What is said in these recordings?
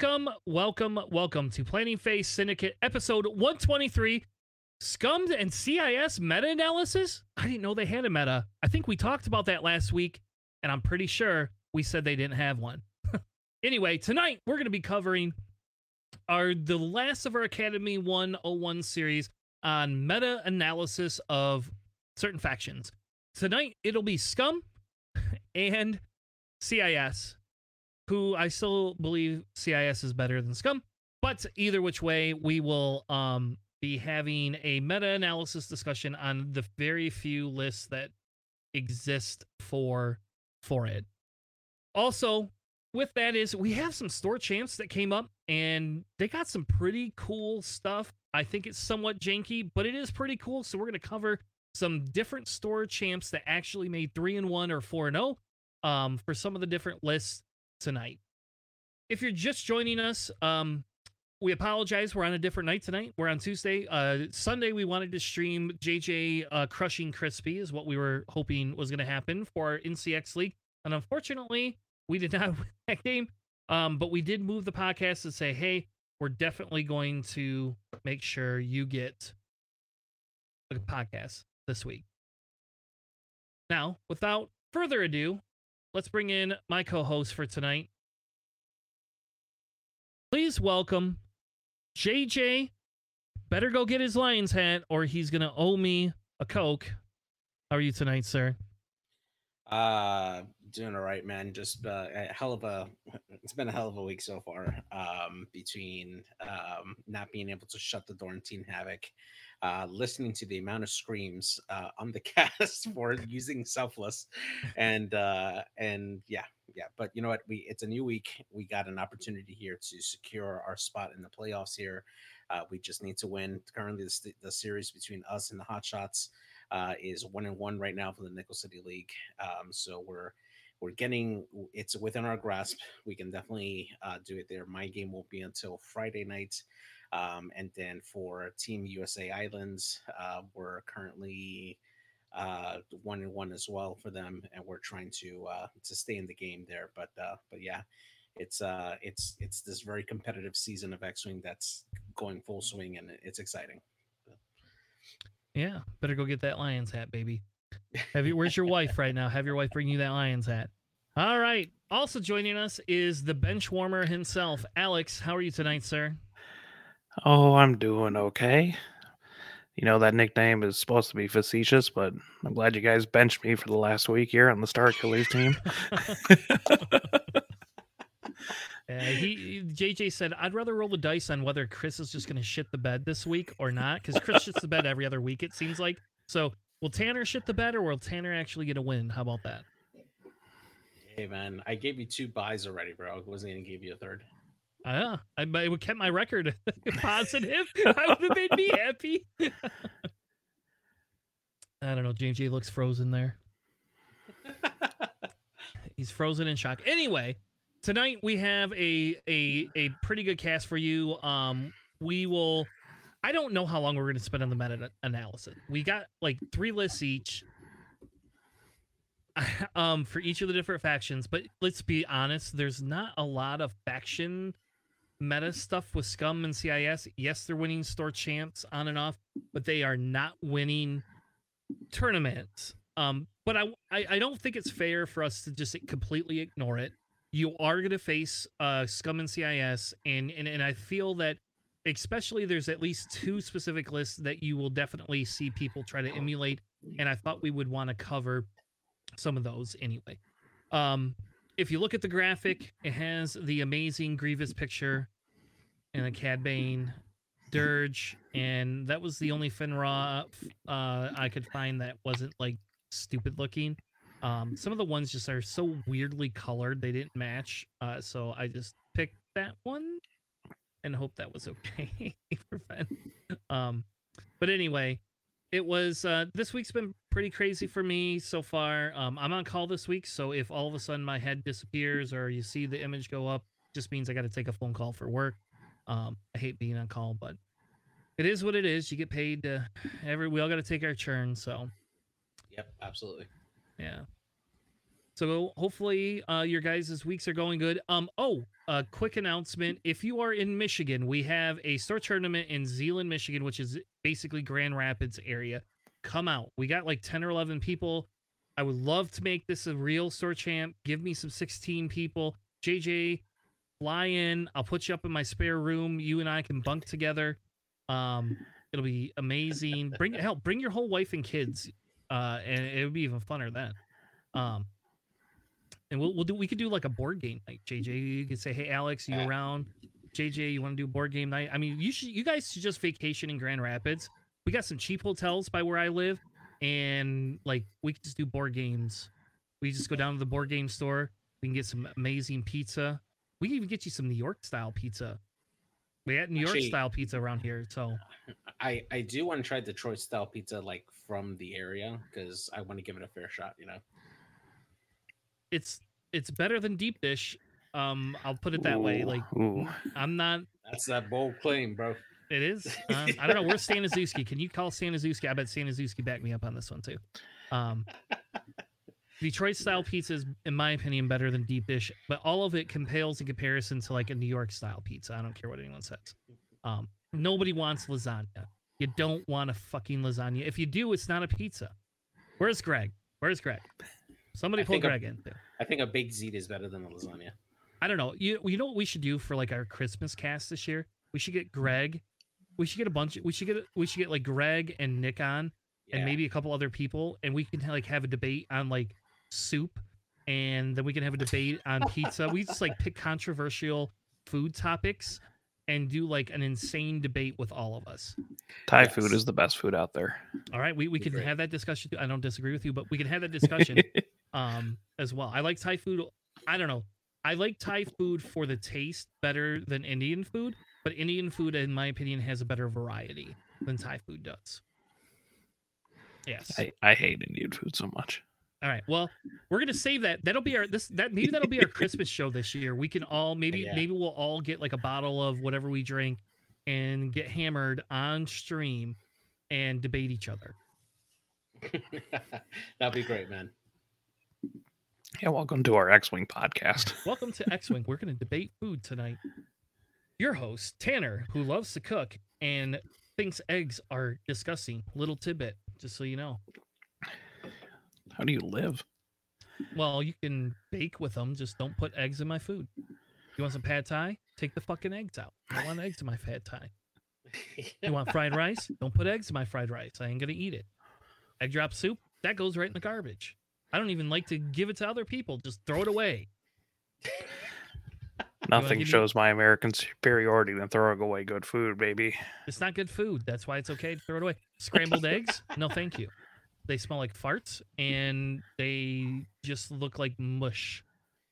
welcome, welcome, welcome to Planning Phase Syndicate episode 123. Scummed and CIS meta analysis? I didn't know they had a meta. I think we talked about that last week, and I'm pretty sure we said they didn't have one. anyway, tonight we're going to be covering our the last of our Academy 101 series on meta analysis of certain factions. Tonight it'll be Scum and CIS, who I still believe CIS is better than Scum. But either which way, we will um, be having a meta analysis discussion on the very few lists that exist for for it. Also, with that is we have some store champs that came up and they got some pretty cool stuff. I think it's somewhat janky, but it is pretty cool. So we're going to cover some different store champs that actually made 3 and 1 or 4 and 0 um for some of the different lists tonight. If you're just joining us, um we apologize. We're on a different night tonight. We're on Tuesday. Uh, Sunday, we wanted to stream JJ uh, crushing Crispy, is what we were hoping was going to happen for our NCX League. And unfortunately, we did not win that game. Um, but we did move the podcast and say, hey, we're definitely going to make sure you get a podcast this week. Now, without further ado, let's bring in my co host for tonight. Please welcome JJ. Better go get his Lions hat or he's to owe me a Coke. How are you tonight, sir? Uh, doing all right, man. Just uh, a hell of a. It's been a hell of a week so far. Um, between um not being able to shut the door and Team Havoc, uh, listening to the amount of screams uh, on the cast for using Selfless, and uh, and yeah, yeah. But you know what? We it's a new week. We got an opportunity here to secure our spot in the playoffs. Here, uh, we just need to win. Currently, the, the series between us and the Hot Shots uh, is one and one right now for the Nickel City League. Um, so we're we're getting it's within our grasp. We can definitely uh, do it there. My game won't be until Friday night. Um, and then for Team USA Islands, uh, we're currently uh, one and one as well for them, and we're trying to uh, to stay in the game there. But uh, but yeah, it's uh it's it's this very competitive season of X Wing that's going full swing, and it's exciting. Yeah, better go get that Lions hat, baby. Have you? Where's your wife right now? Have your wife bring you that Lions hat. All right. Also joining us is the bench warmer himself, Alex. How are you tonight, sir? Oh, I'm doing okay. You know, that nickname is supposed to be facetious, but I'm glad you guys benched me for the last week here on the Star Killers team. Uh, he JJ said, "I'd rather roll the dice on whether Chris is just going to shit the bed this week or not, because Chris shits the bed every other week. It seems like. So, will Tanner shit the bed, or will Tanner actually get a win? How about that? Hey man, I gave you two buys already, bro. I wasn't gonna give you a third. Uh, I, I would kept my record positive. I would have made me happy. I don't know. James JJ looks frozen there. He's frozen in shock. Anyway, tonight we have a a a pretty good cast for you. Um, we will. I don't know how long we're going to spend on the meta analysis. We got like three lists each. um, for each of the different factions, but let's be honest, there's not a lot of faction meta stuff with Scum and CIS. Yes, they're winning store champs on and off, but they are not winning tournaments. Um, but I, I, I don't think it's fair for us to just completely ignore it. You are going to face uh, Scum and CIS, and, and and I feel that especially there's at least two specific lists that you will definitely see people try to emulate, and I thought we would want to cover some of those anyway. Um, if you look at the graphic, it has the amazing Grievous picture and a Cad Bane, Dirge, and that was the only Fenn Rau uh, I could find that wasn't like stupid looking. Um, some of the ones just are so weirdly colored they didn't match. Uh, so I just picked that one and hope that was okay for Fenn. Um, but anyway, it was uh, this week's been pretty crazy for me so far. Um, I'm on call this week, so if all of a sudden my head disappears or you see the image go up, just means I got to take a phone call for work. Um, I hate being on call, but it is what it is. You get paid to every. We all got to take our turn, so Yep, absolutely. yeah. So hopefully uh, your guys' weeks are going good. Um. Oh, a quick announcement: if you are in Michigan, we have a store tournament in Zeeland, Michigan, which is basically Grand Rapids area. Come out. We got like ten or eleven people. I would love to make this a real store champ. Give me some sixteen people. JJ, fly in. I'll put you up in my spare room. You and I can bunk together. Um, it'll be amazing. Bring help. Bring your whole wife and kids. Uh, and it would be even funner then. Um, and we'll we'll do we could do like a board game night. JJ, you could say, "Hey, Alex, you around?" JJ, you want to do board game night? I mean, you should. You guys should just vacation in Grand Rapids. We got some cheap hotels by where I live, and like we could just do board games. We just go down to the board game store. We can get some amazing pizza. We can even get you some New York style pizza. We got New York Actually- style pizza around here, so I I do want to try Detroit style pizza like from the area because I want to give it a fair shot. You know. it's it's better than deep dish. Um, I'll put it that way. Like ooh. I'm not That's that bold claim, bro. It is. Um, I don't know. Where's Staniszewski? Can you call Staniszewski? I bet Staniszewski back me up on this one too. Um, Detroit style pizza is, in my opinion, better than deep dish, but all of it compales in comparison to like a New York style pizza. I don't care what anyone says. Um, nobody wants lasagna. You don't want a fucking lasagna. If you do, it's not a pizza. Where's Greg? Where's Greg? Somebody I pull think a- Greg in. there. I think a baked ziti is better than a lasagna. I don't know. You you know what we should do for like our Christmas cast this year? We should get Greg. We should get a bunch. We should get we should get like Greg and Nick on, Yeah. and maybe a couple other people, and we can like have a debate on like soup, and then we can have a debate on pizza. We just like pick controversial food topics and do like an insane debate with all of us. Thai Yes. food is the best food out there. All right, we we can have that discussion. I don't disagree with you, but we can have that discussion um as well. I like Thai food. I don't know. I like Thai food for the taste better than Indian food, but Indian food, in my opinion, has a better variety than Thai food does. Yes. I, I hate Indian food so much. All right. Well, we're gonna save that. That'll be our this that maybe that'll be our Christmas show this year. We can all maybe Yeah. maybe we'll all get like a bottle of whatever we drink and get hammered on stream and debate each other. That'd be great, man. Yeah, welcome to our X Wing podcast. Welcome to X Wing. We're going to debate food tonight. Your host, Tanner, who loves to cook and thinks eggs are disgusting. Little tidbit, just so you know. How do you live? Well, you can bake with them, just don't put eggs in my food. You want some pad thai? Take the fucking eggs out. I want eggs in my pad thai. You want fried rice? Don't put eggs in my fried rice. I ain't going to eat it. Egg drop soup? That goes right in the garbage. I don't even like to give it to other people. Just throw it away. Nothing give me- shows my American superiority than throwing away good food, baby. It's not good food. That's why it's okay to throw it away. Scrambled eggs? No, thank you. They smell like farts and they just look like mush.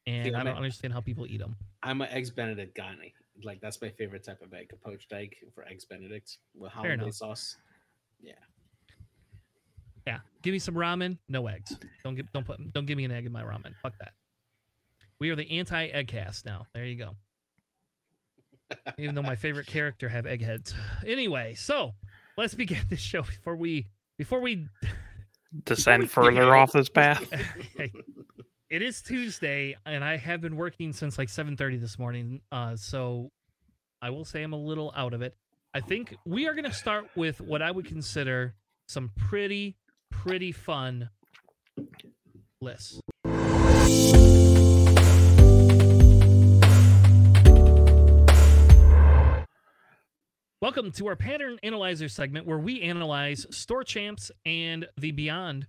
And See, I don't a- understand how people eat them. I'm an eggs Benedict guy. Like that's my favorite type of egg, a poached egg for eggs Benedict with hollandaise enough. sauce. Yeah. Yeah, give me some ramen, no eggs. Don't give don't put don't give me an egg in my ramen. Fuck that. We are the anti-egg cast now. There you go. Even though my favorite character have eggheads. Anyway, so let's begin this show before we before we Descend we- further off this path. It is Tuesday, and I have been working since like 7:30 this morning. Uh, so I will say I'm a little out of it. I think we are going to start with what I would consider some pretty, pretty fun lists. Welcome to our pattern analyzer segment where we analyze store champs and the beyond.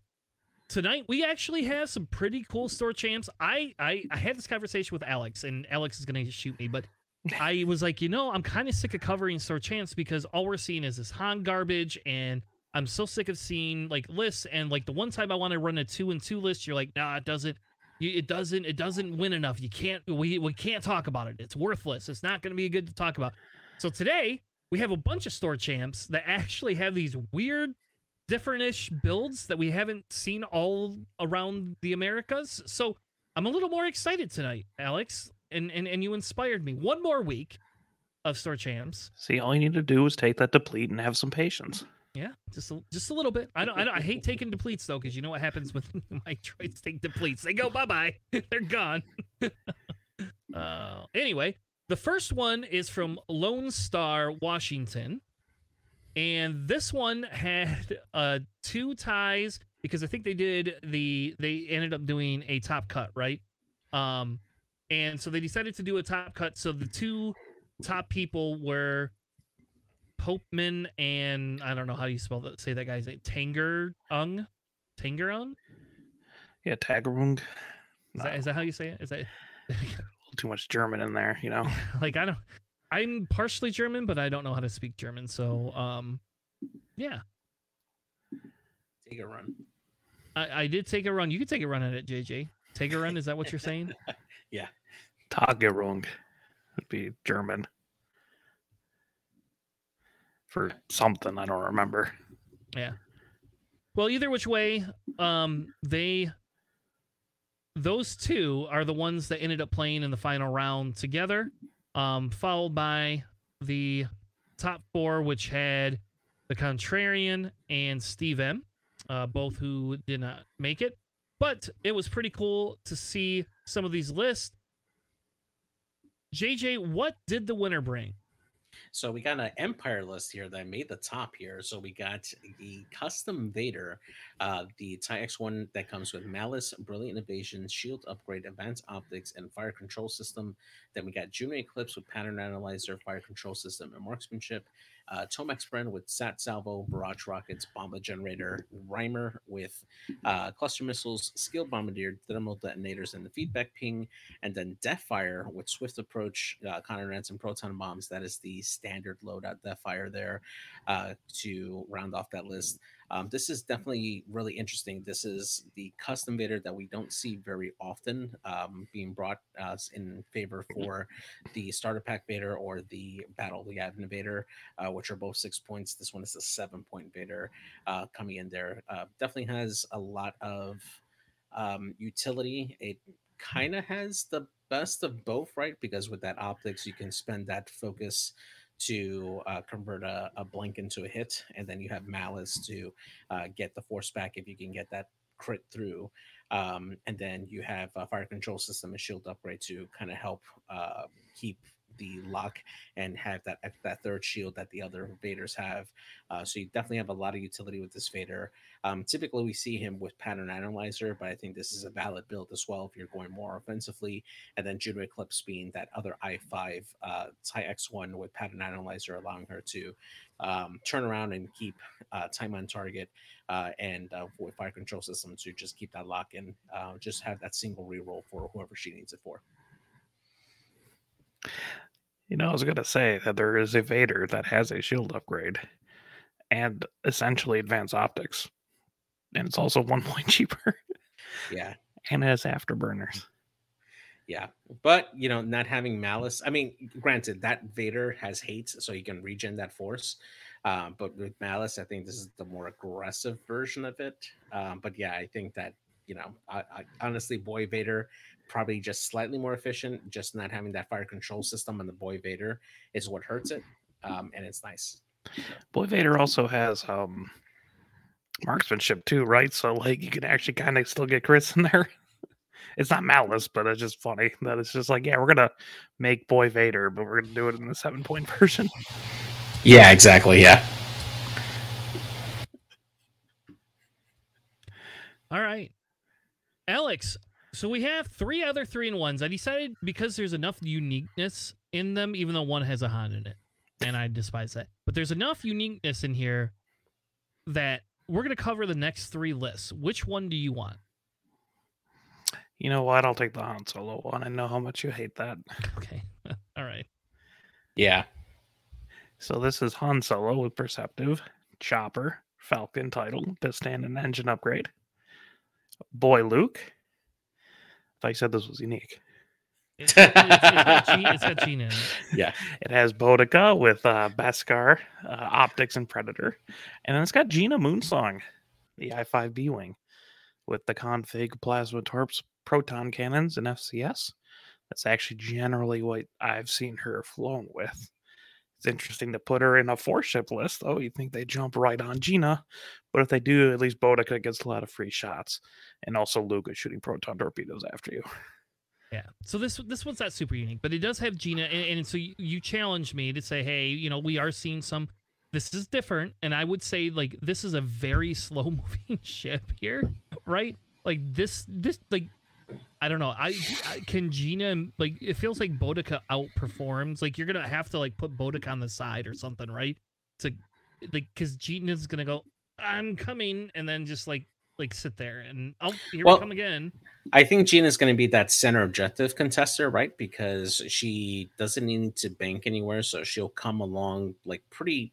Tonight we actually have some pretty cool store champs. I, I i had this conversation with alex and alex is gonna shoot me but i was like you know i'm kind of sick of covering store champs because all we're seeing is this han garbage and i'm so sick of seeing like lists and like the one time i want to run a two and two list you're like nah it doesn't it doesn't it doesn't win enough. You can't we, we can't talk about it. It's worthless. It's not going to be good to talk about. So today we have a bunch of store champs that actually have these weird different-ish builds that we haven't seen all around the Americas. So I'm a little more excited tonight, Alex, and and, and you inspired me. One more week of store champs. See, all you need to do is take that deplete and have some patience. Yeah, just a, just a little bit. I don't. I, don't, I hate taking depletes though, because you know what happens when my droids take depletes. They go bye bye. They're gone. uh, anyway, the first one is from Lone Star, Washington, and this one had uh two ties because I think they did the they ended up doing a top cut right, um, and so they decided to do a top cut. So the two top people were Popeman and I don't know how you spell that. Say that guy's name. Tanger Ung, Tanger Ung. Yeah, Tagarung. Is, No, that, is that how you say it? Is that too much German in there, you know. like I don't? I'm partially German, but I don't know how to speak German. So um, yeah, Take a run. I, I did take a run. You could take a run at it, JJ. Take a run. Is that what you're saying? Yeah. Tagerung would be German for something I don't remember. Yeah. Well, either which way, um, they those two are the ones that ended up playing in the final round together, um, followed by the top four, which had the Contrarian and Steve M, uh, both who did not make it. But it was pretty cool to see some of these lists. JJ, what did the winner bring? So we got an Empire list here that made the top here. So we got the Custom Vader, uh, the TIE X1 that comes with Malice, Brilliant Evasion, Shield Upgrade, Advanced Optics, and Fire Control System. Then we got Juno Eclipse with Pattern Analyzer, Fire Control System, and Marksmanship. Uh, Tomax Bren with Sat Salvo, Barrage Rockets, Bomblet Generator, Rhymer with uh, Cluster Missiles, Skilled Bombardier, Thermal Detonators, and the Feedback Ping and then Deathfire with Swift Approach, uh, Counter and Proton Bombs. That is the standard loadout Deathfire there uh, to round off that list. Um, this is definitely really interesting. This is the custom Vader that we don't see very often um, being brought uh, in favor for the starter pack Vader or the Battle Yavin Vader, uh, which are both six points. This one is a seven point Vader uh, coming in there. Uh, definitely has a lot of um, utility. It kind of has the best of both, right? Because with that optics, you can spend that focus to uh, convert a, a blink into a hit, and then you have malice to uh, get the force back if you can get that crit through. Um, and then you have a fire control system and shield upgrade to kind of help uh, keep the lock and have that that third shield that the other Vaders have. Uh, so you definitely have a lot of utility with this Vader. Um, typically, we see him with pattern analyzer, but I think this is a valid build as well if you're going more offensively. And then Juno Eclipse being that other i5 uh, TIE X1 with pattern analyzer, allowing her to um, turn around and keep uh, time on target, uh, and uh, with fire control system to just keep that lock and uh, just have that single reroll for whoever she needs it for. You know, I was gonna say that there is a Vader that has a shield upgrade and essentially advanced optics. And it's also one point cheaper Yeah, and it has afterburners. Yeah, but you know, not having malice. I mean, granted, that Vader has hate, so you can regen that force. Um, but with malice, I think this is the more aggressive version of it. Um, but yeah, I think that you know, I, I, honestly, Boy Vader probably just slightly more efficient. Just not having that fire control system on the Boy Vader is what hurts it, um, and it's nice. Boy Vader also has um marksmanship too, right? So like you can actually kind of still get Chris in there. It's not malice, but it's just funny that it's just like, yeah, we're gonna make Boy Vader, but we're gonna do it in the seven point version. Yeah, exactly. Yeah. All right. Alex, so we have three other three in ones. I decided because there's enough uniqueness in them, even though one has a Han in it. And I despise that. But there's enough uniqueness in here that we're going to cover the next three lists. Which one do you want? You know what? I'll take the Han Solo one. I know how much you hate that. Okay. All right. Yeah. So this is Han Solo with Perceptive, Chopper, Falcon title, piston and engine upgrade. Boy Luke. I said this was unique. It's, it's, it's got Gene, it's got Gene in it. Yeah, it has Bodica with uh, Beskar, uh, Optics, and Predator. And then it's got Gina Moonsong, the I 5B Wing, with the config plasma torps, proton cannons, and FCS. That's actually generally what I've seen her flown with. It's interesting to put her in a four ship list. Oh, you think they jump right on Gina, but if they do, at least Bodica gets a lot of free shots, and also is shooting proton torpedoes after you. Yeah. So this this one's not super unique, but it does have Gina, and, and so you, you challenged me to say, hey, you know, we are seeing some. This is different, and I would say like this is a very slow moving ship here, right? Like this this like I don't know. I, I can Gina like it feels like Bodica outperforms. Like you're gonna have to like put Bodica on the side or something, right? To like because Gina's gonna go, I'm coming, and then just like like sit there and oh here Well, we come again. I think Gina's going to be that center objective contester, right? Because she doesn't need to bank anywhere, so she'll come along like pretty,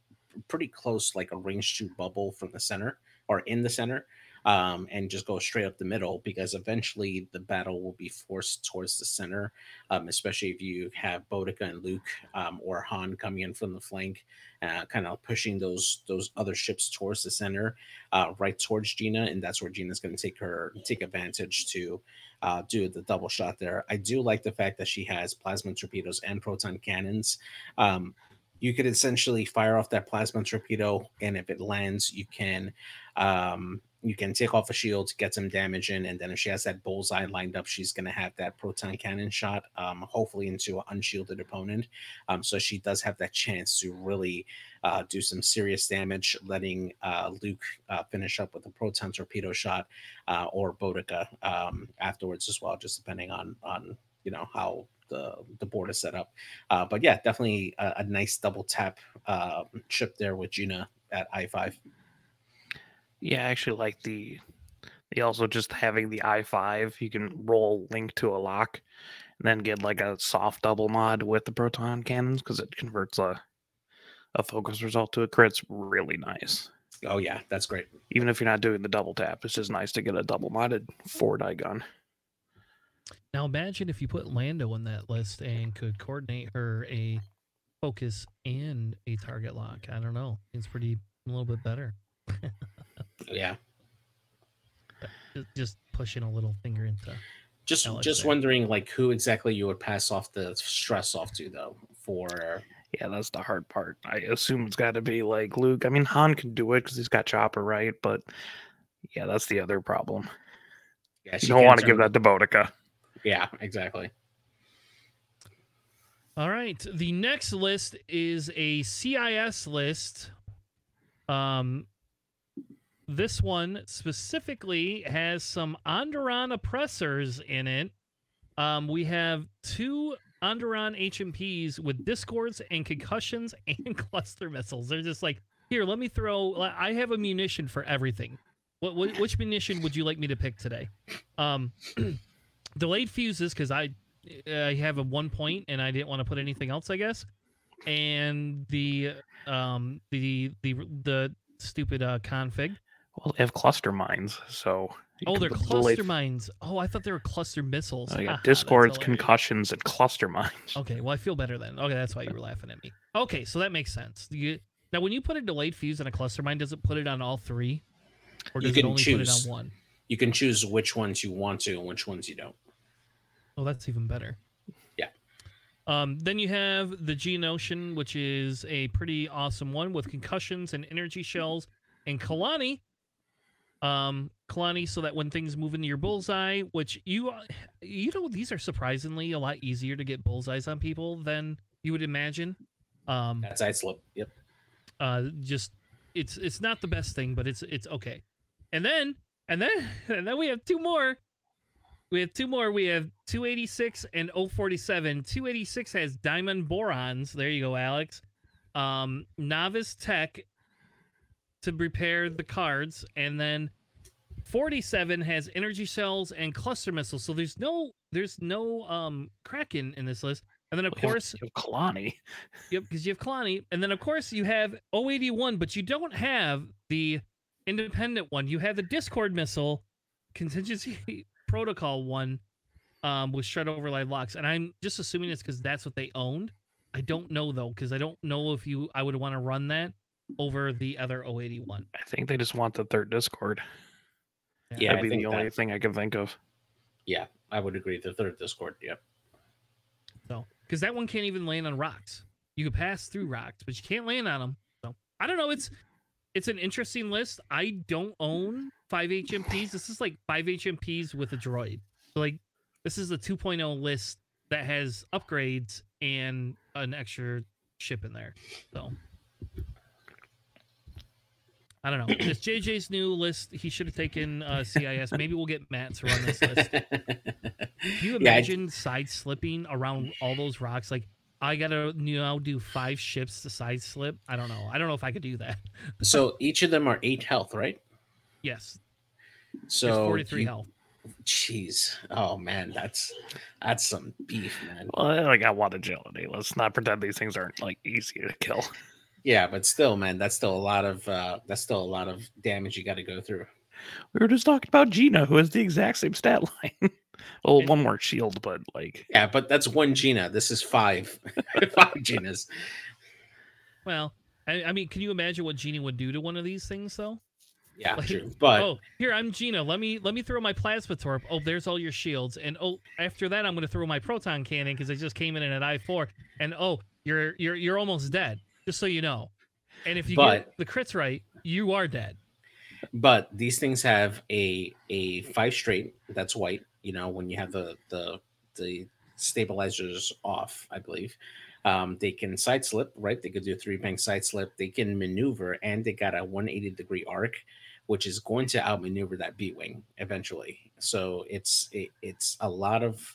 pretty close, like a range two bubble from the center or in the center, um, and just go straight up the middle. Because eventually the battle will be forced towards the center, um, especially if you have Bodica and Luke um, or Han coming in from the flank, uh, kind of pushing those those other ships towards the center, uh, right towards Gina, and that's where Gina's going to take her take advantage to uh, do the double shot there. I do like the fact that she has plasma torpedoes and proton cannons. Um, you could essentially fire off that plasma torpedo, and if it lands, you can um, you can take off a shield, get some damage in, and then if she has that bullseye lined up, she's going to have that proton cannon shot, um, hopefully into an unshielded opponent. Um, so she does have that chance to really uh, do some serious damage, letting uh, Luke uh, finish up with a proton torpedo shot uh, or Bodica um, afterwards as well, just depending on on you know how the the board is set up. Uh, but yeah, definitely a, a nice double tap uh, ship there with Gina at I five. Yeah, I actually like the the also just having the i five. You can roll link to a lock, and then get like a soft double mod with the proton cannons because it converts a a focus result to a crit. It's really nice. Oh yeah, that's great. Even if you're not doing the double tap, it's just nice to get a double modded four die gun. Now imagine if you put Lando on that list and could coordinate her a focus and a target lock. I don't know. It's pretty a little bit better. Yeah, Just- Just pushing a little finger into. just Alex just there. wondering like who exactly you would pass off the stress off to though for Yeah, that's the hard part. I assume it's got to be like Luke. I mean, Han can do it because he's got chopper, right? But yeah, that's the other problem. yeah You don't want to give that to Bodica. yeah exactly All right. The next list is a CIS list. Um, this one specifically has some Onderon oppressors in it. Um, we have two Onderon HMPs with discords and concussions and cluster missiles. They're just like, here, let me throw. I have a munition for everything. What, what which munition would you like me to pick today? Um, delayed fuses because I I have a one point and I didn't want to put anything else, I guess. And the um the the the stupid uh config. Well, they have cluster mines, so. Oh, they're put delayed- cluster mines. Oh, I thought they were cluster missiles. Oh, Haha, yeah, discords, concussions, and cluster mines. Okay, well I feel better then. Okay, that's why you were laughing at me. Okay, so that makes sense. You, now, when you put a delayed fuse in a cluster mine, does it put it on all three, or You does it only choose. put it on one? you can choose which ones you want to and which ones you don't Oh, that's even better. Yeah. Um, then you have the Geonosian, which is a pretty awesome one with concussions and energy shells, and Kalani. Um, Kalani, so that when things move into your bullseye, which you, you know, these are surprisingly a lot easier to get bullseyes on people than you would imagine. Um, that's side slip yep. uh just it's it's not the best thing but it's it's okay. And then and then and then we have two more. We have two more. We have 286 and 047 286 has diamond borons. There you go alex. Um novice tech to repair the cards and then 47 has energy cells and cluster missiles so there's no there's no um kraken in this list and then of have- course you have Kalani. Yep, because you have Kalani, and then of course you have 081, but you don't have the independent one. You have the Discord missile contingency protocol one um, with shred overlay locks, and I'm just assuming it's because that's what they owned. I don't know though, because I don't know if you I would want to run that over the other 081. I think they just want the third Discord. Yeah, I That'd be the only that- thing I can think of. yeah i would agree the third discord yep So because that one can't even land on rocks. you can pass through rocks, but you can't land on them. So I don't know. It's it's an interesting list. I don't own five HMPs. This is like five HMPs with a droid. So like this is a 2.0 list that has upgrades and an extra ship in there. So I don't know. This JJ's new list. He should have taken uh, CIS. Maybe we'll get Matt to run this list. Can you Yeah, I- imagine side slipping around all those rocks? Like I gotta you know do five ships to side slip. I don't know. I don't know if I could do that. so each of them are eight health, right? Yes, So there's 43 you- health. Jeez. Oh man, that's that's some beef, man. Well, I got one agility. Let's not pretend these things aren't like easy to kill. Yeah, but still, man, that's still a lot of uh that's still a lot of damage you got to go through. We were just talking about Gina, who has the exact same stat line. well, And- one more shield, but like Yeah, but that's one Gina. This is five, five Ginas. Well, I, I mean, can you imagine what Genie would do to one of these things though? Yeah, Like, true. But oh, here I'm Gina. Let me let me throw my plasma torp. Oh, there's all your shields. And oh, after that, I'm going to throw my proton cannon because I just came in at I four. And oh, you're you're you're almost dead. Just so you know. And if you But- get the crits right, you are dead. but these things have a a five straight that's white. You know, when you have the the the stabilizers off, I believe. Um, they can side slip, right? They could do a three bank side slip. They can maneuver, and they got a 180 degree arc, which is going to outmaneuver that B wing eventually. So it's it, it's a lot of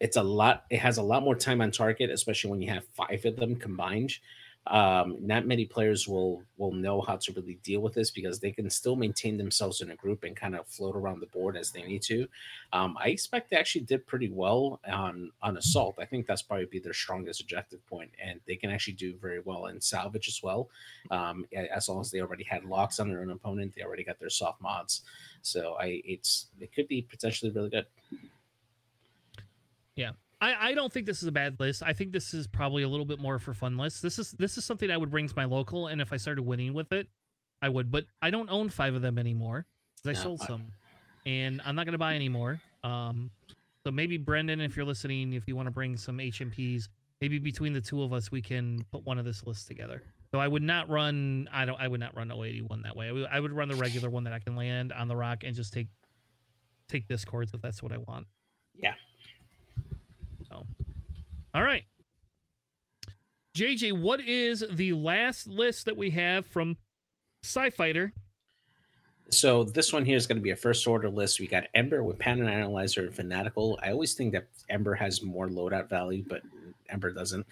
it's a lot. It has a lot more time on target, especially when you have five of them combined um, not many players will will know how to really deal with this because they can still maintain themselves in a group and kind of float around the board as they need to. Um, I expect they actually did pretty well on on assault. I think that's probably be their strongest objective point, and they can actually do very well in salvage as well. Um, as long as they already had locks on their own opponent, they already got their soft mods. So I it's it could be potentially really good. I, I don't think this is a bad list. I think this is probably a little bit more for fun list. This is this is something I would bring to my local, and if I started winning with it, I would. But I don't own five of them anymore because I No, sold I- some, and I'm not gonna buy any more. Um, so maybe Brendan, if you're listening, if you want to bring some HMPs, maybe between the two of us, we can put one of this list together. So I would not run. I don't. I would not run 081 that way. I would, I would run the regular one that I can land on the rock and just take take discords if that's what I want. Yeah. All right. JJ, what is the last list that we have from Sci Fighter? So this one here is going to be a first order list. We got Ember with Pattern Analyzer and Fanatical. I always think that Ember has more loadout value, but Ember doesn't.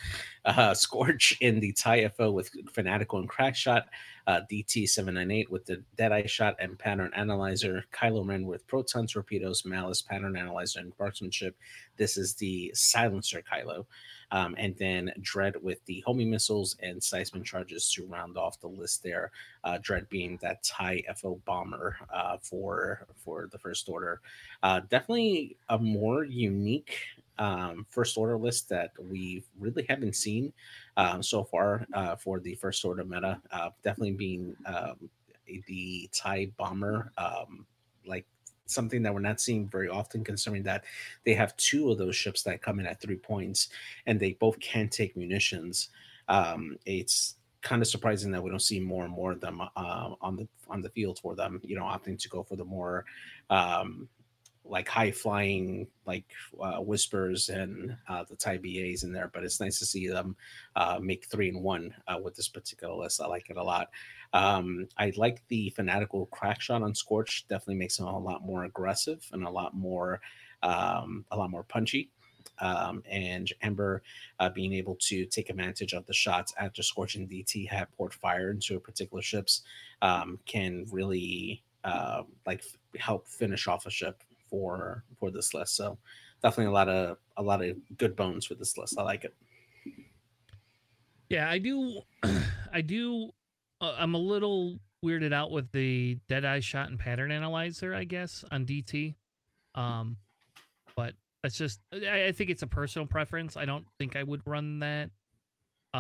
Uh, Scorch in the TIE FO with Fanatical and Crackshot. Uh, DT 798 with the Deadeye Shot and Pattern Analyzer. Kylo Ren with Proton Torpedoes, Malice, Pattern Analyzer, and Marksmanship. This is the Silencer Kylo. Um, and then Dread with the homing missiles and seismic charges to round off the list there uh, Dread being that TIE FO bomber uh, for for the first order. Uh, definitely a more unique um, first order list that we really haven't seen um, so far uh, for the first order meta. Uh, definitely being um, the TIE bomber, um, like something that we're not seeing very often, considering that they have two of those ships that come in at three points and they both can take munitions. Um, it's kind of surprising that we don't see more and more of them uh, on the on the field for them. You know, opting to go for the more um, like high flying like uh, whispers and uh, the TIE BAs in there. But it's nice to see them uh, make three and one uh, with this particular list. I like it a lot. Um, I like the fanatical crack shot on Scorch. Definitely makes him a lot more aggressive and a lot more um, a lot more punchy. Um, and Ember uh, being able to take advantage of the shots after Scorching DT have port fire into particular ships um, can really uh, like f- help finish off a ship for for this list. So definitely a lot of a lot of good bones for this list. I like it. Yeah, I do. I do. Uh, I'm a little weirded out with the dead eye shot and pattern analyzer, I guess, on DT. Um, but that's just. I, I think it's a personal preference. I don't think I would run that.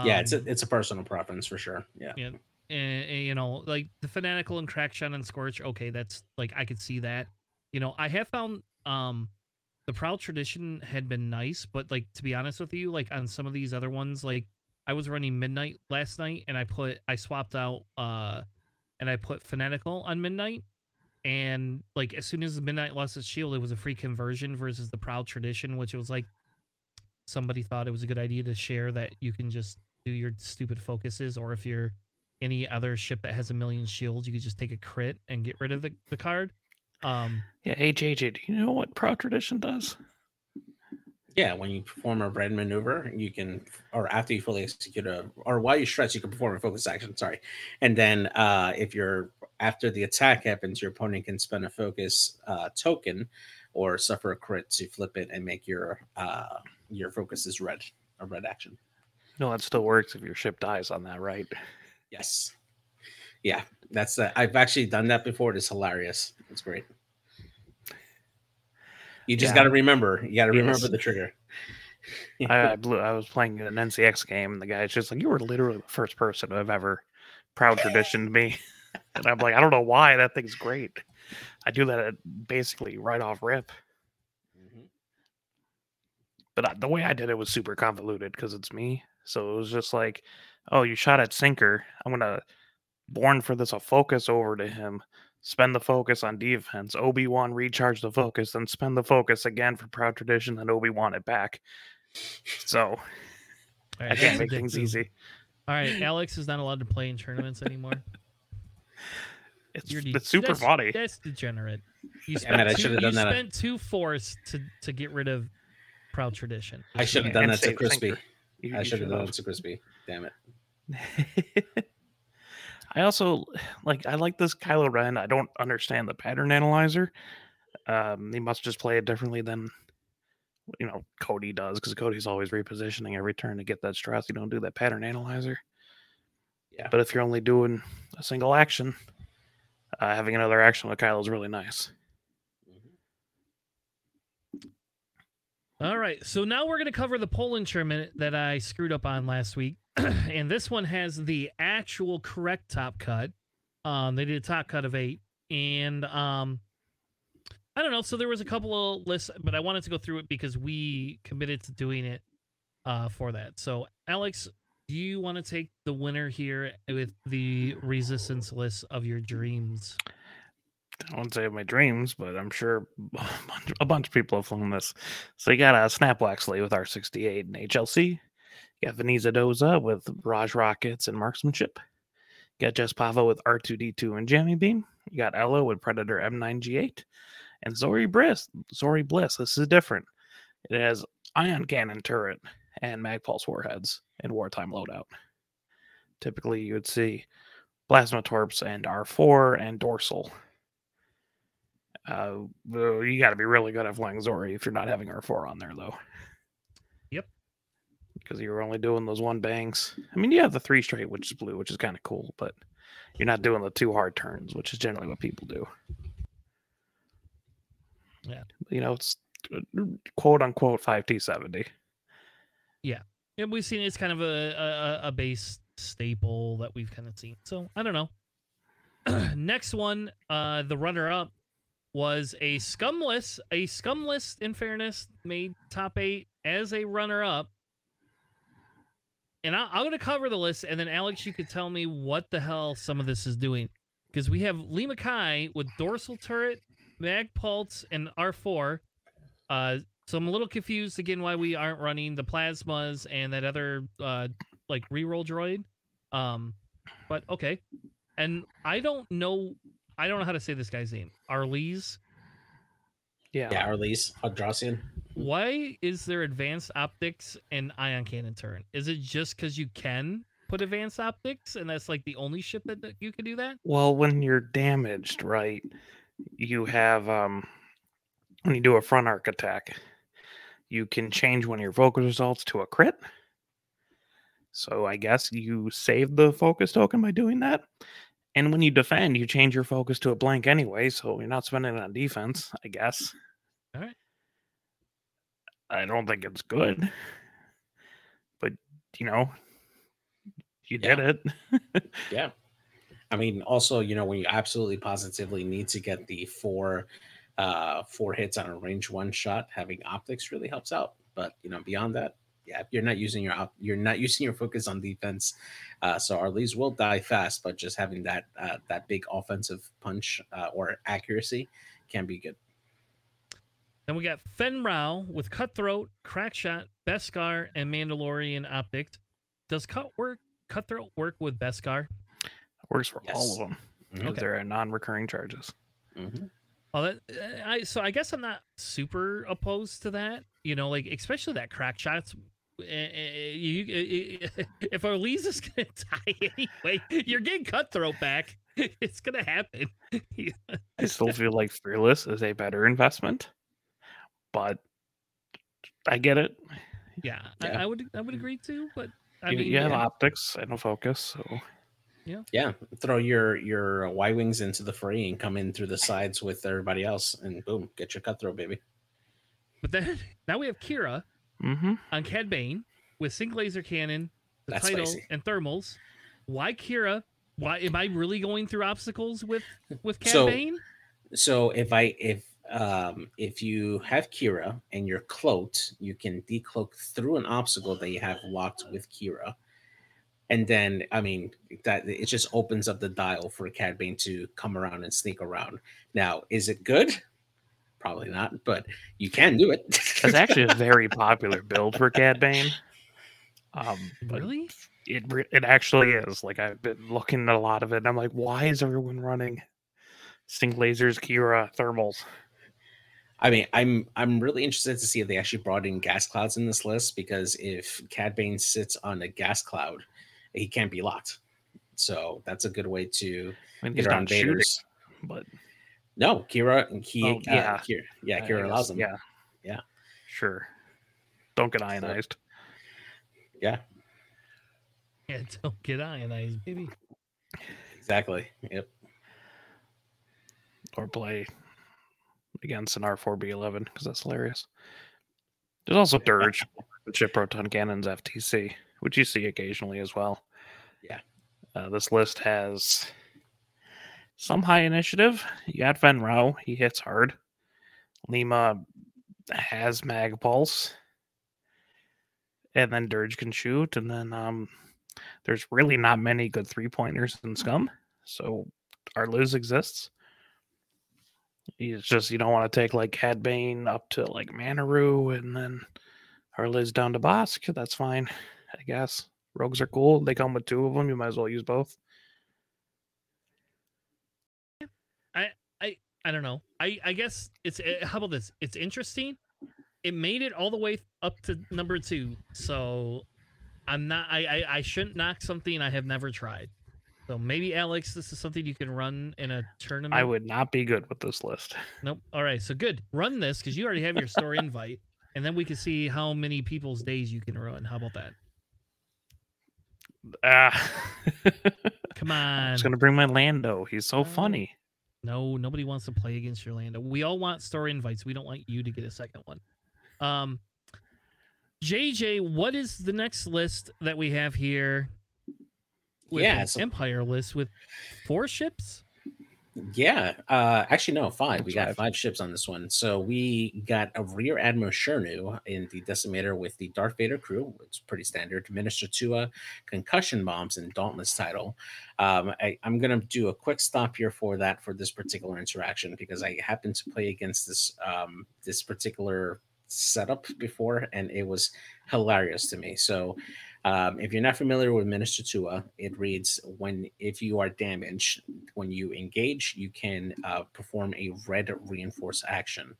yeah, it's a Um, it's a personal preference for sure. Yeah. and, and, you know like the fanatical and crack shot and scorch okay that's like i could see that you know i have found um the proud tradition had been nice but like to be honest with you like on some of these other ones like I was running midnight last night, and I put I swapped out uh, and I put fanatical on midnight, and like as soon as midnight lost its shield, it was a free conversion versus the proud tradition, which was like somebody thought it was a good idea to share that you can just do your stupid focuses, or if you're any other ship that has a million shields, you could just take a crit and get rid of the, the card. Um, Yeah, HH, do you know what Proud Tradition does? Yeah, when you perform a red maneuver, you can, or after you fully execute a, or while you stretch, you can perform a focus action. Sorry, and then uh, if you're after the attack happens, your opponent can spend a focus uh, token or suffer a crit to flip it and make your uh, your focus is red, a red action. No, that still works if your ship dies on that, right? Yes, yeah, that's uh, I've actually done that before. It is hilarious. It's great. You just Yeah. got to remember. You got to remember Yes. the trigger. I, I blew. I was playing an NCX game, and the guy's just like, "You were literally the first person I've ever proud traditioned me," and I'm like, "I don't know why that thing's great. I do that at basically right off rip." Mhm. But I, the way I did it was super convoluted because it's me. So it was just like, "Oh, you shot at sinker. I'm gonna born for this. I'll focus over to him." Spend the focus on defense. Obi Wan recharge the focus, then spend the focus again for proud tradition, then Obi Wan it back. So all right, I can't make things addictive. easy. All right, Alex is not allowed to play in tournaments anymore. It's, You're de- it's super that's, funny. That's degenerate. You Damn it, I spent, two, should've you done that. spent two force to to get rid of proud tradition. I should have done and that to Crispy. You- I should have done should've. it to Crispy. Damn it. I also like I like this Kylo Ren. I don't understand the pattern analyzer. Um, he must just play it differently than you know Cody does because Cody's always repositioning every turn to get that stress. You don't do that pattern analyzer. Yeah. But if you're only doing a single action, uh, having another action with Kylo is really nice. All right, so now we're going to cover the Poland tournament that I screwed up on last week, and this one has the actual correct top cut. Um, they did a top cut of eight, and um, I don't know. So there was a couple of lists, but I wanted to go through it because we committed to doing it uh, for that. So Alex, do you want to take the winner here with the resistance list of your dreams? I wouldn't say my dreams, but I'm sure a bunch, of people have flown this. So you got a Snap Wexley with R68 and HLC. You got Veneza Doza with Raj Rockets and Marksmanship. You got Jess Pava with R2D2 and Jammy Beam. You got Ella with Predator M9G8. And Zori Bliss. Zori Bliss. This is different. It has ion cannon turret and mag pulse warheads in wartime loadout. Typically, you would see plasma torps and R4 and dorsal. Uh, you got to be really good at flying Zori if you're not having R4 on there, though. Yep. Because you're only doing those one bangs. I mean, you have the three straight, which is blue, which is kind of cool, but you're not doing the two hard turns, which is generally what people do. Yeah. You know, it's uh, quote unquote 5T70. Yeah, And we've seen it's kind of a, a a base staple that we've kind of seen. So I don't know. Next one, uh, the runner up was a scumless, a scumless. In fairness, made top eight as a runner up. And I, I'm going to cover the list, and then Alex, you could tell me what the hell some of this is doing, because we have Leema Kai with dorsal turret, mag pulse, and R4. Uh, so I'm a little confused again why we aren't running the plasmas and that other uh like reroll droid. Um but okay. And I don't know I don't know how to say this guy's name. Arliz. Yeah. Yeah, Arliz, Hadrassian. Why is there advanced optics and ion cannon turn? Is it just because you can put advanced optics and that's like the only ship that, that you can do that? Well, when you're damaged, right, you have um when you do a front arc attack, you can change one of your focus results to a crit. So I guess you save the focus token by doing that. And when you defend, you change your focus to a blank anyway, so you're not spending it on defense, I guess. Alright. I don't think it's good. But you know, you Yeah. did it. Yeah. I mean, also, you know, when you absolutely positively need to get the four uh four hits on a range one shot, having optics really helps out. But you know, beyond that, yeah, you're not using your op- you're not using your focus on defense. Uh, so our leads will die fast, but just having that uh, that big offensive punch uh, or accuracy can be good. Then we got Fenn Rau with Cutthroat, Crackshot, Beskar, and Mandalorian Optics. Does cut work Cutthroat work with Beskar? Works for all of them Mhm. because Okay. there are non-recurring charges. Mhm. Oh, that, uh, I so I guess I'm not super opposed to that. You know, like especially that crack shots. Uh, You, uh, if Elise is gonna die anyway, you're getting cutthroat back. It's gonna happen. I still feel like Fearless is a better investment, but I get it. yeah, Yeah. I, I would I would agree too. But I you, mean, you have yeah. optics and a focus, so yeah, Yeah, throw your your Y wings into the fray and come in through the sides with everybody else, and boom, get your cutthroat, baby. But then now we have Qi'ra hmm on Cad Bane with sync laser cannon, the That's title, spicy. and thermals. Why Qi'ra? Why am I really going through obstacles with with Cad So- Bane? So if I if um if you have Qi'ra and you're cloaked, you can decloak through an obstacle that you have locked with Qi'ra. And then I mean that it just opens up the dial for Cad Bane to come around and sneak around. Now, is it good? Probably not, but you can do it. that's actually a very popular build for Cad Bane. Um, Really? it it actually is. Like I've been looking at a lot of it, and I'm like, why is everyone running Sync Lasers, Qi'ra, Thermals? I mean, I'm I'm really interested to see if they actually brought in gas clouds in this list because if Cad Bane sits on a gas cloud, he can't be locked. So that's a good way to I mean, get around not shooting, but No, Qi'ra, he, Oh, uh, yeah. Qi'ra, yeah, Qi'ra guess, allows him. Yeah, Yeah. sure. Don't get ionized. yeah, Yeah, don't get ionized, baby. exactly. Yep. or play against an R4B11 because that's hilarious. There's also Dirge, the chip proton cannons FTC, which you see occasionally as well. Yeah. Uh, this list has some high initiative. You got Fenn Rau, he hits hard. Leema has Mag Pulse. And then Dirge can shoot. And then um, there's really not many good three pointers in Scum. So Arliz exists. It's just you don't want to take like Cad Bane up to like Manaroo and then Arliz down to Bossk. That's fine, I guess. Rogues are cool. They come with two of them. You might as well use both. I I I don't know. I I guess it's uh, how about this? It's interesting. It made it all the way up to number two, so I'm not. I I, I shouldn't knock something I have never tried. So maybe Alex, this is something you can run in a tournament. I would not be good with this list. Nope. All right. So good. Run this because you already have your store invite, and then we can see how many people's days you can run. How about that? Ah, Come on. I'm just gonna bring my Lando. He's so Oh. funny. No, nobody wants to play against Orlando. We all want store invites. We don't want you to get a second one. Um, JJ, what is the next list that we have here? With Yeah, Empire list with four ships. Yeah. Uh, actually, no, five. We got five. ships on this one. So we got a Rear Admiral Chiraneau in the Decimator with the Darth Vader crew. It's pretty standard. Minister Tua, concussion bombs, and Dauntless title. Um, I, I'm gonna do a quick stop here for that for this particular interaction because I happened to play against this um, this particular setup before, and it was hilarious to me. So. Um, if you're not familiar with Minister Tua, it reads when if you are damaged, when you engage, you can uh, perform a red reinforce action.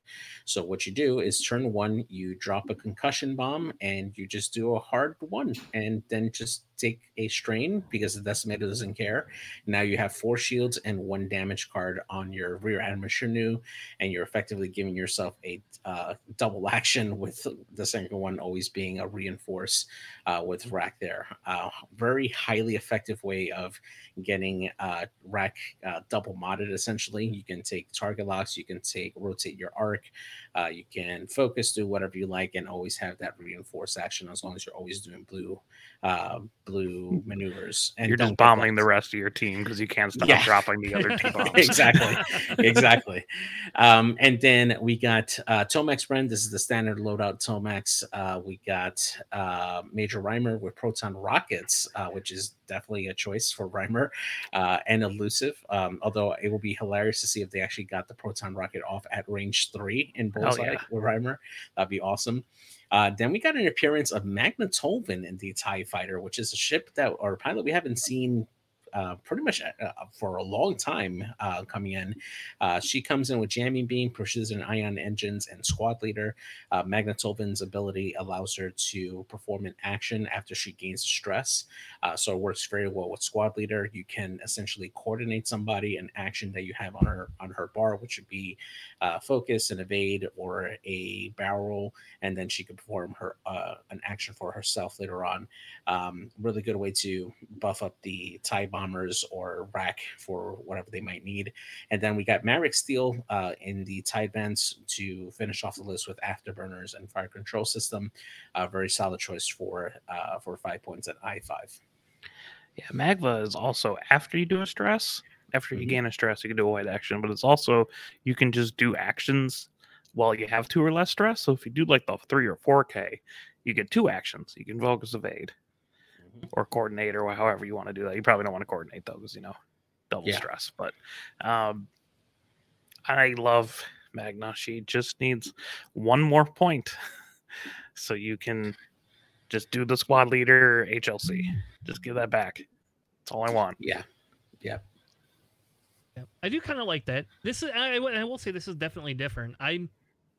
So what you do is turn one, you drop a concussion bomb, and you just do a hard one, and then just take a strain because the decimator doesn't care. Now you have four shields and one damage card on your rear admiral Chiraneau, and you're effectively giving yourself a uh, double action with the second one always being a reinforce uh, with rack there. Uh, very highly effective way of getting uh, rack uh, double modded. Essentially, you can take target locks, you can take rotate your arc, uh, you can focus, do whatever you like, and always have that reinforce action as long as you're always doing blue. Um, blue maneuvers. And You're just bombing the rest of your team because you can't stop Yeah. dropping the other two bombs. exactly exactly um and then we got uh Tomax Bren this is the standard loadout tomax uh we got uh major rhymer with proton rockets uh which is definitely a choice for rhymer uh and elusive um although it will be hilarious to see if they actually got the proton rocket off at range three in bullseye yeah. with rhymer that'd be awesome uh, then we got an appearance of Magna Tolvin in the TIE Fighter, which is a ship that or pilot we haven't seen uh, pretty much uh, for a long time uh, coming in. Uh, she comes in with jamming beam, precision ion engines, and squad leader. Uh, Magna Tolvin's ability allows her to perform an action after she gains stress. Uh, so it works very well with squad leader. You can essentially coordinate somebody an action that you have on her on her bar, which would be uh, focus and evade or a barrel and then she can perform her uh, an action for herself later on. Um, really good way to buff up the TIE bombers or rack for whatever they might need. And then we got Maarek Stele uh, in the TIE advance to finish off the list with afterburners and fire control system. A very solid choice for uh, for five points at I five. Yeah, Magna is also after you do a stress. After you Mhm. gain a stress, you can do a white action, but it's also you can just do actions while you have two or less stress. So if you do like the three or four K, you get two actions. You can focus evade. Or coordinate or however you want to do that. You probably don't want to coordinate though, because you know double Yeah. stress. But um, I love Magna. She just needs one more point, so you can just do the squad leader HLC. Just give that back. That's all I want. Yeah. Yeah. I do kind of like that. This is I, I will- I will say this is definitely different. I'm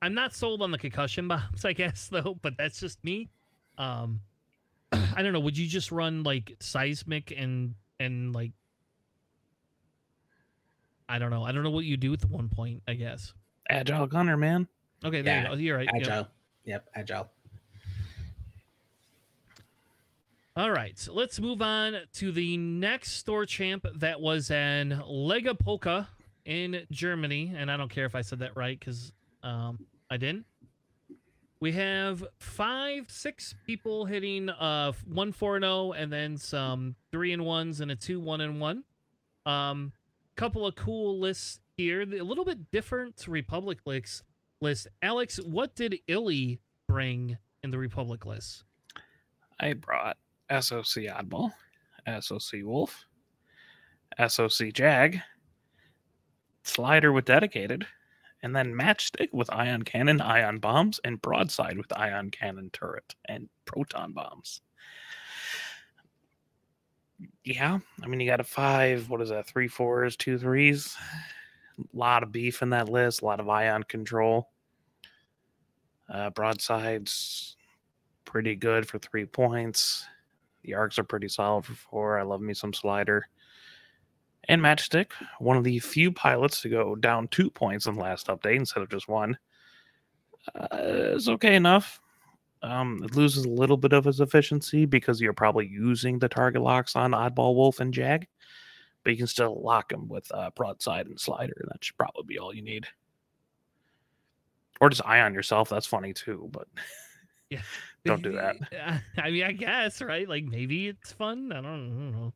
I'm not sold on the concussion bombs, I guess though, but that's just me. Um I don't know, would you just run like seismic and and like I don't know. I don't know what you do at the one point, I guess. Agile gunner, man. Okay, there Yeah, you go. You're right. Yep. Agile. Yep, agile. All right, so let's move on to the next store champ that was in Lega Polka in Germany, and I don't care if I said that right because um, I didn't. We have five, six people hitting uh one four zero, and then some three and ones and a two one and one. Um, couple of cool lists here. A little bit different Republic list. List. Alex, what did Illy bring in the Republic list? I brought SOC Oddball, SOC Wolf, SOC Jag, Slider with Dedicated, and then Matchstick with Ion Cannon, Ion Bombs, and Broadside with Ion Cannon Turret and Proton Bombs. Yeah, I mean, you got a five, what is that, three fours, two threes? A lot of beef in that list, a lot of ion control. Uh, broadsides, pretty good for three points. The arcs are pretty solid for four. I love me some slider. And Matchstick, one of the few pilots to go down two points in the last update instead of just one. Uh, it's okay enough. Um, it loses a little bit of its efficiency because you're probably using the target locks on Oddball Wolf and Jag, but you can still lock them with uh, Broadside and Slider. That should probably be all you need. Or just ion yourself. That's funny too, but yeah, Don't do that. I mean, I guess, right? Like maybe it's fun. I don't, I don't know.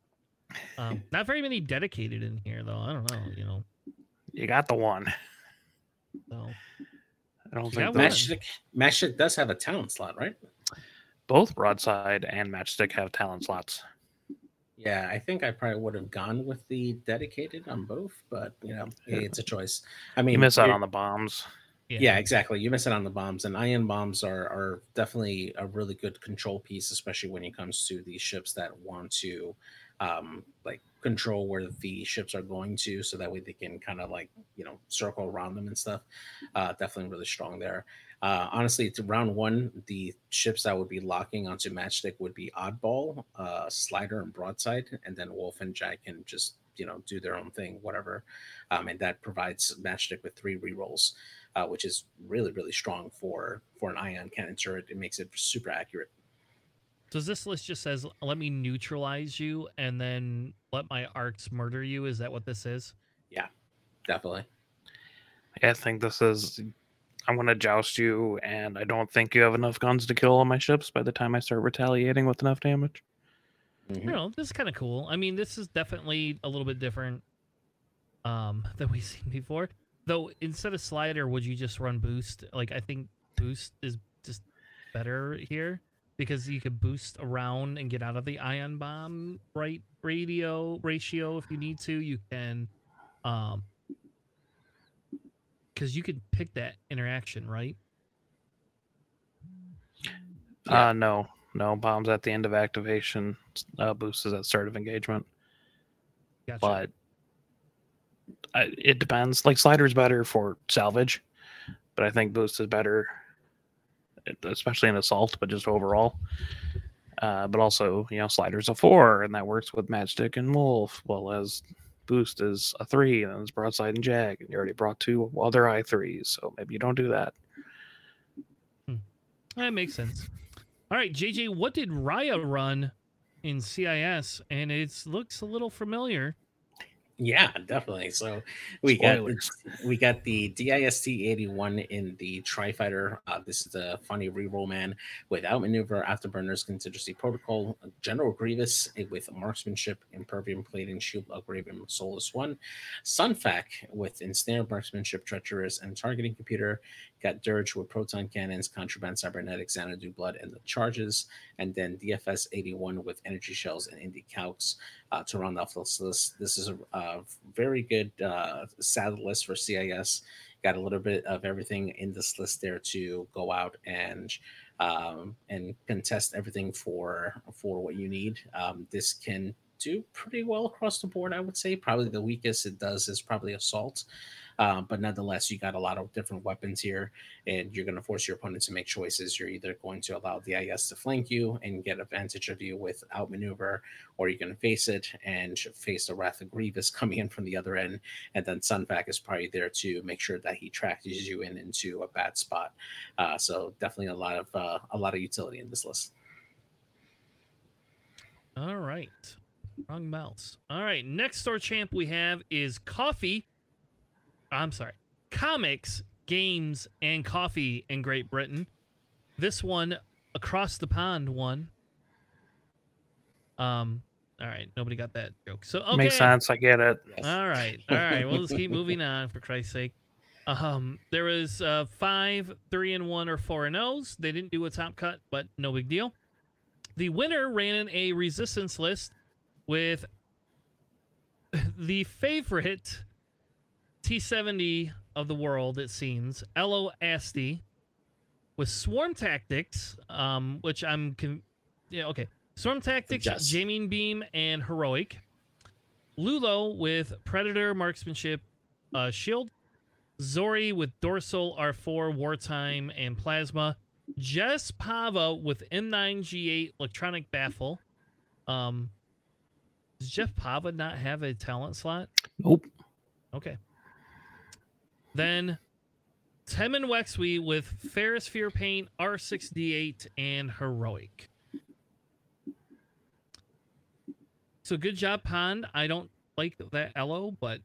Um, not very many dedicated in here, though. I don't know. You know, you got the one. so I don't think got one. Matchstick Matchstick does have a talent slot, right? both Broadside and Matchstick have talent slots. Yeah, I think I probably would have gone with the dedicated on both, but you know, it's a choice. I mean, You miss out on the bombs. yeah. exactly. You miss it on the bombs, and ion bombs are are definitely a really good control piece, especially when it comes to these ships that want to, um, like control where the ships are going to, so that way they can kind of like you know circle around them and stuff. Uh, definitely really strong there. Uh, honestly, to round one, the ships that would be locking onto Matchstick would be Oddball, uh, Slider, and Broadside, and then Wolf and Jag can just you know do their own thing, whatever. Um, and that provides Matchstick with three rerolls, uh, which is really really strong for for an ion cannon turret. It makes it super accurate. Does this list just says let me neutralize you and then let my arcs murder you? Is that what this is? Yeah, definitely. I think this is. I'm going to joust you, and I don't think you have enough guns to kill all my ships by the time I start retaliating with enough damage. Mhm. you know, this is kind of cool. I mean, this is definitely a little bit different um than we've seen before. Though instead of slider, would you just run boost? Like I think boost is just better here because you could boost around and get out of the ion bomb right radio ratio if you need to. You can um because you could pick that interaction, right? Yeah. Uh, no, no bombs at the end of activation. Uh, boost is at start of engagement, Gotcha. but I, it depends. Like slider's better for salvage, but I think boost is better, especially in assault, but just overall. Uh, but also, you know, slider's a four, and that works with matchstick and wolf. Well, as boost is a three, and it's broadside and jag, and you already brought two other i threes, so maybe you don't do that. That makes sense. All right, JJ, what did Raya run in CIS? And it looks a little familiar. Yeah, definitely. So we got we got the DIS-T81 in the Tri Fighter. Uh, this is the funny reroll man with outmaneuver, afterburners, contingency protocol, General Grievous eh, with marksmanship, impervium plating, shield upgrade, and soulless one. Sun Fac with ensnare, marksmanship, treacherous, and targeting computer. Got Dirge with proton cannons, contraband, cybernetics, Xanadu blood, and the charges. And then DFS 81 with energy shells and indie calcs uh, to round off this list. This is a, a very good uh, list for CIS. Got a little bit of everything in this list there to go out and um, and contest everything for for what you need. Um, this can do pretty well across the board. I would say probably the weakest it does is probably assault. Um, but nonetheless, you got a lot of different weapons here, and you're going to force your opponent to make choices. You're either going to allow the IS to flank you and get advantage of you with outmaneuver, or you're going to face it and face the Wrath of Grievous coming in from the other end. And then Sun Fac is probably there to make sure that he tracks you in into a bad spot. Uh, so definitely a lot of uh, a lot of utility in this list. All right. Wrong mouse. All right. Next store champ we have is coffee. I'm sorry. Comics, games, and coffee in Great Britain. This one across the pond one. Um, all right, nobody got that joke. So okay. Makes sense. I get it. All right. All right. We'll just keep moving on for Christ's sake. Um, there was uh five, three and one or four and O's. They didn't do a top cut, but no big deal. The winner ran in a resistance list with the favorite T70 of the world, it seems, Ello Asty, with Swarm Tactics, um, which I'm con- yeah, okay. Swarm Tactics, Yes. Jamming Beam, and Heroic. L'ulo with Predator, Marksmanship, uh, Shield. Zori with Dorsal, R4, Wartime, and Plasma. Jess Pava with M9G8, Electronic Baffle. Um, does Jeff Pava not have a talent slot? Nope. Okay. Then Temmin Wexley with Ferrosphere Paint, R6D8, and Heroic. So good job, Pond. I don't like that Ello, but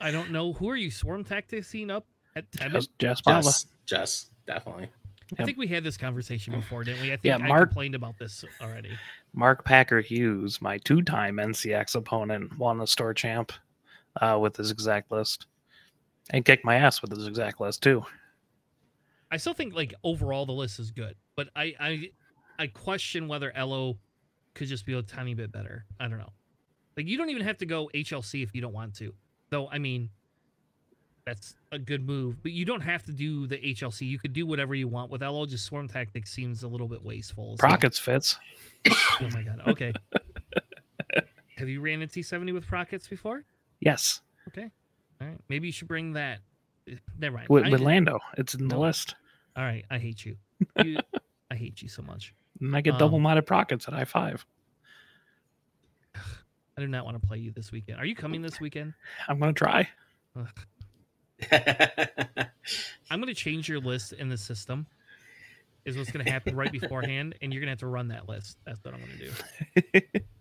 I don't know. Who are you swarm tacticing up at Temin? Just, just Pava. Jess, Jess, definitely. I think we had this conversation before, didn't we? I think Yeah, I Mark- complained about this already. Mark Packer Hughes, my two-time NCX opponent, won the store champ uh, with his exact list, and kicked my ass with his exact list too. I still think like overall the list is good, but I I I question whether Ello could just be a tiny bit better. I don't know. Like you don't even have to go HLC if you don't want to. Though I mean that's a good move, but you don't have to do the HLC. You could do whatever you want with Ello. Just swarm tactics seems a little bit wasteful. so- Prockets fits. Oh my god. Okay. have you ran a T70 with Prockets before? Yes, All right. Maybe you should bring that. eh, Never mind. with, with Lando, it's in the list. All right. I hate you. you I hate you so much. And I get Um, double-minded prockets at I five. I do not want to play you this weekend. Are you coming this weekend? I'm gonna try. I'm going to change your list in the system. Is what's going to happen right beforehand, and you're going to have to run that list. That's what I'm going to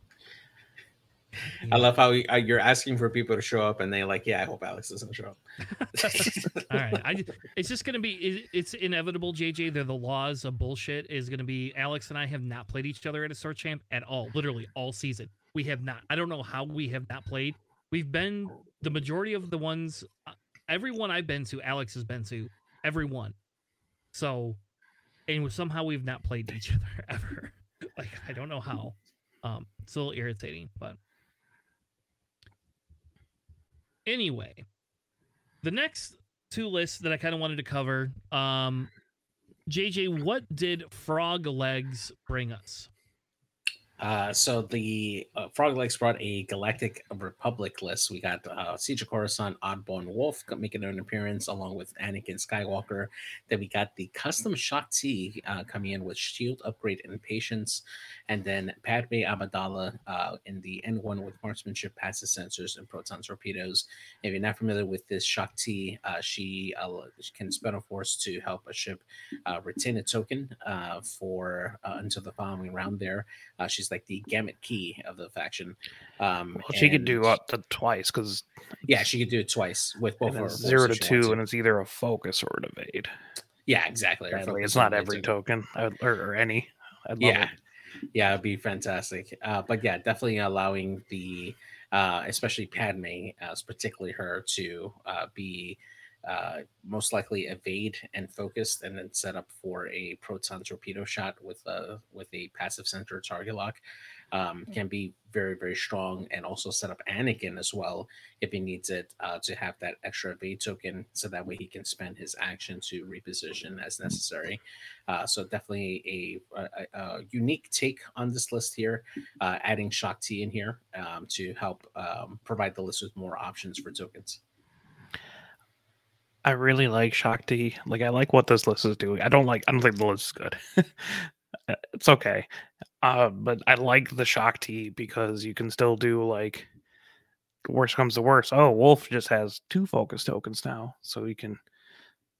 I love how uh, you're asking for people to show up, and they're like, "Yeah, I hope Alex doesn't show up." All right, I, it's just gonna be it, it's inevitable. JJ, they're the laws of bullshit. Is gonna be Alex and I have not played each other at a Store Champ at all, literally all season. We have not. I don't know how we have not played. We've been the majority of the ones. Uh, everyone I've been to, Alex has been to. Everyone. So, and somehow we've not played each other ever. like I don't know how. Um, it's a little irritating, but anyway, the next two lists that I kind of wanted to cover. Um, JJ, what did Frog Legs bring us? Uh, so the uh, Frog Legs brought a Galactic Republic list. We got uh, Siege of Coruscant, Oddball, Wolf making an appearance along with Anakin Skywalker. Then we got the custom Shaak Ti uh, coming in with Shield Upgrade and Patience. And then Padme Amidala uh, in the N1 with marksmanship, passive sensors, and proton torpedoes. If you're not familiar with this Shaak Ti, uh, she, uh, she can spend a force to help a ship retain a token for until the following round there. Uh, she's like the gamut key of the faction. Um, Well, she could do up to twice because Yeah, she could do it twice with both her zero to two, and it's either a focus or an evade. Yeah, exactly. Sadly, it's not every token I- or, or any. I'd love Yeah, it. yeah, it'd be fantastic. Uh, but yeah, definitely allowing the, uh, especially Padme, uh, particularly her, to uh, be uh, most likely evade and focused, and then set up for a proton torpedo shot with a with a passive sensor target lock. Um, can be very very strong, and also set up Anakin as well if he needs it uh, to have that extra evade token, so that way he can spend his action to reposition as necessary. Uh, so definitely a, a, a unique take on this list here, uh, adding Shaak Ti in here um, to help um, provide the list with more options for tokens. I really like Shaak Ti. Like I like what this list is doing. I don't like. I don't think the list is good. Uh, it's okay, uh, but I like the Shaak Ti because you can still do like. Worst comes to worst. Oh, Wolf just has two focus tokens now, so you can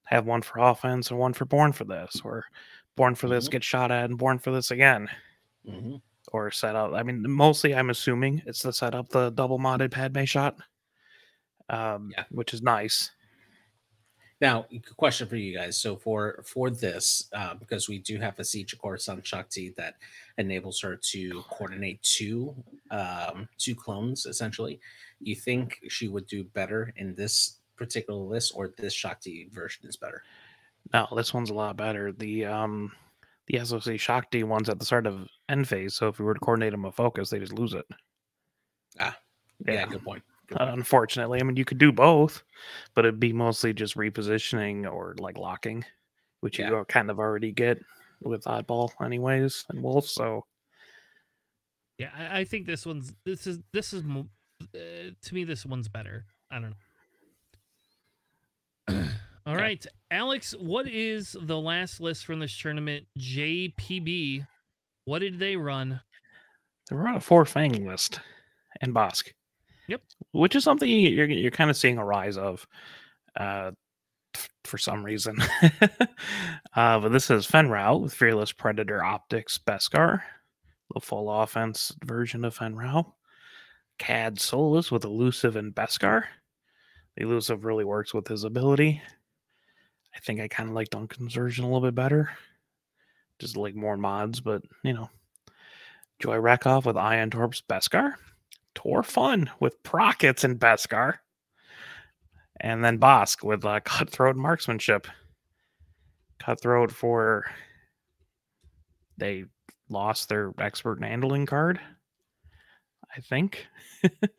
have one for offense and one for Born for this, or Born for this Mhm. get shot at and Born for this again, Mm-hmm. or set up. I mean, mostly I'm assuming it's to set up the double modded Padme shot, um, Yeah. which is nice. Now, a question for you guys. So for for this, uh, because we do have a Siege of Coruscant Shaak Ti that enables her to coordinate two um, two clones essentially. You think she would do better in this particular list, or this Shaak Ti version is better? No, this one's a lot better. The um the SOC Shaak Ti one's at the start of end phase, so if we were to coordinate them with focus, they just lose it. Ah, Yeah, good. Good point. Unfortunately. I mean you could do both, but it'd be mostly just repositioning or like locking, which Yeah. you kind of already get with oddball anyways and wolf. So Yeah, I, I think this one's this is this is uh, to me this one's better. I don't know. All Okay. right, Alex, what is the last list from this tournament? JPB. What did they run? they were on a four fang list and Bosk. Yep. Which is something you- you're you're kind of seeing a rise of. Uh for some reason. uh, but this is Fenn Rau with Fearless Predator Optics Beskar, the full offense version of Fenrau. Kad Solus with Elusive and Beskar. The Elusive really works with his ability. I think I kind of like Duncan's version a little bit better. Just like more mods, but you know. Joy Rekkoff with Ion Torps Beskar. Tor Phun with Prockets and Beskar and then Bossk with uh, cutthroat marksmanship. Cutthroat for they lost their expert handling card. I think.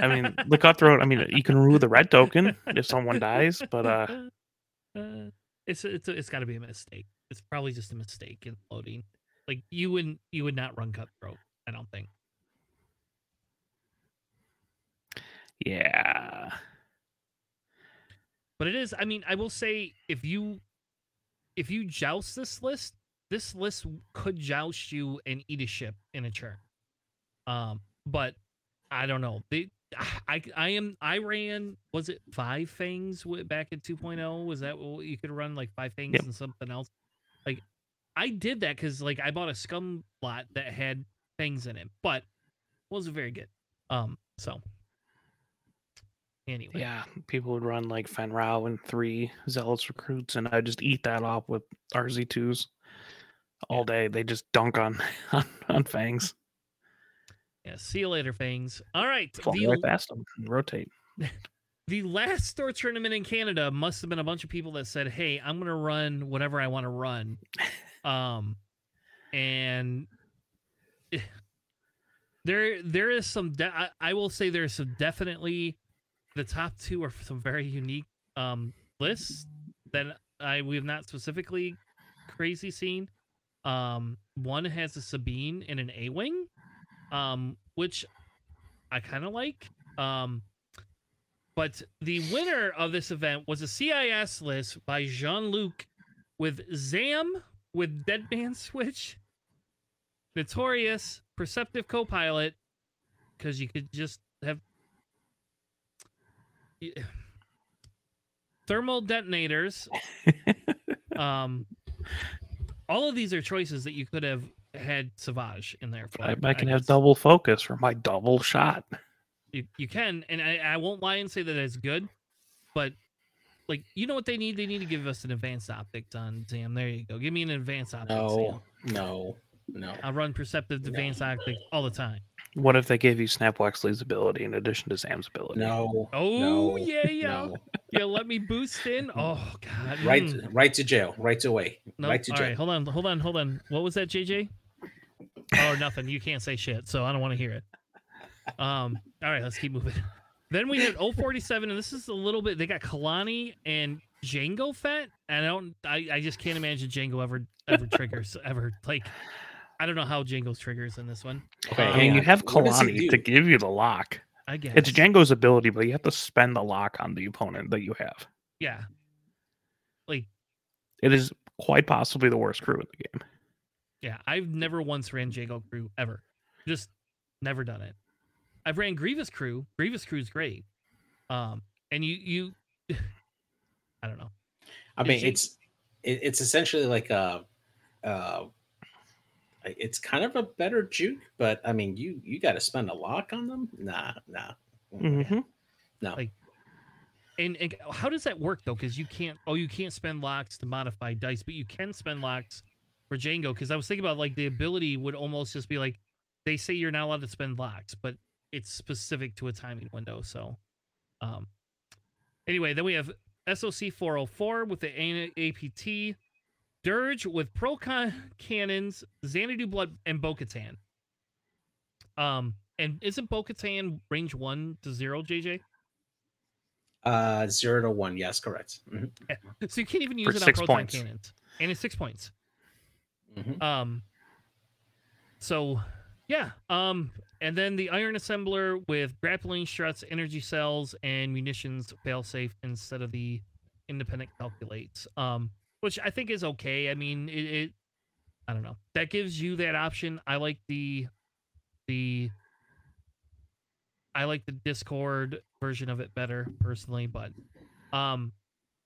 I mean, the cutthroat. I mean, you can rule the red token if someone dies, but uh, Uh, it's it's it's got to be a mistake. It's probably just a mistake in loading. Like you wouldn't you would not run cutthroat. I don't think. Yeah, But it is. I mean, I will say if you if you joust this list, this list could joust you and eat a ship in a turn. Um, but I don't know. They, I I am I ran was it five fangs wi- back at 2.0? Was that what you could run like five fangs Yep. and something else? Like I did that because like I bought a scum lot that had fangs in it, but wasn't very good. Um, so anyway, Yeah, people would run like Fenn Rau and three Zealous recruits, and I just eat that up with RZ2s all day. They just dunk on on, on fangs, yeah. See you later, Fangs. All right, the right past them, and rotate. the last store tournament in Canada must have been a bunch of people that said, "Hey, I'm going to run whatever I want to run," um, and there there is some. De- I, I will say there's some definitely the top two are some very unique um lists that I we have not specifically crazy seen. Um, one has a Sabine and an A wing, um, which I kind of like. Um, but the winner of this event was a CIS list by Jean Luc with Zam with Deadman Switch, Notorious, Perceptive Copilot, because you could just thermal detonators. um, all of these are choices that you could have had Savage in there for. I, I can have double focus for my double shot. You, you can, and I, I won't lie and say that it's good, but like you know what they need? They need to give us an advanced optics on Zam. There you go. Give me an advanced optics. No, no, no. I run perceptive advanced optics all the time. What if they gave you Snap Wexley's ability in addition to Zam's ability? No. Oh no, yeah, yeah, no. yeah. Let me boost in. Oh god. Right, mm. right to jail. Right away. No, right to all jail. right, hold on, hold on, hold on. What was that, JJ? Oh, nothing. You can't say shit, so I don't want to hear it. Um. All right, let's keep moving. Then we had 047, and this is a little bit. They got Kalani and Django Fett, and I don't. I, I just can't imagine Django ever ever triggers ever like. I don't know how Django's triggers in this one. Okay, Uh, I mean, you have What Kalani to give you the lock. I guess It's Django's ability, but you have to spend the lock on the opponent that you have. Yeah. Like It is quite possibly the worst crew in the game. Yeah, I've never once ran Django crew ever. Just never done it. I've ran Grievous crew. Grievous crew is great. Um, and you you, I don't know. I mean, you- it's it's essentially like a, uh, it's kind of a better juke, but I mean, you you got to spend a lock on them. Nah, nah, Mm-hmm. no. Like- And, and how does that work though? Because you can't. Oh, you can't spend locks to modify dice, but you can spend locks for Django. Because I was thinking about like the ability would almost just be like they say you're not allowed to spend locks, but it's specific to a timing window. So, um, anyway, then we have SOC 404 with the A- APT, Dirge with Pro Con- Cannons, Xanadu Blood, and Bo Katan. Um, and isn't Bo Katan range one to zero, JJ? Uh, zero to one. Yes, correct. Mhm, So you can't even use For it on proton points. cannons, and it's six points. mhm. Um, so yeah. Um, and then the iron assembler with grappling struts, energy cells, and munitions failsafe instead of the independent calculates. Um, which I think is okay. I mean, it, it I don't know. That gives you that option. I like the the I like the Discord version of it better personally, but um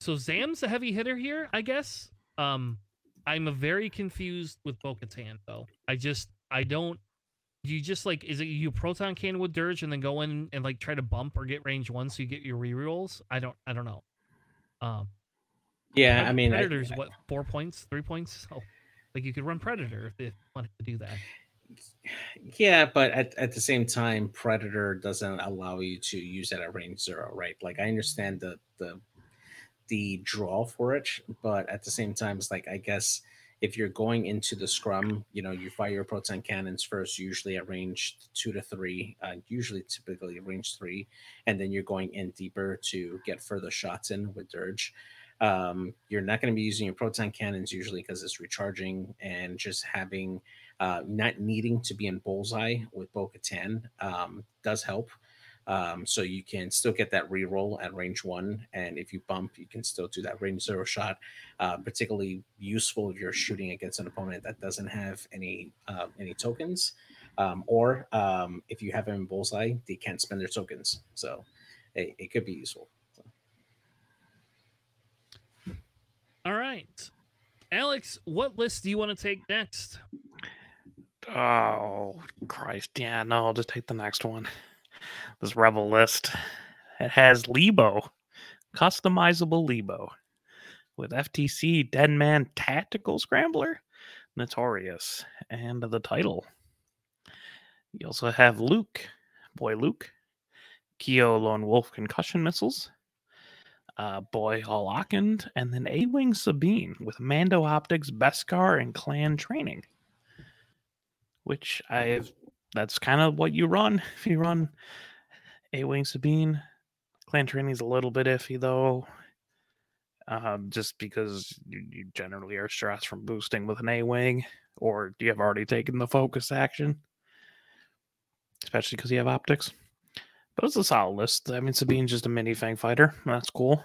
so Zam's a heavy hitter here, I guess. Um I'm very confused with Bo-Katan though. I just I don't you just like is it you proton cannon with dirge and then go in and like try to bump or get range one so you get your rerolls? I don't I don't know. Um Yeah, I mean, I- Predator's what four points, three points? Oh, like you could run Predator if you wanted to do that. Yeah, but at, at the same time, Predator doesn't allow you to use that at range zero, right? Like I understand the the the draw for it, but at the same time, it's like I guess if you're going into the scrum, you know, you fire your proton cannons first, usually at range two to three, uh, usually typically range three, and then you're going in deeper to get further shots in with Dirge. Um, you're not going to be using your proton cannons usually because it's recharging and just having uh, not needing to be in bullseye with Bo Katan um, does help. Um, so you can still get that reroll at range one, and if you bump, you can still do that range zero shot. Uh, particularly useful if you're shooting against an opponent that doesn't have any uh, any tokens, um, or um, if you have them in bullseye, they can't spend their tokens. So it, it could be useful. All right. Alex, what list do you want to take next? Oh Christ! Yeah, no, I'll just take the next one. this Rebel list. It has Lebo, customizable Lebo, with FTC Deadman Tactical Scrambler, Notorious, and the title. You also have Luke, boy Luke, Keo Lone Wolf concussion missiles, uh, Boy Holokand, and then A Wing Sabine with Mando Optics, Beskar, and Clan Training. Which I've that's kind of what you run if you run A Wing Sabine. Clan Training is a little bit iffy though. Um, just because you, you generally are stressed from boosting with an A Wing, or you have already taken the focus action, especially because you have optics. But it's a solid list. I mean, Sabine's just a mini Fang fighter. That's cool.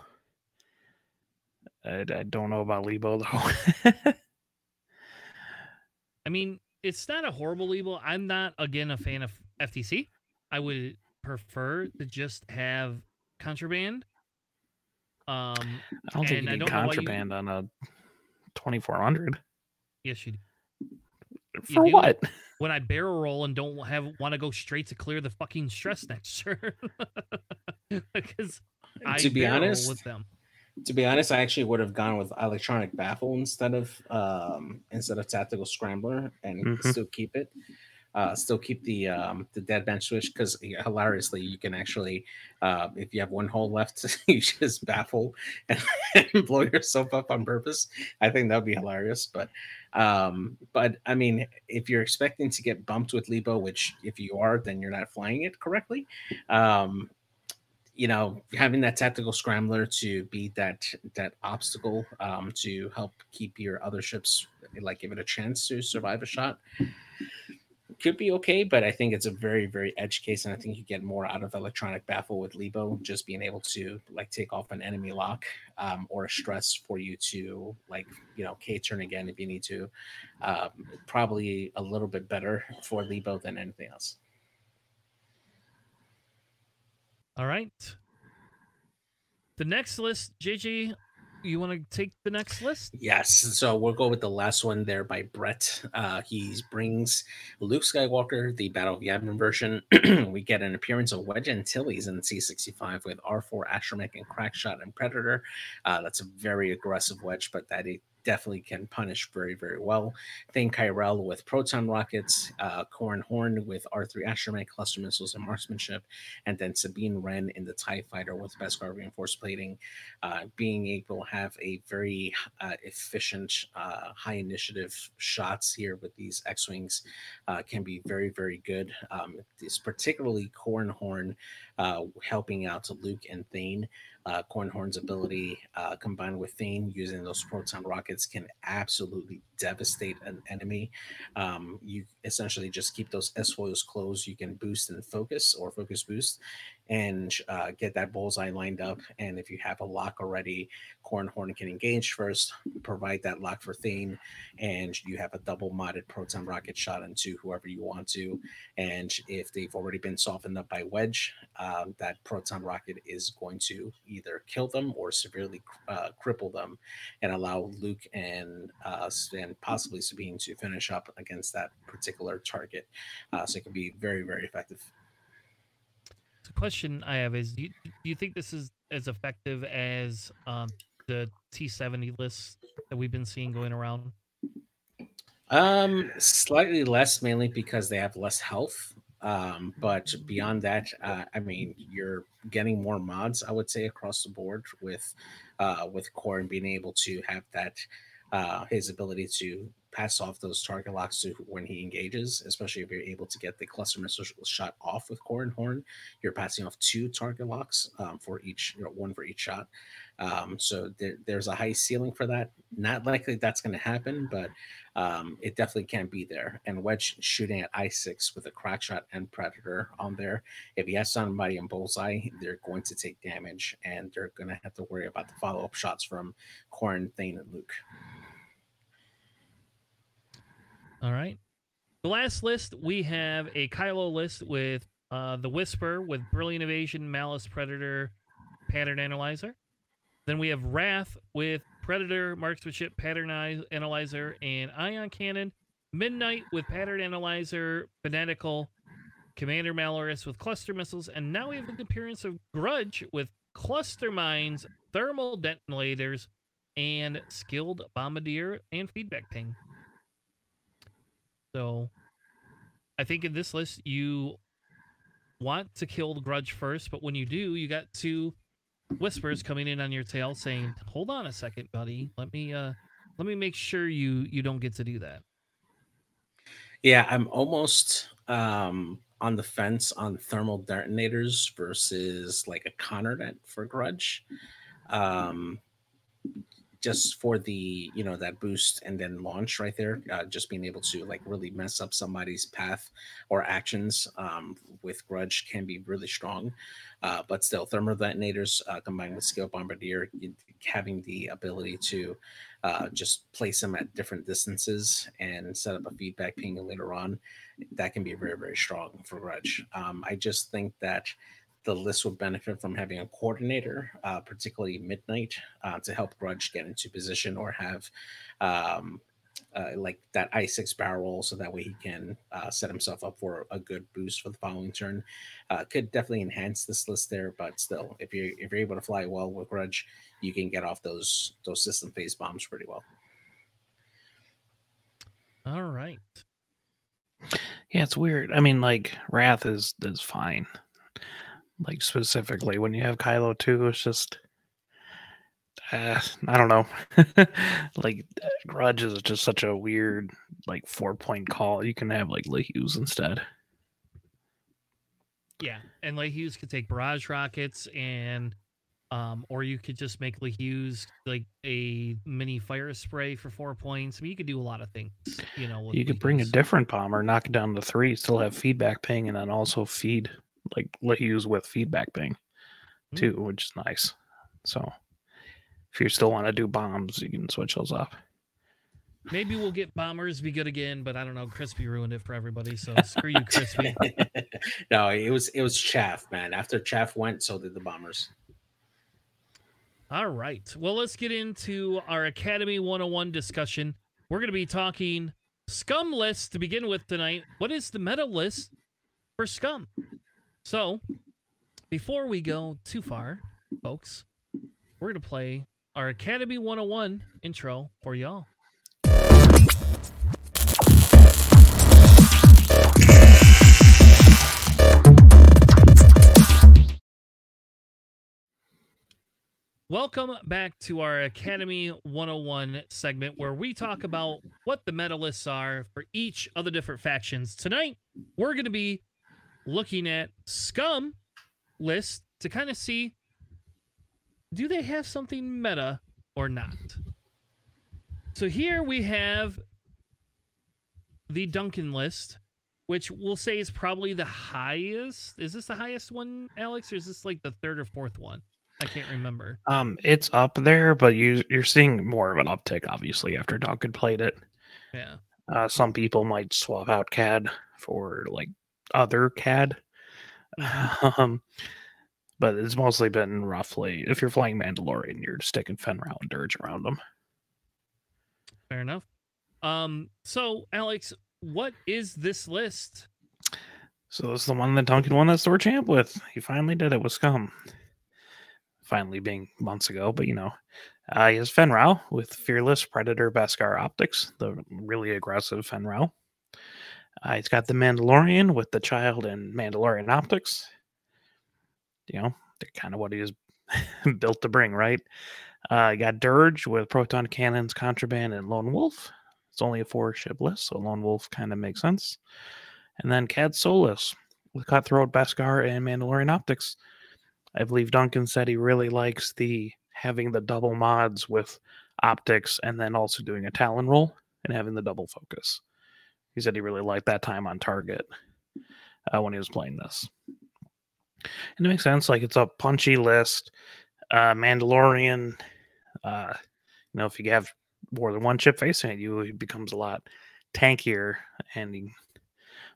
I, I don't know about Lebo though. I mean, it's not a horrible label. I'm not again a fan of FTC. I would prefer to just have contraband. Um, I don't think And you need why you- contraband on a 2400. yes, you do. You For do? What? When I barrel roll and don't have want to go straight to clear the fucking stress next turn, because I to be honest, with them. to be honest, I actually would have gone with electronic baffle instead of um instead of tactical scrambler and Mhm. still keep it. Uh, still keep the um the dead bench switch because hilariously you can actually uh if you have one hole left you just baffle and, and blow yourself up on purpose. I think that would be hilarious. But um but I mean if you're expecting to get bumped with Lebo, which if you are, then you're not flying it correctly. Um you know having that tactical scrambler to beat that that obstacle um, to help keep your other ships like give it a chance to survive a shot could be okay but i think it's a very very edge case and i think you get more out of electronic baffle with lebo just being able to like take off an enemy lock um, or a stress for you to like you know k turn again if you need to um, probably a little bit better for lebo than anything else All right. The next list, JJ, you want to take the next list? Yes, so we'll go with the last one there by Brett. Uh, he brings Luke Skywalker, the Battle of Yavin version. we get an appearance of Wedge Antilles in C65 with R4 Astromech and Crackshot and Predator. Uh, that's a very aggressive wedge, but that definitely can punish very, very well. Thane Kyrell with proton rockets, uh, Corran Horn with R3 Astromech, cluster missiles, and marksmanship, and then Sabine Wren in the TIE fighter with Beskar reinforced plating uh, being able to have a very uh, efficient, uh, high initiative shots here with these X Wings uh, can be very, very good. Um, this particularly Corran Horn uh, helping out to Luke and Thane. Uh, Corran Horn's ability uh, combined with Thane using those proton rockets can absolutely devastate an enemy. Um, you essentially just keep those S foils closed. You can boost and focus or focus boost and uh, get that bullseye lined up. And if you have a lock already, Corran Horn can engage first, provide that lock for Thane, and you have a double modded proton rocket shot into whoever you want to. And if they've already been softened up by Wedge, um, that proton rocket is going to either kill them or severely uh, cripple them and allow Luke and uh, and possibly Sabine to finish up against that particular target. Uh, so it can be very, very effective. Question I have is: Do you, do you think this is as effective as um, the T70 lists that we've been seeing going around? Um, slightly less, mainly because they have less health. Um, but beyond that, uh, I mean, you're getting more mods. I would say across the board with uh, with Core and being able to have that uh, his ability to pass off those target locks to when he engages, especially if you're able to get the cluster missile shot off with Corran Horn, you're passing off two target locks um, for each, you know, one for each shot. Um, so there, there's a high ceiling for that. Not likely that's going to happen, but um, it definitely can't be there. And Wedge shooting at I6 with a crack shot and Predator on there. If he has somebody in bullseye, they're going to take damage and they're going to have to worry about the follow up shots from Corn, Thane, and Luke. All right. The last list we have a Kylo list with uh, the Whisper with Brilliant Evasion, Malice Predator, Pattern Analyzer. Then we have Wrath with Predator, Marksmanship, Pattern Analyzer, and Ion Cannon. Midnight with Pattern Analyzer, Fanatical, Commander Malarus with cluster missiles, and now we have the appearance of Grudge with cluster mines, thermal detonators, and skilled bombardier and feedback ping. So I think in this list you want to kill the grudge first, but when you do, you got two whispers coming in on your tail saying, "Hold on a second, buddy. Let me uh let me make sure you you don't get to do that." Yeah, I'm almost um on the fence on thermal detonators versus like a Conner net for grudge. Um just for the you know that boost and then launch right there uh, just being able to like really mess up somebody's path or actions um, with grudge can be really strong. Uh, but still thermal detonators uh, combined with skill bombardier having the ability to uh, just place them at different distances and set up a feedback ping later on that can be very very strong for grudge. Um, i just think that the list would benefit from having a coordinator, uh, particularly midnight, uh, to help Grudge get into position or have um, uh, like that I six barrel, so that way he can uh, set himself up for a good boost for the following turn. Uh, could definitely enhance this list there, but still, if you if you're able to fly well with Grudge, you can get off those those system phase bombs pretty well. All right. Yeah, it's weird. I mean, like Wrath is is fine like specifically when you have Kylo too, it's just uh, I don't know. like Grudge is just such a weird like four point call. You can have like LeHuse instead. Yeah, and LeHuse could take barrage rockets and um, or you could just make LeHuse like a mini fire spray for four points. I mean, you could do a lot of things. You know, you could bring a different bomber, knock it down to three, still have feedback ping, and then also feed like LeHuse with feedback ping hmm. too, mm. which is nice. So if you still want to do bombs, you can switch those up. Maybe we'll get bombers be good again, but I don't know. Crispy ruined it for everybody, so screw you, Crispy. no, it was it was Chaff, man. After Chaff went, so did the bombers. All right. Well, let's get into our Academy 101 discussion. We're going to be talking scum list to begin with tonight. What is the meta list for scum? So, before we go too far, folks, we're going to play our Academy 101 intro for y'all. Welcome back to our Academy 101 segment where we talk about what the medalists are for each of the different factions. Tonight, we're going to be looking at Scum list to kind of see do they have something meta or not. So here we have the Duncan list, which we'll say is probably the highest. Is this the highest one, Alex, or is this like the third or fourth one? I can't remember. Um, it's up there, but you you're seeing more of an uptick, obviously, after Duncan played it. Yeah. Uh, some people might swap out CAD for like other CAD. Mm-hmm. Um, but it's mostly been roughly if you're flying Mandalorian, you're sticking Fenn Rau and Dirge around them. Fair enough. Um, so Alex, what is this list? So this is the one that Duncan won that store champ with. He finally did it with Scum. Finally being months ago, but you know, uh, he has Fenn Rau with Fearless Predator Beskar Optics, the really aggressive Fenn Rau. Uh, he's got the Mandalorian with the child and Mandalorian optics. You know, they're kind of what he was built to bring, right? Uh, got Dirge with proton cannons, contraband, and Lone Wolf. It's only a four ship list, so Lone Wolf kind of makes sense. And then Kad Solus with Cutthroat, Beskar, and Mandalorian optics. I believe Duncan said he really likes the having the double mods with optics and then also doing a Talon roll and having the double focus. He said he really liked that time on target uh, when he was playing this. And it makes sense. Like it's a punchy list. Uh, Mandalorian, uh, you know, if you have more than one chip facing at you, it becomes a lot tankier and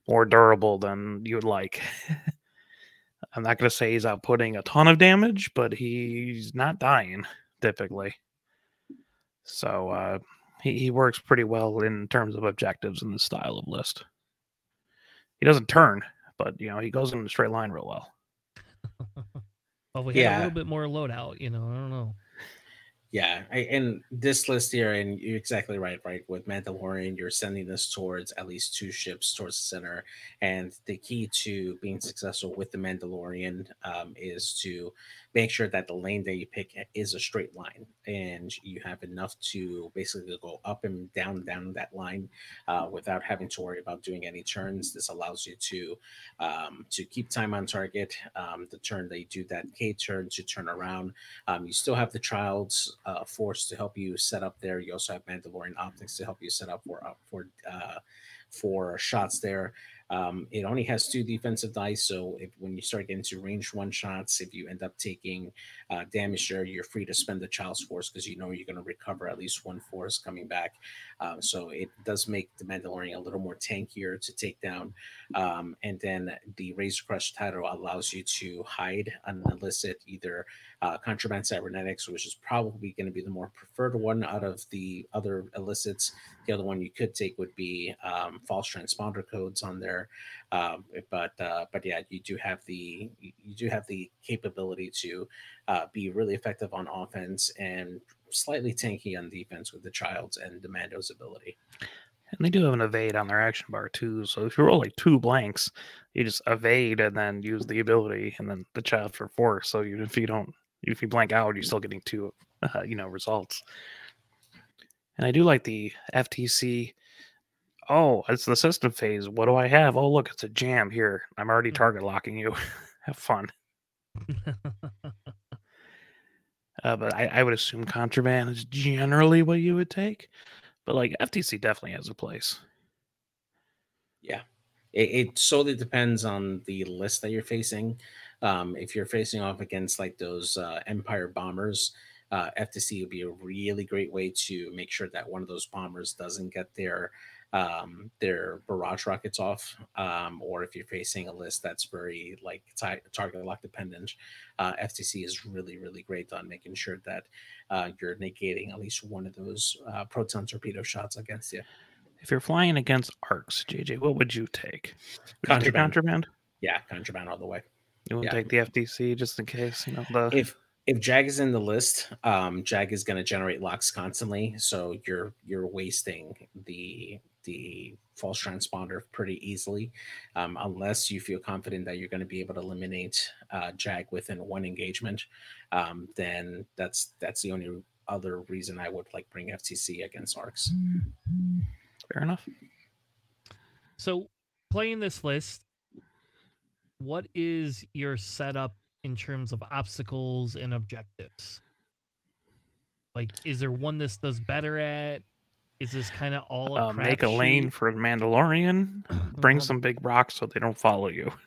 more durable than you would like. I'm not going to say he's outputting a ton of damage, but he's not dying typically. So uh, he, he works pretty well in terms of objectives in the style of list. He doesn't turn, but you know he goes in a straight line real well. Well, if we had a little bit more loadout, you know, I don't know. Yeah, I, and this list here, and you're exactly right. Right, with Mandalorian, you're sending this towards at least two ships towards the center, and the key to being successful with the Mandalorian um, is to make sure that the lane that you pick is a straight line, and you have enough to basically go up and down down that line uh, without having to worry about doing any turns. This allows you to um, to keep time on target. Um, the turn that you do that K turn to turn around. Um, you still have the child's uh, force to help you set up there. You also have Mandalorian optics to help you set up for uh, for uh, for shots there. Um, it only has two defensive dice, so if when you start getting to range one shots, if you end up taking uh, damage there, you're free to spend the child's force because you know you're going to recover at least one force coming back. Um, so it does make the Mandalorian a little more tankier to take down. Um, and then the Razor Crest title allows you to hide an illicit either uh, contraband cybernetics, which is probably going to be the more preferred one out of the other illicits. The other one you could take would be um, false transponder codes on there, um, but uh, but yeah, you do have the you you do have the capability to uh, be really effective on offense and slightly tanky on defense with the Child's and Demando's ability. And they do have an evade on their action bar too. So if you roll like two blanks, you just evade and then use the ability, and then the child for force. So even if you don't, if you blank out, you're still getting two, uh, you know, results. And I do like the FTC. Oh, it's the system phase. What do I have? Oh, look, it's a jam here. I'm already target locking you. have fun. Uh, but I, I would assume contraband is generally what you would take. But like FTC definitely has a place. Yeah, it, it solely depends on the list that you're facing. Um, if you're facing off against like those uh, Empire bombers, uh, FTC would be a really great way to make sure that one of those bombers doesn't get their um, their barrage rockets off. Um, or if you're facing a list that's very like ti- target lock dependent, uh, FTC is really really great on making sure that uh, you're negating at least one of those uh, proton torpedo shots against you. If you're flying against arcs, JJ, what would you take? Would you Contraband. contraband? Yeah, contraband all the way. You wouldn't Yeah. take the FTC just in case, you know, the if if Jag is in the list, um, Jag is going to generate locks constantly, so you're you're wasting the the false transponder pretty easily, um, unless you feel confident that you're going to be able to eliminate uh, Jag within one engagement. Um, then that's that's the only other reason I would like bring FTC against arcs. fair enough. So, playing this list, what is your setup in terms of obstacles and objectives? Like, is there one this does better at? Is this kind of all a Uh, make a lane for the Mandalorian. Bring Um, some big rocks so they don't follow you.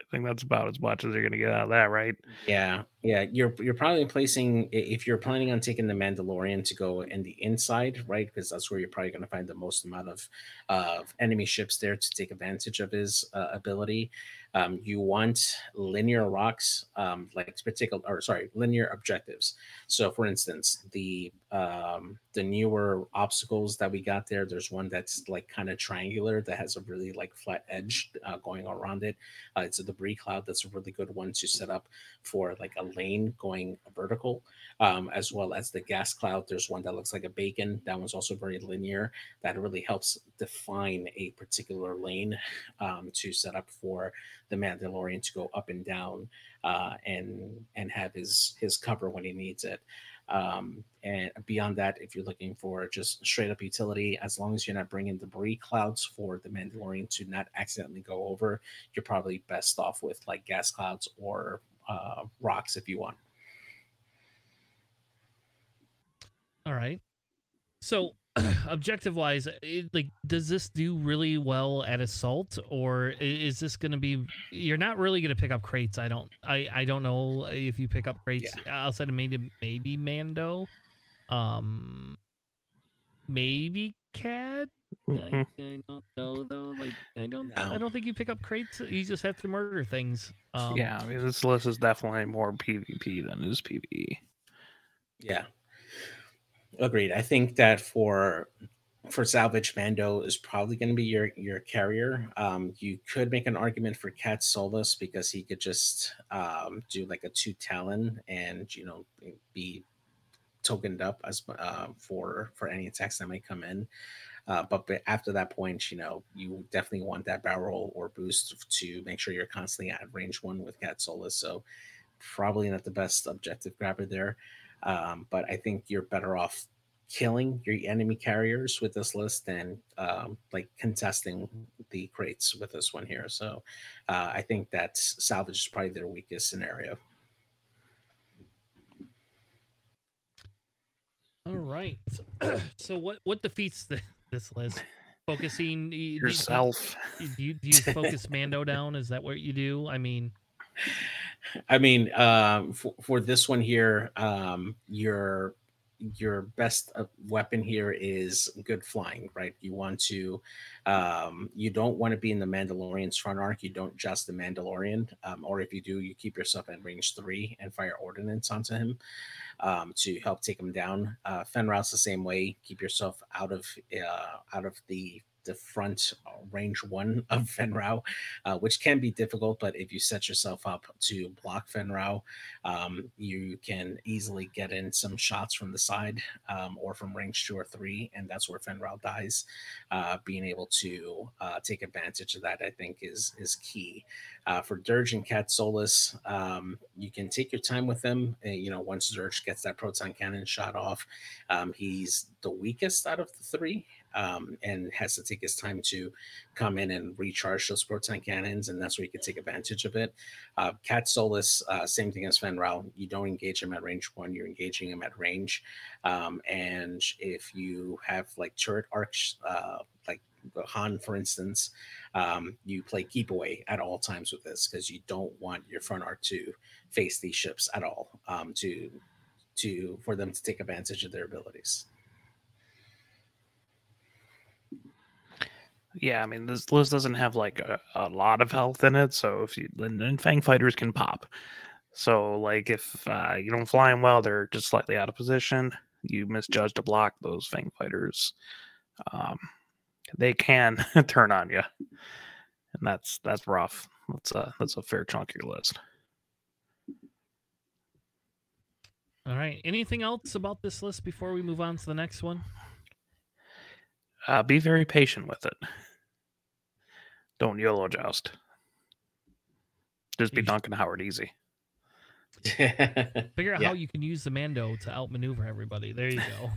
I think that's about as much as you're gonna get out of that, right? Yeah, yeah. You're you're probably placing if you're planning on taking the Mandalorian to go in the inside, right? Because that's where you're probably going to find the most amount of of enemy ships there to take advantage of his uh, ability. Um, you want linear rocks, um, like particular, or sorry, linear objectives. So, for instance, the um, the newer obstacles that we got there, there's one that's like kind of triangular that has a really like flat edge uh, going around it. Uh, it's a debris cloud. That's a really good one to set up for like a lane going vertical, um, as well as the gas cloud. There's one that looks like a bacon. That one's also very linear. That really helps define a particular lane um, to set up for the Mandalorian to go up and down uh, and and have his his cover when he needs it. Um, and beyond that, if you're looking for just straight up utility, as long as you're not bringing debris clouds for the Mandalorian to not accidentally go over, you're probably best off with like gas clouds or uh, rocks if you want. All right. So, objective wise, it, like, does this do really well at assault, or is this going to be? You're not really going to pick up crates. I don't. I I don't know if you pick up crates outside of maybe maybe Mando, um, maybe Cad. I, Mhm. I don't know though. Like, I don't. I don't think you pick up crates. You just have to murder things. Um, yeah, I mean, this list is definitely more PvP than it is PvE. Yeah. Agreed. I think that for for salvage, Mando is probably going to be your your carrier. Um, you could make an argument for Kad Solus because he could just um, do like a two Talon and you know be tokened up as uh, for for any attacks that might come in. Uh, but, but after that point, you know, you definitely want that barrel or boost to make sure you're constantly at range one with Kad Solus. So probably not the best objective grabber there. Um, but I think you're better off killing your enemy carriers with this list than um, like contesting the crates with this one here. So uh, I think that salvage is probably their weakest scenario. All right. so what what defeats the, this list? Focusing yourself. Do you, do you focus Mando down? Is that what you do? I mean, I mean, um, for, for this one here, um, your your best uh, weapon here is good flying, right? You want to, um, you don't want to be in the Mandalorian's front arc. You don't just the Mandalorian, um, or if you do, you keep yourself at range three and fire ordnance onto him um, to help take him down. Uh, Fenn the same way. Keep yourself out of uh, out of the the front uh, range one of Fenn Rau, uh, which can be difficult. But if you set yourself up to block Fenn Rau, um, you can easily get in some shots from the side um, or from range two or three, and that's where Fenn Rau dies. Uh, being able to uh, take advantage of that, I think, is is key. Uh, for Dirge and Kad Solus, um, you can take your time with them. Uh, you know, once Dirge gets that proton cannon shot off, um, he's the weakest out of the three um, and has to take his time to come in and recharge those proton cannons, and that's where you can take advantage of it. Uh, Kad Solus, uh, same thing as Fenn Rau. You don't engage him at range one; you're engaging him at range. Um, and if you have like turret arcs, uh, like Han, for instance, um, you play keep away at all times with this because you don't want your front arc to face these ships at all um, to to for them to take advantage of their abilities. Yeah, I mean this list doesn't have like a, a lot of health in it, so if you and Fang fighters can pop. So like if uh, you don't fly them well, they're just slightly out of position. You misjudge to block those Fang fighters. Um, they can turn on you, and that's that's rough. That's a that's a fair chunk of your list. All right. Anything else about this list before we move on to the next one? Uh, be very patient with it. Don't YOLO joust. Just be Duncan Howard easy. Figure out yeah. how you can use the Mando to outmaneuver everybody. There you go.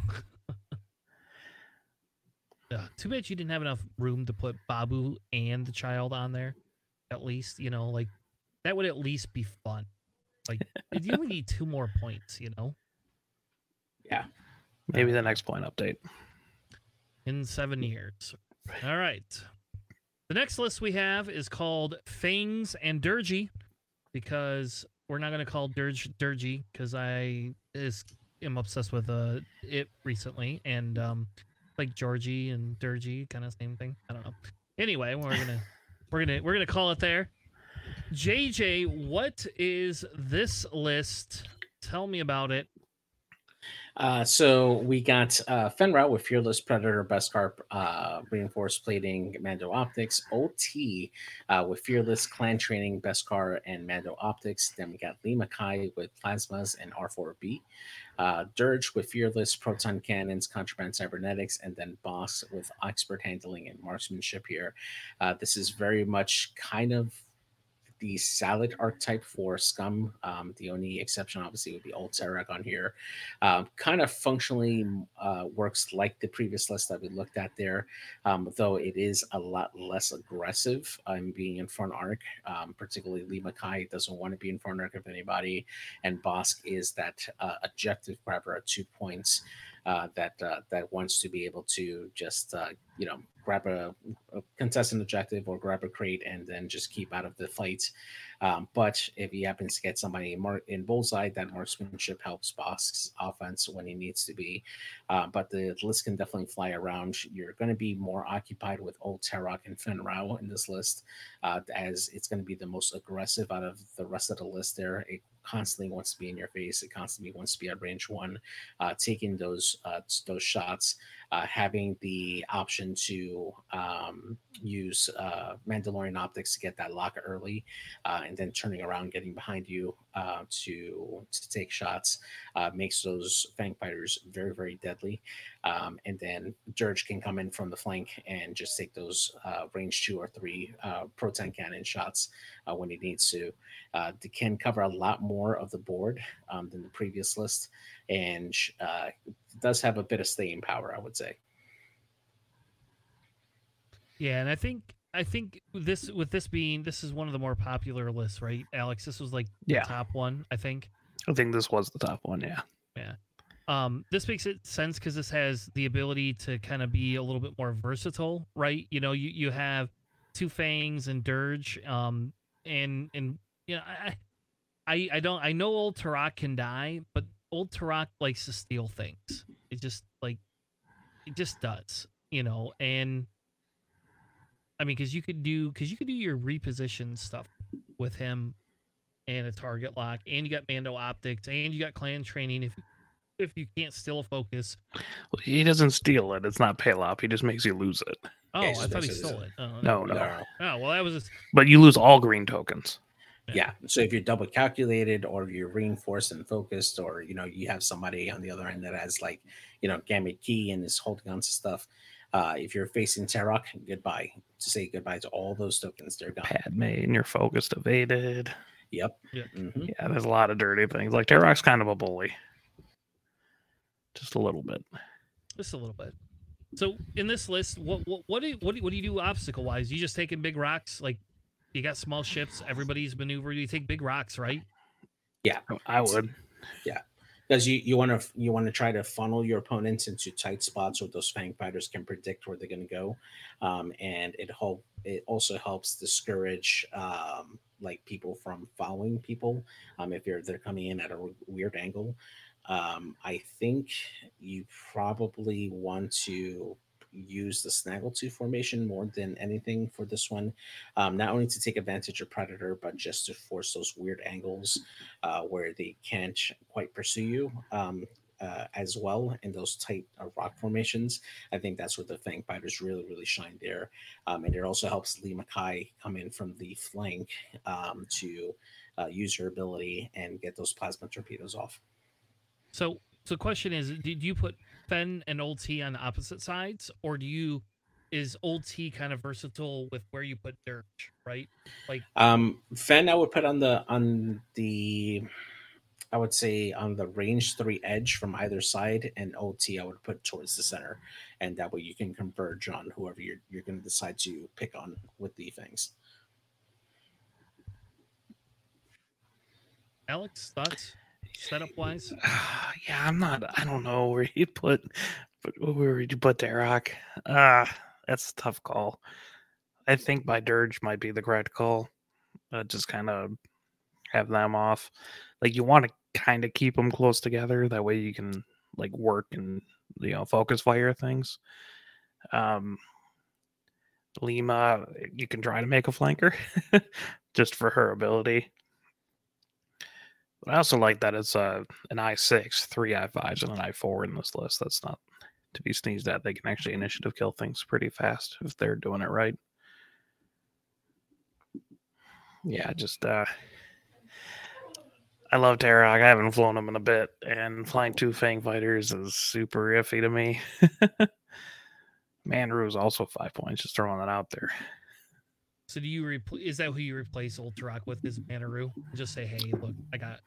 uh, too bad you didn't have enough room to put Babu and the child on there. At least, you know, like that would at least be fun. Like you only need two more points, you know? Yeah. Maybe the next point update in seven years. All right. The next list we have is called Fangs and Durgy because we're not going to call Dirge Durgy because I is am obsessed with uh it recently and um like Georgie and Durgy kind of same thing. I don't know. Anyway, we're gonna we're gonna we're gonna call it there. JJ, what is this list? Tell me about it. Uh, so we got uh, with Fearless Predator, Best Beskar, uh, Reinforced Plating, Mando Optics, OT uh, with Fearless Clan Training, Beskar, and Mando Optics. Then we got Leema Kai with Plasmas and R4B. Uh, Dirge with Fearless, Proton Cannons, Contraband Cybernetics, and then Bossk with Expert Handling and Marksmanship here. Uh, this is very much kind of the salad archetype for Scum. Um, the only exception, obviously, would be Old Teroch on here. Um, kind of functionally uh, works like the previous list that we looked at there, um, though it is a lot less aggressive um, being in front arc. Um, particularly, Leema Kai doesn't want to be in front arc of anybody, and Bossk is that uh, objective grabber at two points. Uh, that uh, that wants to be able to just uh, you know grab a, a, contestant objective or grab a crate and then just keep out of the fight. Um, but if he happens to get somebody in, mar- in bullseye, that marksmanship helps Bossk's offense when he needs to be. Uh, but the list can definitely fly around. You're going to be more occupied with Old Teroch and Fenn Rau in this list, uh, as it's going to be the most aggressive out of the rest of the list there. It constantly wants to be in your face. It constantly wants to be at range one, uh, taking those uh, those shots, uh, having the option to um, use uh, Mandalorian optics to get that lock early, uh, and then turning around, getting behind you uh, to to take shots, uh, makes those Fang fighters very very deadly. Um, and then Dirge can come in from the flank and just take those uh, range two or three proton cannon shots when he needs to. They can cover a lot more of the board um, than the previous list, and uh, does have a bit of staying power, I would say. Yeah, and I think I think this with this being this is one of the more popular lists, right, Alex? This was like Yeah. the top one, I think. I think this was the top one. Yeah. Yeah. Um, this makes it sense because this has the ability to kind of be a little bit more versatile, right? You know, you, you have two fangs and dirge, um, and and you know, I I I don't I know old Teroch can die, but old Teroch likes to steal things. It just like it just does, you know, and I mean, because you could do because you could do your reposition stuff with him and a target lock, and you got Mando optics, and you got clan training. If if you can't steal a focus, Well, he doesn't steal it. It's not Palob. He just makes you lose it. oh, Yeah, I thought he stole it. Oh, No, no. No. Oh, well, that was just, But you lose all green tokens. Yeah. So if you're double calculated or you're reinforced and focused, or you know, you have somebody on the other end that has like, you know, gamut key and is holding on to stuff. Uh, if you're facing Teroch, goodbye. To say goodbye to all those tokens, they're gone. Padme and you're focused evaded. Yep. Yeah. Mhm. Yeah, there's a lot of dirty things. Like Teroch's kind of a bully. Just a little bit. just a little bit. So in this list, what what what do you, what do you, what do you do obstacle wise? You just taking big rocks, like you got small ships. Everybody's maneuver. You take big rocks, right? Yeah, I would. Yeah, because you you want to you want to try to funnel your opponents into tight spots where those fang fighters can predict where they're going to go um, and it help it also helps discourage um, like people from following people um, if you're they're coming in at a weird angle um, i think you probably want to use the snaggletooth formation more than anything for this one um, not only to take advantage of predator but just to force those weird angles uh, where they can't quite pursue you um, uh, as well in those tight uh, rock formations. I think that's where the Fang Fighters really, really shine there. Um, and it also helps Leema Kai come in from the flank um, to uh, use her ability and get those plasma torpedoes off. So so the question is, did you put Fenn and Old T on the opposite sides, or do you is Old T kind of versatile with where you put Dirge, right? Like Um, Fenn, I would put on the on the I would say on the range three edge from either side, and OT I would put towards the center, and that way you can converge on whoever you're you're going to decide to pick on with the things. Alex, thoughts setup wise? yeah, I'm not. I don't know where you put, but where you put Darrock? Ah, that's a tough call. I think my Dirge might be the correct call. Uh, just kind of have them off. Like you want to kind of keep them close together. That way you can like work and you know focus fire things. Um, Leema, you can try to make a flanker just for her ability. I also like that it's uh, an i6, three i5s, and an i4 in this list. That's not to be sneezed at. They can actually initiative kill things pretty fast if they're doing it right. Yeah, just uh I love Teroch. I haven't flown him in a bit, and flying two Fang fighters is super iffy to me. Manaroo is also five points. Just throwing that out there. So do you repl- is that who you replace Old Teroch with? Is Manaroo? Just say, hey, look, I got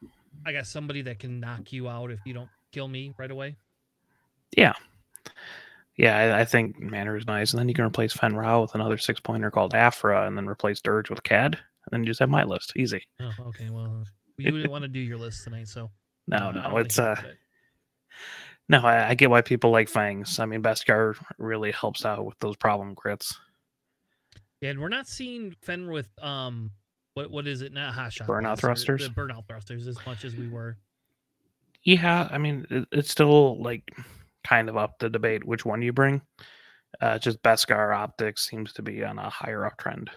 I got somebody that can knock you out if you don't kill me right away. Yeah, I, I think Manaroo is nice, and then you can replace Fenn Rau with another six pointer called Afra, and then replace Dirge with Cad, and then you just have my list. Easy. Oh, okay. Well, you didn't want to do your list tonight, so No, no, it's uh, I'll put it. no. I, I get why people like Fangs. I mean, Beskar really helps out with those problem crits. Yeah, and we're not seeing Fenn with um, what what is it? Not hot shot Burnout thrusters? The burnout thrusters as much as we were. Yeah, I mean, it, it's still like kind of up to debate which one you bring. Uh, just Beskar optics seems to be on a higher uptrend,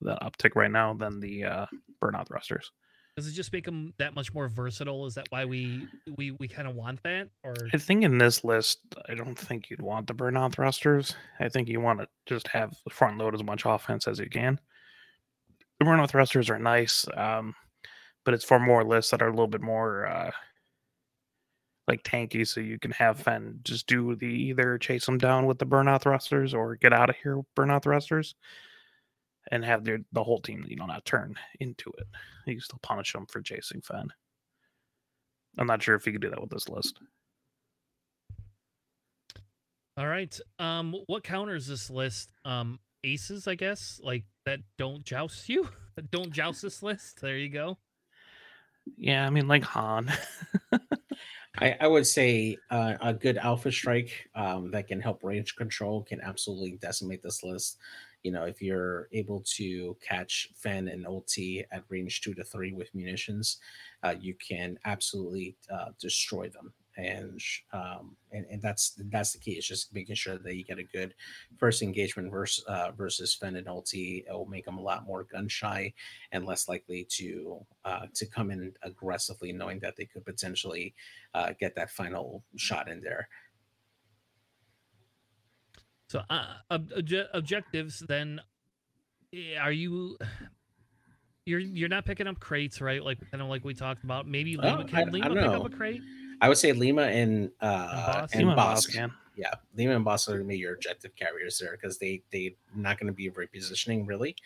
that uptick right now than the uh, burnout thrusters. Does it just make them that much more versatile? Is that why we we we kind of want that? Or I think in this list, I don't think you'd want the burnout thrusters. I think you want to just have front load as much offense as you can. The burnout thrusters are nice, um, but it's for more lists that are a little bit more uh, like tanky, so you can have Fenn just do the either chase them down with the burnout thrusters or get out of here burnout thrusters, and have their the whole team you know not turn into it. You can still punish them for chasing Fenn. I'm not sure if you could do that with this list. all right. Um, what counters this list? Um, aces, I guess, like that don't joust you. that don't joust this list. There you go. Yeah, I mean like Han. I, I would say uh, a good alpha strike um, that can help range control can absolutely decimate this list. You know, if you're able to catch Fenn and ulti at range two to three with munitions, uh, you can absolutely uh, destroy them. And, um, and and that's that's the key. It's just making sure that you get a good first engagement versus uh, versus Fenn and ulti. It will make them a lot more gun shy and less likely to uh, to come in aggressively, knowing that they could potentially uh, get that final shot in there. So, uh, ob- obje- objectives then are you you're you're not picking up crates, right? Like kind of like we talked about. Maybe Oh, Leema I- can I Leema don't pick know. up a crate? I would say Leema and uh, Bossk? and Leema Bossk. Bossk can. Yeah, Leema and Bossk are going to be your objective carriers there because they they're not going to be repositioning really.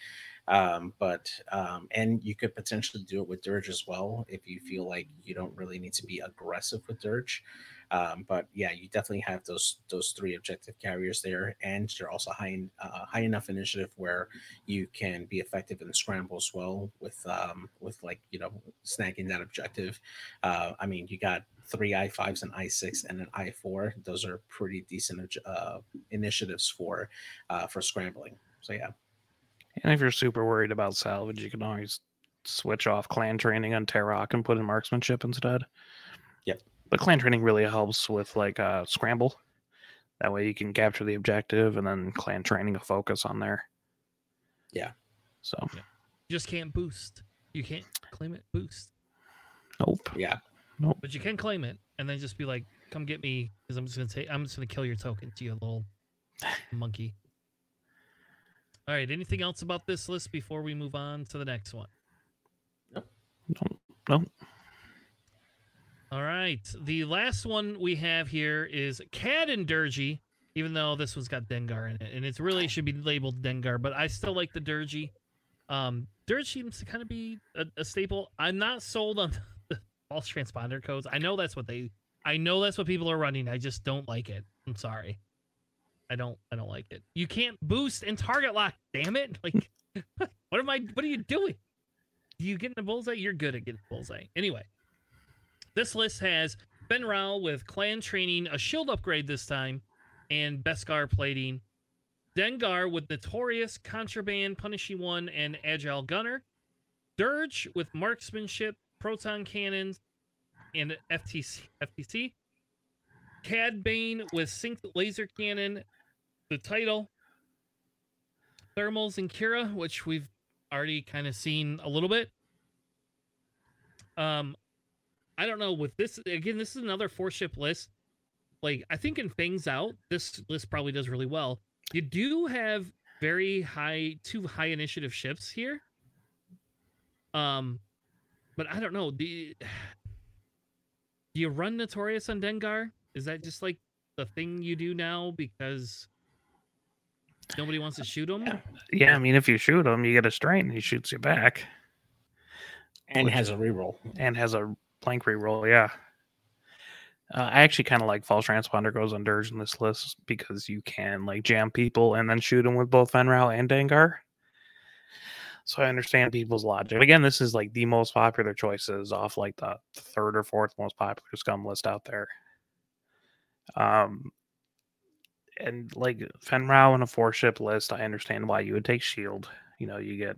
Um, but um, and you could potentially do it with Dirge as well if you feel like you don't really need to be aggressive with Dirge. Um, but yeah, you definitely have those those three objective carriers there, and you're also high in, uh, high enough initiative where you can be effective in the scramble as well with um, with like you know snagging that objective. Uh, I mean, you got three i fives, and i six, and an i four. Those are pretty decent uh, initiatives for uh, for scrambling. So yeah. And if you're super worried about salvage, you can always switch off clan training on Teroch and put in marksmanship instead. Yep. But clan training really helps with like uh scramble. That way you can capture the objective and then clan training a focus on there. Yeah. So You just can't boost. You can't claim it boost, nope. Yeah. Nope. But you can claim it and then just be like, "Come get me," because I'm just gonna take. I'm just gonna kill your tokens, you little monkey. All right. Anything else about this list before we move on to the next one? Don't no. All right. The last one we have here is Cad and Durgy, even though this one's got Dengar in it. And it really should be labeled Dengar, but I still like the Durgy. Um, Dirge seems to kind of be a, a staple. I'm not sold on the false transponder codes. I know that's what they I know that's what people are running. I just don't like it. I'm sorry. I don't I don't like it. You can't boost and target lock, damn it. Like what am I what are you doing? You getting a bullseye? You're good at getting bullseye. Anyway. This list has Fenn Rau with clan training, a shield upgrade this time, and Beskar plating. Dengar with Notorious, Contraband, Punishing One, and Agile Gunner. Dirge with Marksmanship, Proton Cannons, and FTC. FTC. Cad Bane with Synced Laser Cannon, the title. Thermals and Qi'ra, which we've already kind of seen a little bit. Um, I don't know with this again. This is another four ship list. Like I think in things out, this list probably does really well. You do have very high two high initiative ships here. Um, but I don't know. Do you, do you run Notorious on Dengar? Is that just like the thing you do now because nobody wants to shoot him? Yeah. Yeah, I mean if you shoot him, you get a strain, and he shoots you back. And Which- has a reroll. and has a blank reroll. Yeah. Uh, I actually kind of like false transponder goes on Dirge in this list because you can like jam people and then shoot them with both Fenn Rau and Dengar. So I understand people's logic. Again, this is like the most popular choices off like the third or fourth most popular scum list out there. Um, and like Fenn Rau in a four ship list, I understand why you would take shield. You know, you get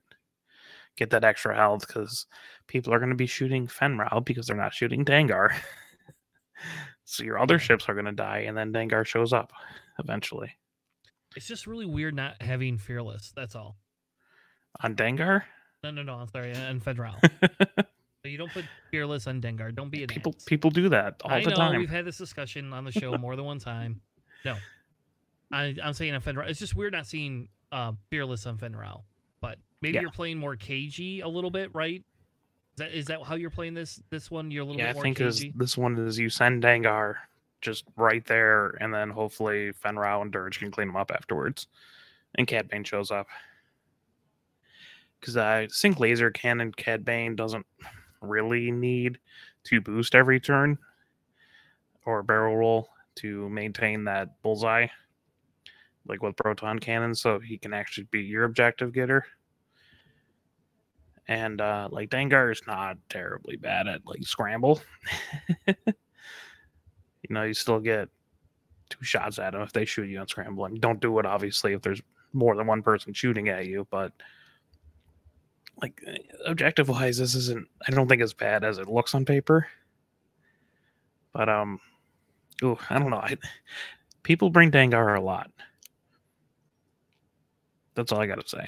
get that extra health because people are going to be shooting Fenn Rau because they're not shooting Dengar. so your other ships are going to die, and then Dengar shows up eventually. It's just really weird not having fearless. That's all. On Dengar? No, no, no. I'm sorry. On Fenn Rau. You don't put fearless on Dengar. Don't be an People ass. people do that all I the know time. we've had this discussion on the show more than one time. No, I, I'm saying on Fenn Rau. It's just weird not seeing uh, fearless on Fenn Rau. Maybe Yeah. you're playing more cagey a little bit, right? Is that is that how you're playing this this one? You're a little Yeah, I think is this one is you send Dengar just right there, and then hopefully Fenn Rau and Dirge can clean them up afterwards, and Cad Bane shows up. Because I think laser cannon Cad Bane doesn't really need to boost every turn or barrel roll to maintain that bullseye, like with proton cannon, so he can actually be your objective getter. And uh, like Dengar is not terribly bad at like scramble. you know, you still get two shots at them if they shoot you on scrambling. Don't do it obviously if there's more than one person shooting at you, but like objective wise, this isn't I don't think as bad as it looks on paper. But um ooh, I don't know. I people bring Dengar a lot. That's all I gotta say.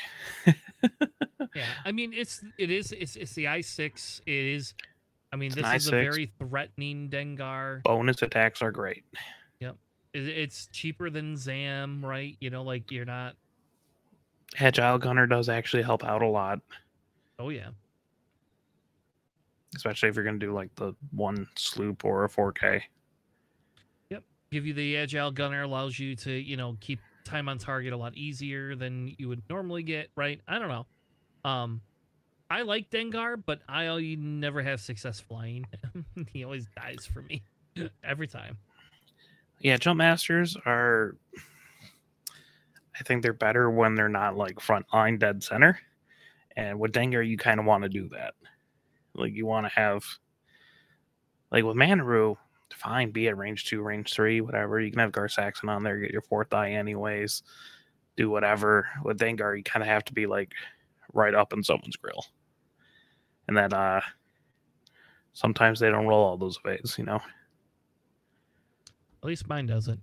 Yeah, I mean it's it is it's it's the i six. It is. I mean It's this is a i6. very threatening Dengar. Bonus attacks are great. Yep, it, it's cheaper than Zam, right? You know, like you're not. Agile Gunner does actually help out a lot, Oh yeah, especially if you're gonna do like the one sloop or a 4K. Yep. Give you the agile gunner allows you to you know keep time on target a lot easier than you would normally get. Right? I don't know. Um, I like Dengar, but I never have success flying. he always dies for me every time. Yeah, jump masters are. I think they're better when they're not like front line dead center, and with Dengar you kind of want to do that. Like you want to have, like with Manaroo, fine, be at range two, range three, whatever. You can have Gar Saxon on there, get your fourth eye anyways. Do whatever. With Dengar, you kind of have to be like right up in someone's grill, and then uh, sometimes they don't roll all those ways, you know. At least mine doesn't.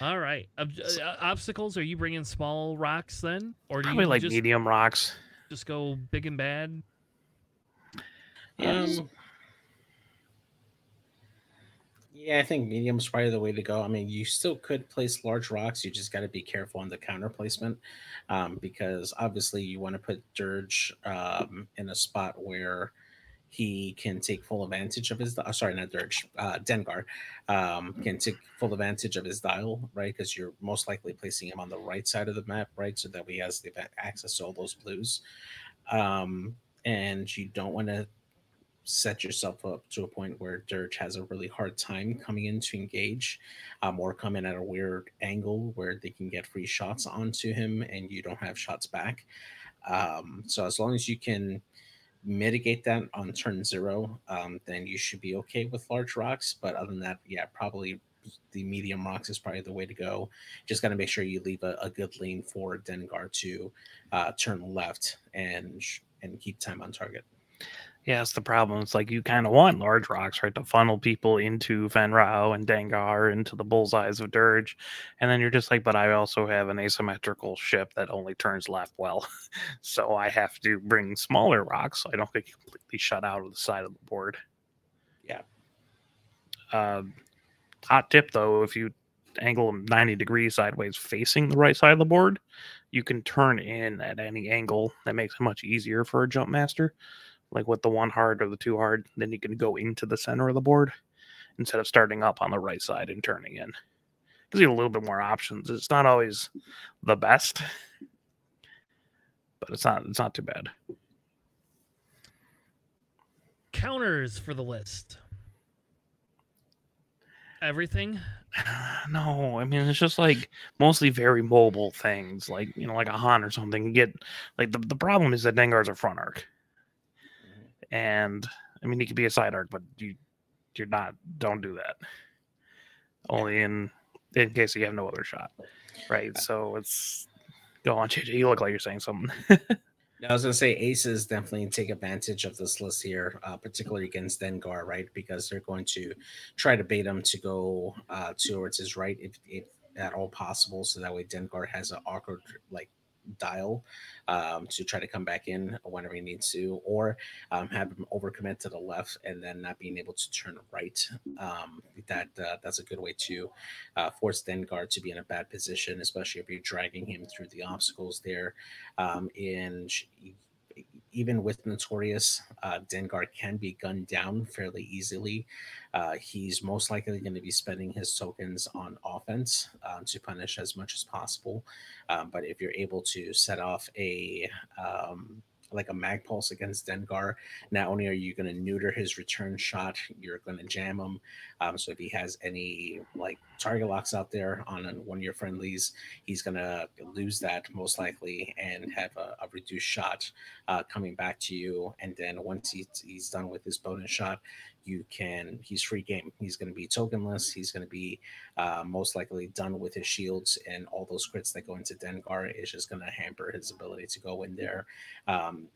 All right. Ob- uh, obstacles? Are you bringing small rocks then, or do Probably you like just, medium rocks. just go big and bad? Um, yeah, I think medium's probably the way to go. I mean, you still could place large rocks. You just got to be careful on the counter placement, um, because obviously you want to put Dirge um, in a spot where he can take full advantage of his. Uh, sorry, not Dirge. Uh, Dengar um, can take full advantage of his dial, right? Because you're most likely placing him on the right side of the map, right, so that he has the access to all those blues. Um, and you don't want to set yourself up to a point where Dirge has a really hard time coming in to engage, um, or come in at a weird angle where they can get free shots onto him and you don't have shots back. Um, so as long as you can mitigate that on turn zero, um, then you should be okay with large rocks. But other than that, yeah, probably the medium rocks is probably the way to go. Just got to make sure you leave a, a good lane for Dengar to uh, turn left and and keep time on target. Yeah, that's the problem. It's like you kind of want large rocks, right, to funnel people into Fenn Rau and Dengar into the bullseyes of Dirge, and then you're just like, but I also have an asymmetrical ship that only turns left well, so I have to bring smaller rocks so I don't get completely shut out of the side of the board. Yeah. Uh, hot tip though, if you angle them 90 degrees sideways facing the right side of the board, you can turn in at any angle. That makes it much easier for a jump master like with the one hard or the two hard, then you can go into the center of the board instead of starting up on the right side and turning in. Gives you a little bit more options. It's not always the best, but it's not it's not too bad. Counters for the list. Everything. No, I mean it's just like mostly very mobile things, like you know, like a Han or something. You get like the, the problem is that Dengar's a front arc. And I mean he could be a side arc, but you you're not don't do that. Only in in case you have no other shot. Right. So it's go on, JJ. You look like you're saying something. I was gonna say aces definitely take advantage of this list here, uh, particularly against Dengar, right? Because they're going to try to bait him to go uh, towards his right if, if at all possible, so that way Dengar has an awkward like dial um, to try to come back in whenever he needs to, or um, have him overcommit to the left and then not being able to turn right. Um, that uh, that's a good way to uh, force Dengar to be in a bad position, especially if you're dragging him through the obstacles there. Um, and even with Notorious, uh, Dengar can be gunned down fairly easily. Uh, he's most likely going to be spending his tokens on offense um, to punish as much as possible. Um, but if you're able to set off a um, like a mag pulse against Dengar. Not only are you going to neuter his return shot, you're going to jam him. Um, so if he has any like target locks out there on one of your friendlies, he's going to lose that most likely and have a, a reduced shot uh, coming back to you. And then once he's, he's done with his bonus shot, you can he's free game he's going to be tokenless he's going to be uh, most likely done with his shields and all those crits that go into dengar is just going to hamper his ability to go in there um,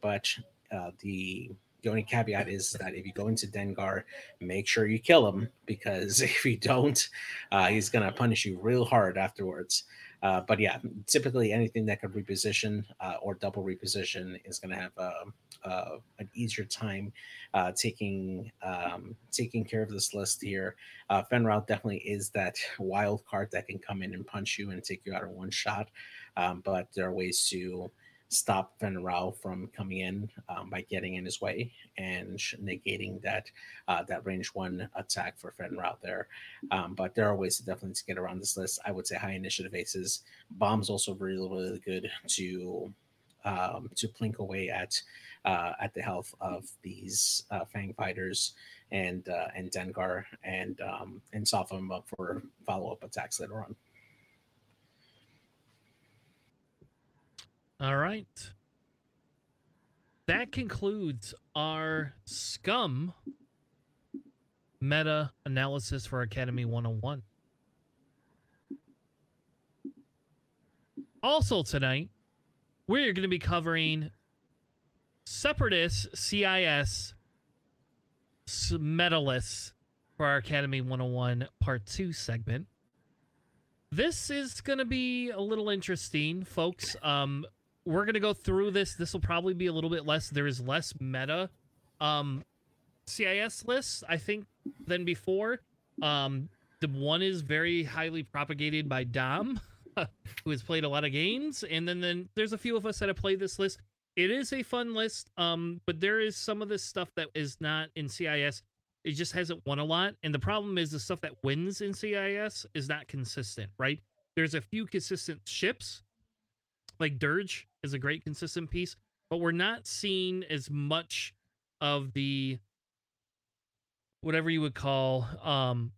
but uh, the the only caveat is that if you go into Dengar, make sure you kill him because if you don't, uh, he's gonna punish you real hard afterwards. Uh, but yeah, typically anything that could reposition uh, or double reposition is going to have a, um, uh, an easier time uh, taking um, taking care of this list here. Uh, definitely is that wild card that can come in and punch you and take you out in one shot. Um, but there are ways to stop Fenn Rau from coming in um, by getting in his way and negating that uh, that range one attack for Fenn Rau there. Um, but there are ways to definitely to get around this list. I would say high initiative aces. Bombs also really really good to um, to plink away at uh, at the health of these uh, Fang fighters and uh, and Dengar and um, and soften them up for follow up attacks later on. All right. That concludes our scum meta analysis for Academy 101. Also, tonight, we're going to be covering Separatist CIS meta lists for our Academy 101 Part 2 segment. This is going to be a little interesting, folks. Um, we're gonna go through this. This will probably be a little bit less. There is less meta um, CIS lists, I think, than before. Um, the one is very highly propagated by Dom, who has played a lot of games, and then then there's a few of us that have played this list. It is a fun list, um, but there is some of this stuff that is not in CIS. It just hasn't won a lot, and the problem is the stuff that wins in CIS is not consistent. Right? There's a few consistent ships, like Dirge is a great consistent piece, but we're not seeing as much of the whatever you would call um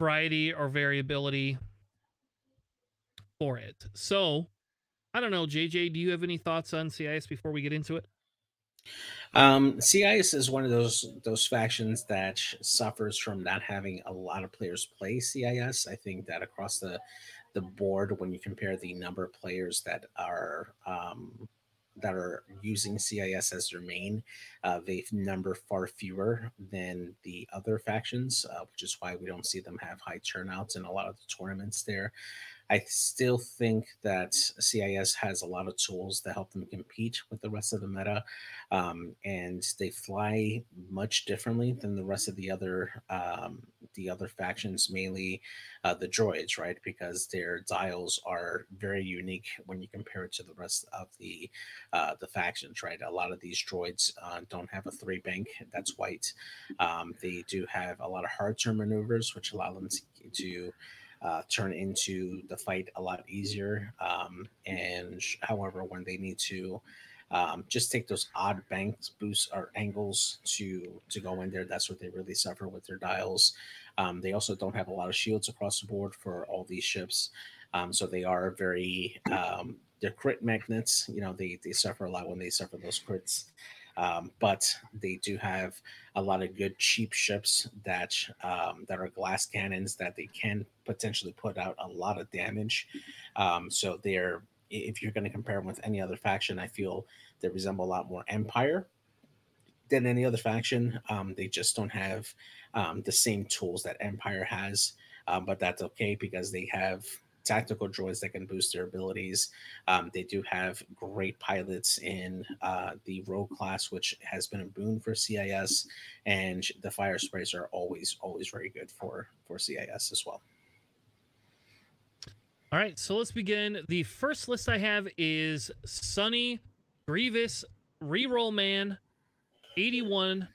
variety or variability for it. So, I don't know, JJ, do you have any thoughts on CIS before we get into it? Um, CIS is one of those those factions that suffers from not having a lot of players play CIS. I think that across the the board when you compare the number of players that are um, that are using CIS as their main. Uh, they number far fewer than the other factions, uh, which is why we don't see them have high turnouts in a lot of the tournaments there. I still think that CIS has a lot of tools to help them compete with the rest of the meta, um, and they fly much differently than the rest of the other um, the other factions, mainly uh, the droids, right? Because their dials are very unique when you compare it to the rest of the uh, the factions, right? A lot of these droids uh, don't have a three bank that's white. Um, they do have a lot of hard turn maneuvers, which allow them to, to uh, turn into the fight a lot easier. Um, and however, when they need to um, just take those odd banks, boosts, or angles to to go in there, that's what they really suffer with their dials. Um, they also don't have a lot of shields across the board for all these ships, um, so they are very um, they're crit magnets. You know, they they suffer a lot when they suffer those crits. Um, but they do have a lot of good cheap ships that um, that are glass cannons that they can potentially put out a lot of damage. Um, so they're if you're going to compare them with any other faction, I feel they resemble a lot more Empire than any other faction. Um, they just don't have um, the same tools that Empire has, um, but that's okay because they have tactical droids that can boost their abilities. Um, they do have great pilots in uh, the rogue class, which has been a boon for CIS, and the fire sprays are always always very good for for CIS as well. All right, so let's begin. The first list I have is Sunny, Grievous, Reroll Man, 81,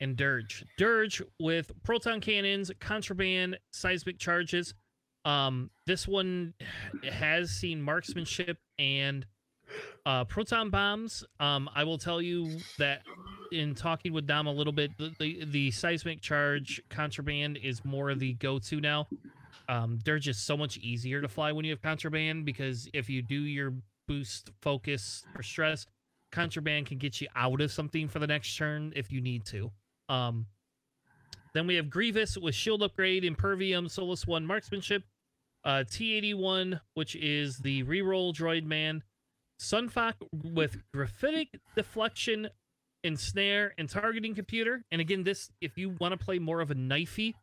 and Dirge. Dirge with proton cannons, contraband, seismic charges. Um, this one has seen marksmanship and uh, proton bombs. Um, I will tell you that in talking with Dom a little bit, the, the, the seismic charge contraband is more of the go-to now. Um, they're just so much easier to fly when you have contraband because if you do your boost focus or stress, contraband can get you out of something for the next turn if you need to. Um, then we have Grievous with shield upgrade, Impervium, Soulless One marksmanship, uh, T81, which is the reroll droid man, Sun Fac with graphitic deflection, ensnare, and targeting computer. And again, this if you want to play more of a knifey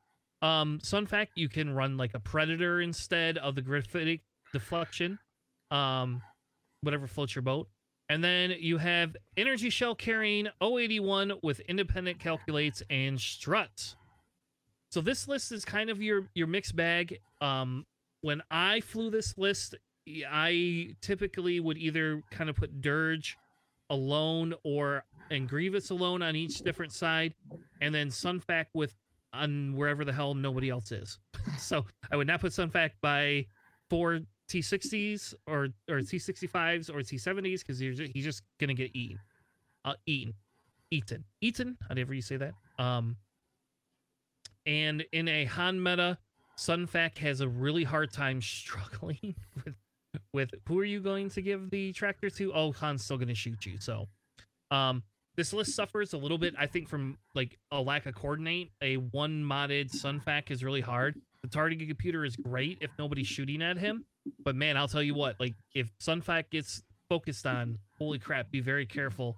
um Sun Fac, you can run like a predator instead of the graphitic deflection. Um, whatever floats your boat. And then you have energy shell carrying 081 with independent calculates and struts. So this list is kind of your your mixed bag. Um, when I flew this list, I typically would either kind of put Dirge alone or and Grievous alone on each different side, and then Sun Fac with on wherever the hell nobody else is. so I would not put Sun Fac by four T60s or or T65s or T70s because he's just gonna get eaten, uh, eaten, eaten, eaten. However you say that. Um, and in a Han meta, Sun Fac has a really hard time struggling with with who are you going to give the tractor to? Oh, Han's still gonna shoot you. So, um, this list suffers a little bit, I think, from like a lack of coordinate. A one modded Sun Fac is really hard. The targeting computer is great if nobody's shooting at him, but man, I'll tell you what, like if Sun Fac gets focused on, holy crap, be very careful.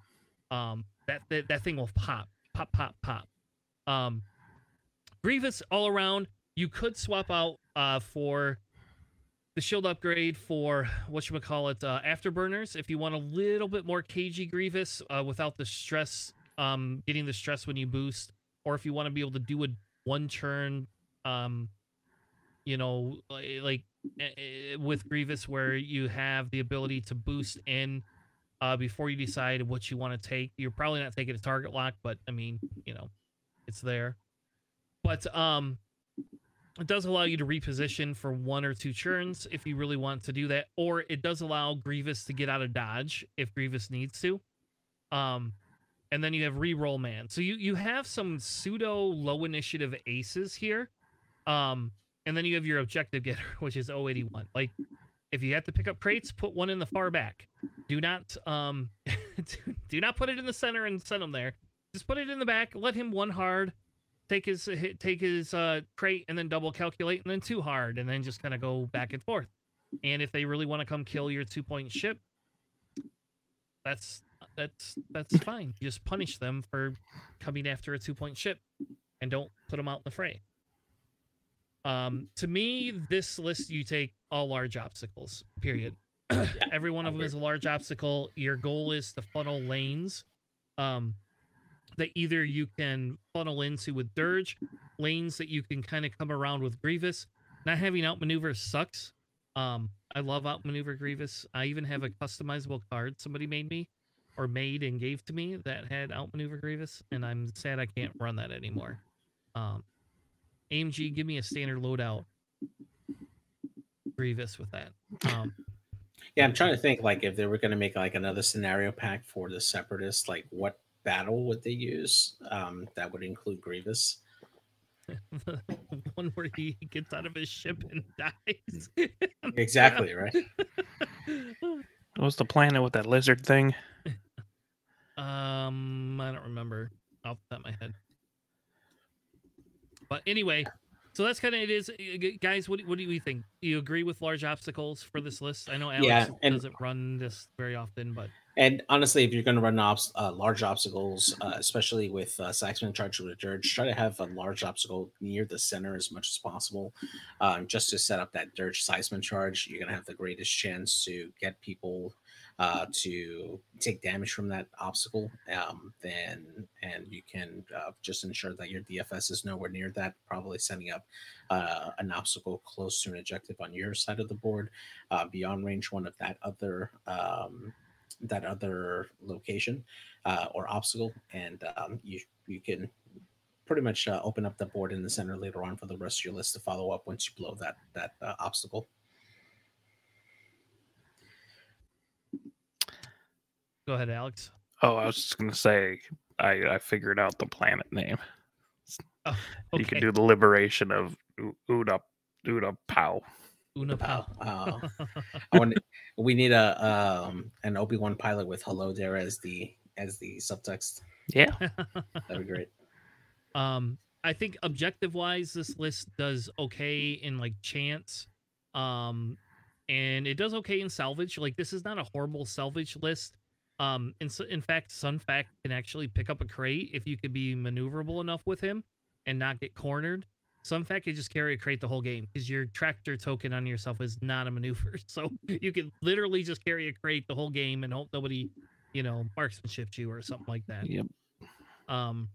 Um, that that, that thing will pop, pop, pop, pop. Um, Grievous all around. You could swap out uh for the shield upgrade for what you would call it uh, afterburners if you want a little bit more cagey grievous uh, without the stress um getting the stress when you boost or if you want to be able to do a one turn um you know like with grievous where you have the ability to boost in uh before you decide what you want to take you're probably not taking a target lock but i mean you know it's there but um it does allow you to reposition for one or two turns if you really want to do that, or it does allow Grievous to get out of dodge if Grievous needs to. Um, and then you have reroll man. So you you have some pseudo low initiative aces here. Um, and then you have your objective getter, which is 081. Like if you have to pick up crates, put one in the far back. Do not um do not put it in the center and send him there. Just put it in the back. Let him one hard take his take his uh, crate and then double calculate and then two hard and then just kind of go back and forth. And if they really want to come kill your two point ship, that's that's that's fine. Just punish them for coming after a two point ship and don't put them out in the fray. Um, to me, this list you take all large obstacles. Period. Every one of them is a large obstacle. Your goal is to funnel lanes. Um, that either you can funnel into with Dirge, lanes that you can kind of come around with Grievous. Not having outmaneuver sucks. Um, I love outmaneuver Grievous. I even have a customizable card somebody made me or made and gave to me that had outmaneuver Grievous, and I'm sad I can't run that anymore. Um, AMG, give me a standard loadout Grievous with that. Um, yeah, I'm trying to think like if they were going to make like another scenario pack for the separatists, like what battle would they use? Um, that would include Grievous. the one where he gets out of his ship and dies. exactly right. What's the planet with that lizard thing? Um, I don't remember off the top of my head. But anyway, so that's kind of it is, guys. What what do you think? Do you agree with large obstacles for this list? I know Alex Yeah, and- doesn't run this very often, but And honestly, if you're going to run obs- uh, large obstacles, uh, especially with uh, seismic charged with a dirge, try to have a large obstacle near the center as much as possible, um, just to set up that dirge seismic charge. You're going to have the greatest chance to get people uh, to take damage from that obstacle. Um, then and you can uh, just ensure that your DFS is nowhere near that. Probably setting up uh, an obstacle close to an objective on your side of the board, uh, beyond range one of that other. Um, that other location uh, or obstacle, and um, you you can pretty much uh, open up the board in the center later on for the rest of your list to follow up once you blow that that obstacle. Go ahead, Alex. Oh, I was just gonna say I I figured out the planet name. Oh, You can do the liberation of U- Uda Uda Pau. Unapau. Uh, I want we need a um an Obi Wan pilot with "Hello there" as the as the subtext. Yeah. That'd be great. Um, I think objective wise, this list does okay in like chance. Um, and it does okay in salvage. Like this is not a horrible salvage list. Um, in, s- in fact, Sun Fac can actually pick up a crate if you could be maneuverable enough with him and not get cornered. Sun Fac can just carry a crate the whole game because your tractor token on yourself is not a maneuver. So you can literally just carry a crate the whole game and hope nobody, you know, marksmanship you or something like that. Yep. Um,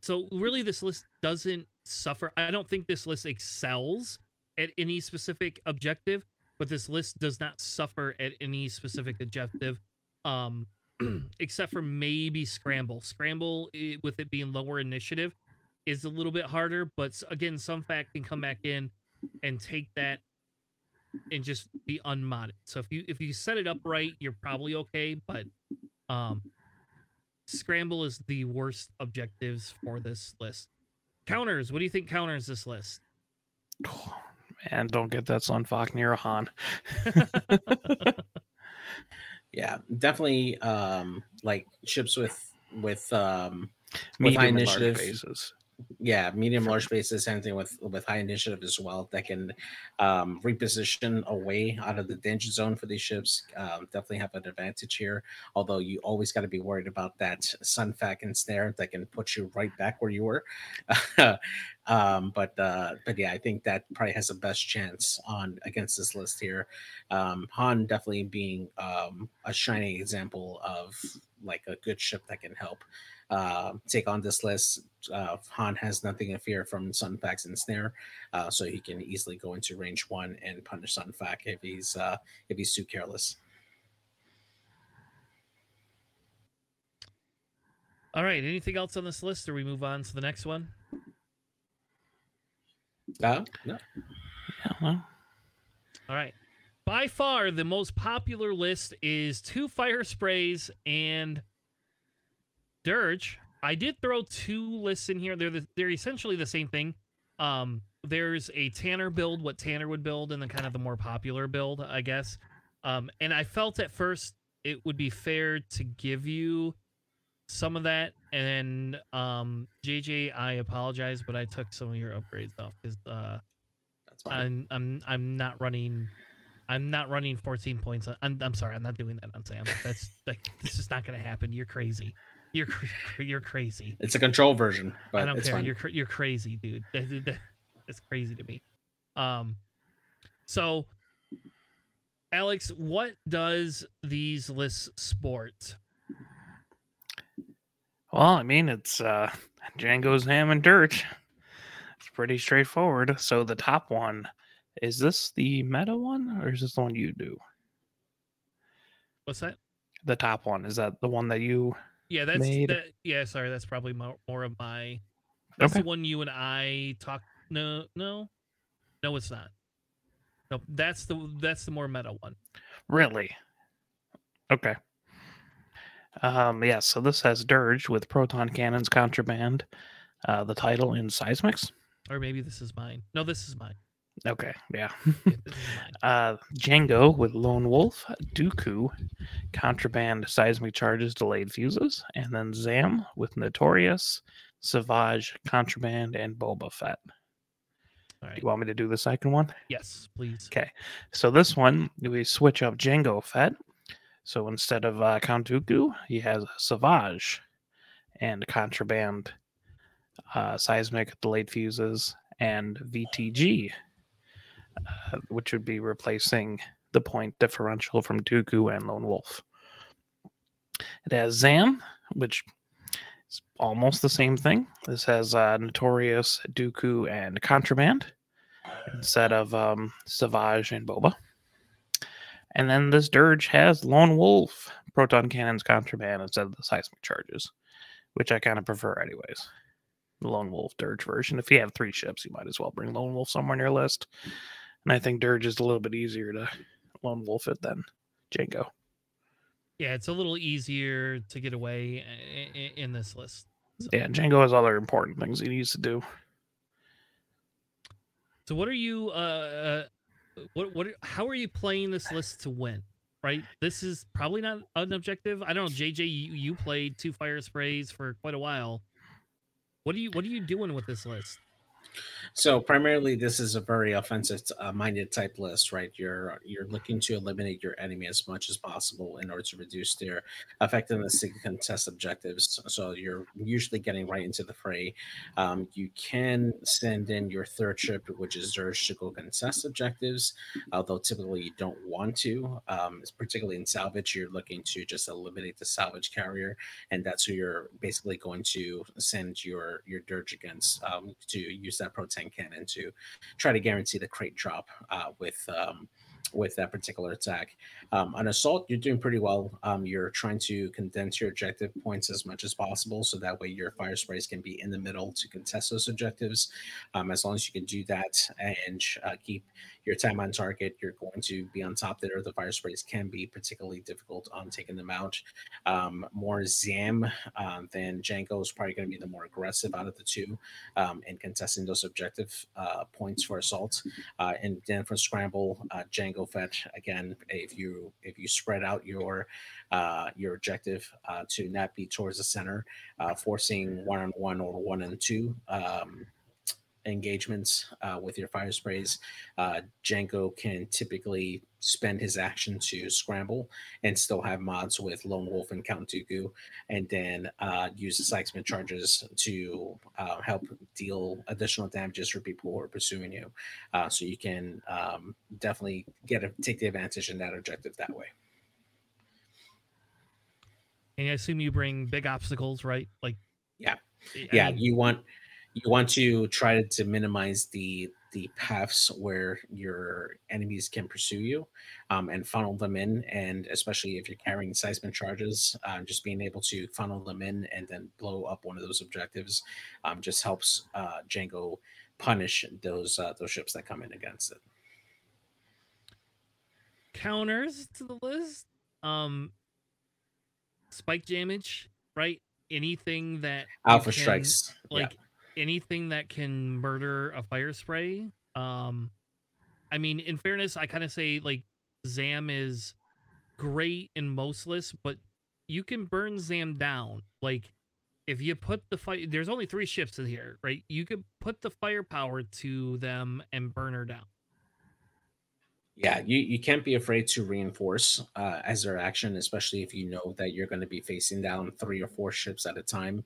so really, this list doesn't suffer. I don't think this list excels at any specific objective, but this list does not suffer at any specific objective, um, except for maybe scramble. Scramble, i- with it being lower initiative, is a little bit harder. But again, Sun Fac can come back in and take that and just be unmodded. So if you if you set it up right, you're probably okay. But um, Scramble is the worst objectives for this list. Counters. What do you think counters this list? Man, don't get that Sun Fac near a Han. Yeah, definitely. Um, like ships with with um With high Medium and large initiative. bases. Yeah medium large bases anything with with high initiative as well that can um reposition away out of the danger zone for these ships um, definitely have an advantage here. Although you always got to be worried about that sun and snare that can put you right back where you were. Um but uh but yeah i think that probably has the best chance on against this list here. Um han definitely being um a shining example of like a good ship that can help uh, take on this list. Uh, Han has nothing to fear from Sun Fac's Ensnare, uh, so he can easily go into range one and punish Sun Fac if he's uh, if he's too careless. All right. Anything else on this list, or we move on to the next one? Uh, no. Yeah, well, All right. By far, the most popular list is two fire sprays and Dirge. I did throw two lists in here. They're the, they're essentially the same thing. Um, there's a Tanner build, what Tanner would build, and then kind of the more popular build, I guess. Um, and I felt at first it would be fair to give you some of that. And um, JJ, I apologize, but I took some of your upgrades off because uh, That's fine. I'm I'm I'm not running I'm not running 14 points. on- I'm I'm sorry, I'm not doing that on Sam. That's like this is not going to happen. You're crazy. You're you're crazy. it's a control version, but I don't it's care. fine. You're you're crazy, dude. That- that- that- That's crazy to me. Um, so Alex, what does these lists sport? well, I mean, it's uh, Django's Zam and Dirge. It's pretty straightforward. So the top one is this the meta one, or is this the one you do? What's that? The top one is that the one that you? Yeah, that's Made. that. Yeah, sorry, that's probably more, more of my. That's Okay. the one you and I talked. No, no, no, it's not. No, that's the that's the more meta one. Really? Okay. Um, yeah, so this has Dirge with proton cannons contraband. Uh, the title in Seismics. Or maybe this is mine. No, this is mine. Okay, yeah. Yeah, this is mine. Uh, Django with Lone Wolf, Dooku, contraband seismic charges, delayed fuses, and then Zam with Notorious, Savage, contraband, and Boba Fett. Right. You want me to do the second one? Yes, please. Okay. So this one, we switch up Django Fett So instead of uh, Count Dooku, he has Savage and Contraband, uh, Seismic, Delayed Fuses, and VTG, uh, which would be replacing the point differential from Dooku and Lone Wolf. It has Zam, which is almost the same thing. This has uh, Notorious, Dooku, and Contraband instead of um, Savage and Boba. And then this Dirge has Lone Wolf, Proton Cannons, Contraband instead of the Seismic Charges, which I kind of prefer, anyways. The Lone Wolf Dirge version. If you have three ships, you might as well bring Lone Wolf somewhere on your list. And I think Dirge is a little bit easier to Lone Wolf it than Django. Yeah, it's a little easier to get away in, this list. So. Yeah, Django has other important things he needs to do. So, what are you? Uh, uh, what what? How are you playing this list to win? Right, this is probably not an objective. I don't know, JJ. You, you played two fire sprays for quite a while. What are you What are you doing with this list? So primarily, this is a very offensive-minded uh, type list, right? You're you're looking to eliminate your enemy as much as possible in order to reduce their effectiveness to contest objectives. So you're usually getting right into the fray. Um, you can send in your third ship, which is Dirge, to go contest objectives, although typically you don't want to. Um, particularly in salvage, you're looking to just eliminate the salvage carrier, and that's who you're basically going to send your your Dirge against um, to use that proton cannon to try to guarantee the crate drop uh, with um, with that particular attack. Um, on assault, you're doing pretty well. Um, you're trying to condense your objective points as much as possible, so that way your fire sprays can be in the middle to contest those objectives. Um, as long as you can do that and uh, keep your time on target, you're going to be on top there. The fire sprays can be particularly difficult on taking them out. Um, more Zam um, than Django is probably going to be the more aggressive out of the two um, in contesting those objective uh, points for assault. Uh, and then for scramble, uh, Django Fett again. If you if you spread out your uh, your objective uh, to not be towards the center, uh, forcing one on one or one and two. Um, engagements uh, with your fire sprays, uh, Django can typically spend his action to scramble and still have mods with Lone Wolf and Count Dooku, and then uh, use the seismic charges to uh, help deal additional damages for people who are pursuing you. Uh, so you can um, definitely get a, take the advantage in that objective that way. And I assume you bring big obstacles, right? Like, yeah, I yeah. Mean, you want you want to try to minimize the the paths where your enemies can pursue you um, and funnel them in and especially if you're carrying seismic charges uh, just being able to funnel them in and then blow up one of those objectives um, just helps uh, django punish those uh, those ships that come in against it. Counters to the list um spike damage right? Anything that alpha can, strikes like yeah anything that can murder a fire spray. Um, I mean, in fairness, I kind of say like Zam is great in most lists, but you can burn Zam down. Like if you put the fire, there's only three ships in here, right? You could put the firepower to them and burn her down. Yeah, you, you can't be afraid to reinforce uh, as their action, especially if you know that you're going to be facing down three or four ships at a time,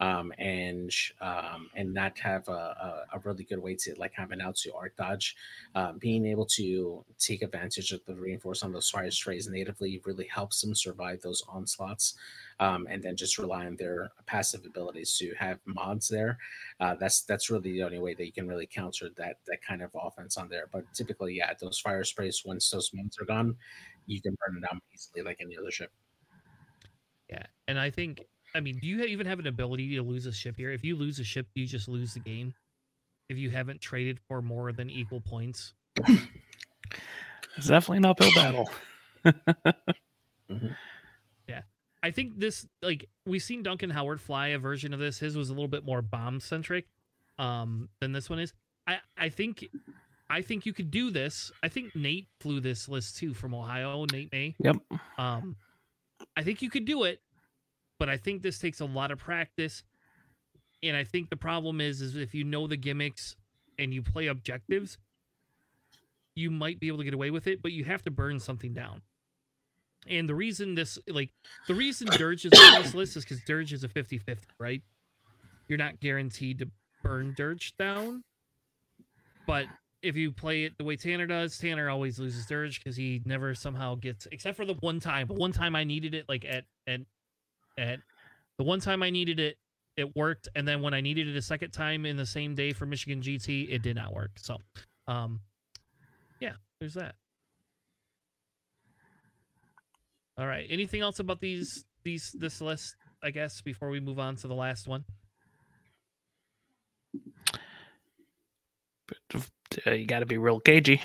um, and um, and not have a, a, a, really good way to like have an out to arc dodge. Uh, being able to take advantage of the reinforce on those fire sprays natively really helps them survive those onslaughts um, and then just rely on their passive abilities to have mods there. Uh, that's that's really the only way that you can really counter that that kind of offense on there. But typically, yeah, those fire sprays once those mods are gone, you can burn it down easily like any other ship. Yeah, and I think I mean, do you even have an ability to lose a ship here? If you lose a ship, you just lose the game. If you haven't traded for more than equal points, it's definitely an uphill battle. mm-hmm. I think this like we've seen Duncan Howard fly a version of this. His was a little bit more bomb centric um than this one is. I I think I think you could do this. I think Nate flew this list too from Ohio, Nate May. Yep. Um I think you could do it, but I think this takes a lot of practice. And I think the problem is is if you know the gimmicks and you play objectives, you might be able to get away with it, but you have to burn something down. And the reason this, like, the reason Dirge is on this list is because Dirge is a 50 50, right? You're not guaranteed to burn Dirge down. But if you play it the way Tanner does, Tanner always loses Dirge because he never somehow gets, except for the one time. But one time I needed it, like at at at the one time I needed it, it worked, and then when I needed it a second time in the same day for Michigan GT, it did not work. So, um, yeah, there's that. All right. Anything else about these these this list? I guess before we move on to the last one. But uh, you got to be real cagey.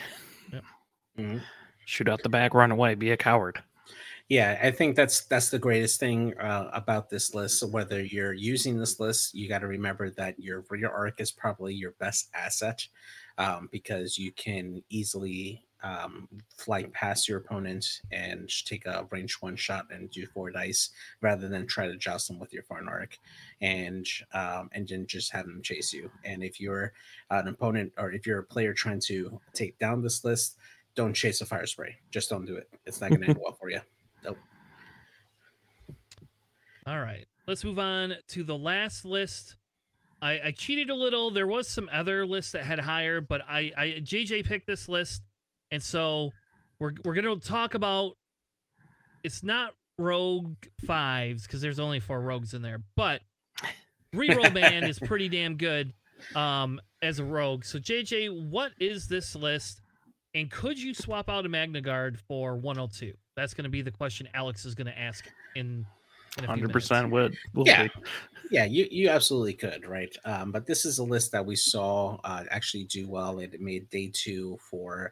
Mhm. Shoot out the back, run away, be a coward. Yeah, I think that's that's the greatest thing uh, about this list. So whether you're using this list, you got to remember that your rear arc is probably your best asset um, because you can easily um, fly past your opponent and take a range one shot and do four dice rather than try to joust them with your front arc and um, and then just have them chase you. And if you're an opponent or if you're a player trying to take down this list, don't chase a fire spray. Just don't do it. It's not going to end well for you. All right. Let's move on to the last list. I, I cheated a little. There was some other lists that had higher, but I, I JJ picked this list, and so we're we're gonna talk about. It's not rogue fives because there's only four rogues in there, but reroll man is pretty damn good um, as a rogue. So JJ, what is this list, and could you swap out a Magna Guard for 102? That's going to be the question Alex is going to ask in. in a few Hundred minutes. percent would. Will Yeah. be. Yeah, you, you absolutely could, right? Um, but this is a list that we saw uh, actually do well. It made day two for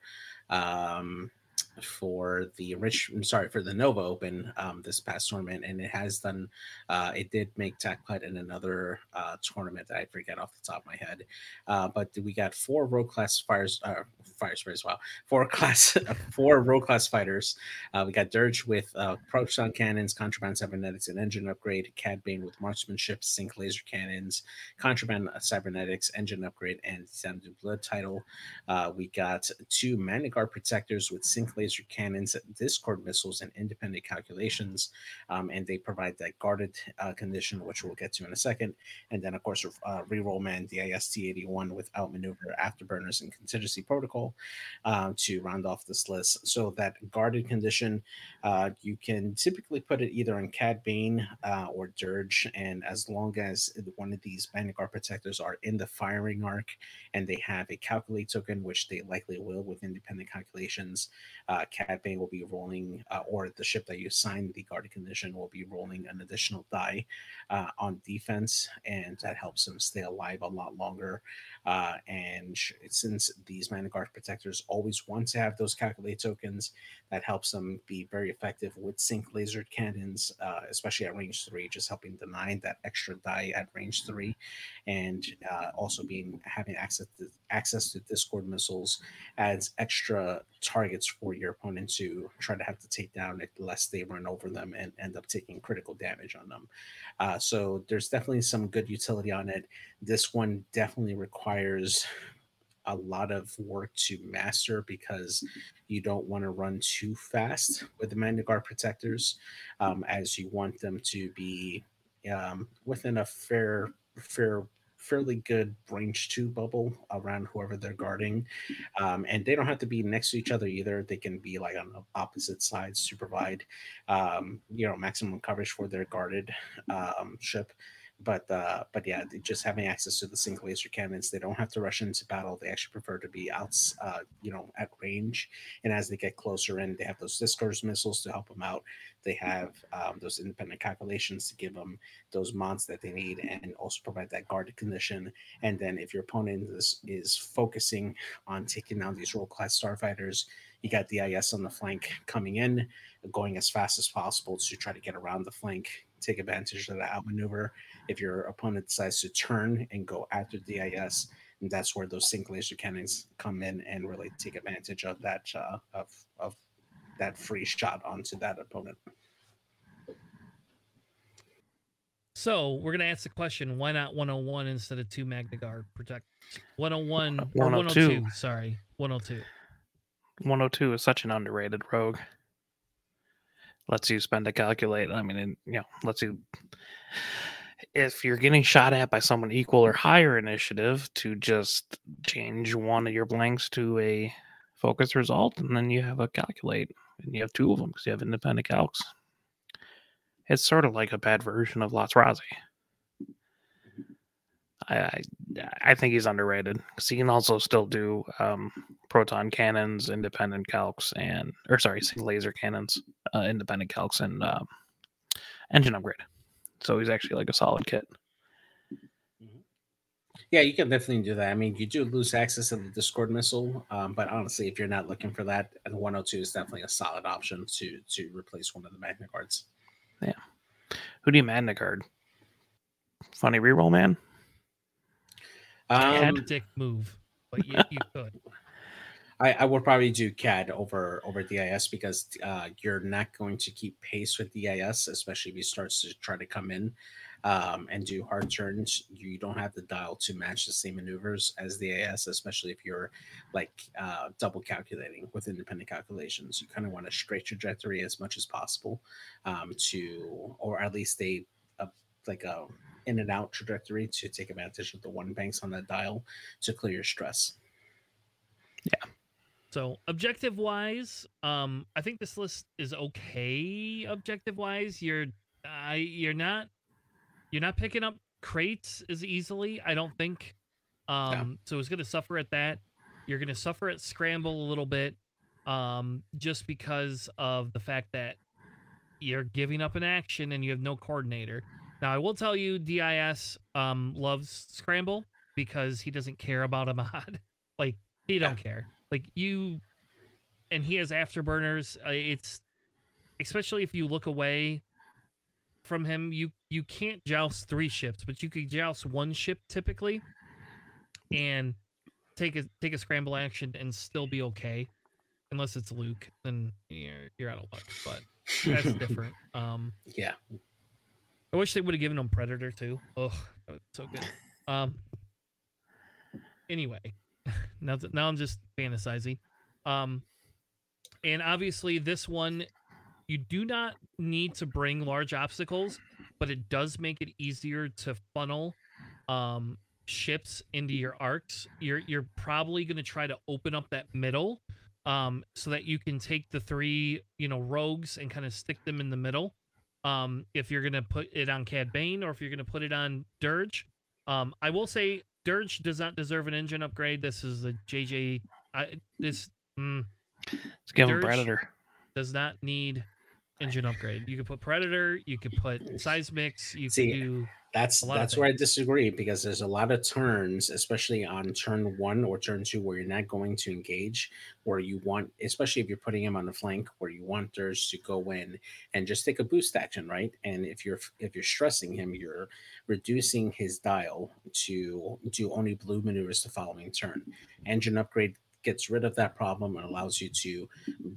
um, for the rich. I'm sorry for the Nova Open um, this past tournament, and it has done. Uh, it did make tech cut in another uh, tournament that I forget off the top of my head. Uh, but we got four rogue class fires, uh, fire sprays. Wow, four class, four rogue class fighters. Uh, we got Dirge with uh, proton cannons, contraband cybernetics, and engine upgrade. Cad Bane with marksmanship, sync laser cannons, contraband cybernetics, engine upgrade, and Xanadu Blood title. Uh, we got two Magna Guard protectors with sync laser cannons, Discord missiles, and independent calculations. Um, and they provide that guarded uh, condition, which we'll get to in a second. And then, of course, uh, reroll man DIS T81 with outmaneuver, afterburners, and contingency protocol uh, to round off this list. So that guarded condition, uh, you can typically put it either on Cad Bane uh, or Dirge, and as long as one of these Magna Guard protectors are in the firing arc and they have a calculate token, which they likely will with independent calculations, uh, Cad Bane will be rolling, uh, or the ship that you assign the guarded condition will be rolling an additional die uh, on defense, and that helps them stay alive a lot longer. Uh, and since these Magna Guard protectors always want to have those calculate tokens, that helps them be very effective with sync laser cannons, uh, especially at range three, just helping deny that extra die at range three, and uh, also being having access to access to Discord missiles adds extra targets for your opponent to try to have to take down lest they run over them and end up taking critical damage on them. Uh, so there's definitely some good utility on it. This one definitely requires a lot of work to master because you don't want to run too fast with the Magna Guard protectors, um, as you want them to be um, within a fair, fair, fairly good range two bubble around whoever they're guarding, um, and they don't have to be next to each other either. They can be like on opposite sides to provide, um, you know, maximum coverage for their guarded um, ship but uh, but yeah, just having access to the single laser cannons, they don't have to rush into battle. They actually prefer to be out, uh, you know, at range. And as they get closer in, they have those Discord missiles to help them out. They have um, those independent calculations to give them those mods that they need, and also provide that guard condition. And then if your opponent is is focusing on taking down these rogue class starfighters, you got DIS on the flank coming in, going as fast as possible to try to get around the flank, take advantage of the outmaneuver if your opponent decides to turn and go after DIS, and that's where those sync laser cannons come in and really take advantage of that uh, of of that free shot onto that opponent. So we're gonna ask the question: Why not 101 instead of two Magna Guard protect? 101 or 102. 102. Sorry, 102. 102 is such an underrated rogue. Lets you spend a calculate. I mean, it, you know, lets you if you're getting shot at by someone equal or higher initiative to just change one of your blanks to a focus result, and then you have a calculate, and you have two of them because you have independent calcs. It's sort of like a bad version of Lazrazi. I, I I think he's underrated because he can also still do um, proton cannons, independent calcs, and or sorry, laser cannons, uh, independent calcs, and um, engine upgrade. So he's actually like a solid kit. Yeah, you can definitely do that. I mean, you do lose access to the Discord missile, um, but honestly, if you're not looking for that, the 102 is definitely a solid option to to replace one of the Magna Guards. Yeah. Who do you Magna Guard? Funny reroll man. Um, dick move, but you, you could. I, I would probably do CAD over over DIS because uh, you're not going to keep pace with DIS, especially if he starts to try to come in um, and do hard turns. You don't have the dial to match the same maneuvers as DIS, especially if you're like uh, double calculating with independent calculations. You kind of want a straight trajectory as much as possible um, to, or at least a, a like a in and out trajectory to take advantage of the one banks on that dial to clear your stress. Yeah. So objective wise, um, I think this list is okay. Objective wise, you're, uh, you're not, you're not picking up crates as easily. I don't think. Um, so it's gonna suffer at that. You're gonna suffer at scramble a little bit, um, just because of the fact that you're giving up an action and you have no coordinator. Now I will tell you, DIS um loves scramble because he doesn't care about a mod. like he don't care. Like you, and he has afterburners. Uh, it's especially if you look away from him, you you can't joust three ships, but you could joust one ship typically, and take a take a scramble action and still be okay, unless it's Luke, then you're you're out of luck. But that's different. Um, Yeah. I wish they would have given him Predator too. Oh, that was so good. Um. Anyway, now th- now I'm just fantasizing. Um, and obviously this one, you do not need to bring large obstacles, but it does make it easier to funnel, um, ships into your arcs. You're you're probably going to try to open up that middle, um, so that you can take the three you know rogues and kind of stick them in the middle um, if you're gonna put it on Cad Bane or if you're gonna put it on Dirge. Um, I will say Dirge does not deserve an engine upgrade. This is a JJ. I, this mm, Let's give him Dirge. Predator. does not need engine upgrade. You could put Predator. You could put Seismics. You could do. That's A lot of that's where I disagree because there's a lot of turns, especially on turn one or turn two, where you're not going to engage, where you want, especially if you're putting him on the flank, where you want theirs to go in and just take a boost action, right? And if you're if you're stressing him, you're reducing his dial to do only blue maneuvers the following turn. Engine upgrade gets rid of that problem and allows you to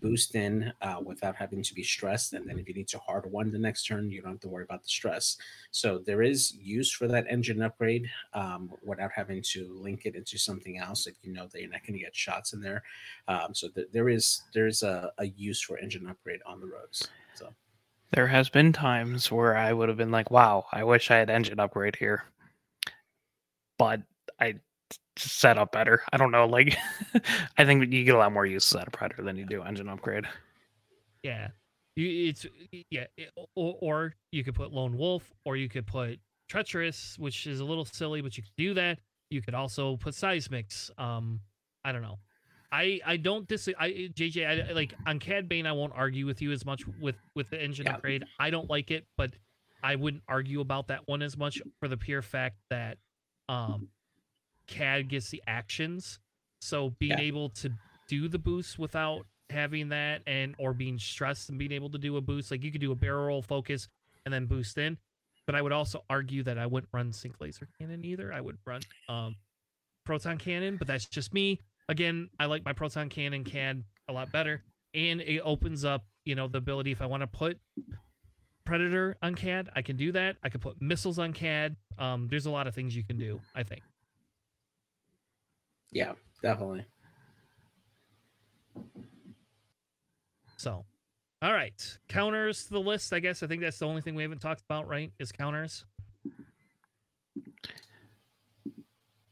boost in uh, without having to be stressed. And then if you need to hard one the next turn, you don't have to worry about the stress. So there is use for that engine upgrade um, without having to link it into something else if you know that you're not going to get shots in there. Um, so th- there is there is a, a use for engine upgrade on the rogues. So There has been times where I would have been like, "Wow, I wish I had engine upgrade here," but I set up better. I don't know. Like, I think you get a lot more use out of Predator than you do engine upgrade. Yeah, you, it's yeah. it- or, or you could put Lone Wolf, or you could put Treacherous, which is a little silly, but you could do that. You could also put Seismics. Um, I don't know. I I don't dis. I JJ I, like on Cad Bane. I won't argue with you as much with with the engine Yeah. upgrade. I don't like it, but I wouldn't argue about that one as much for the pure fact that um, Cad gets the actions. So being Yeah. able to do the boost without having that and or being stressed and being able to do a boost, like you could do a barrel roll focus and then boost in. But I would also argue that I wouldn't run sync laser cannon either. I would run um proton cannon, but that's just me. Again, I like my proton cannon CAD a lot better. And it opens up, you know, the ability if I want to put Predator on CAD, I can do that. I can put missiles on CAD. Um, there's a lot of things you can do, I think. Yeah, definitely. So All right. Counters to the list, I guess. I think that's the only thing we haven't talked about, right? Is counters.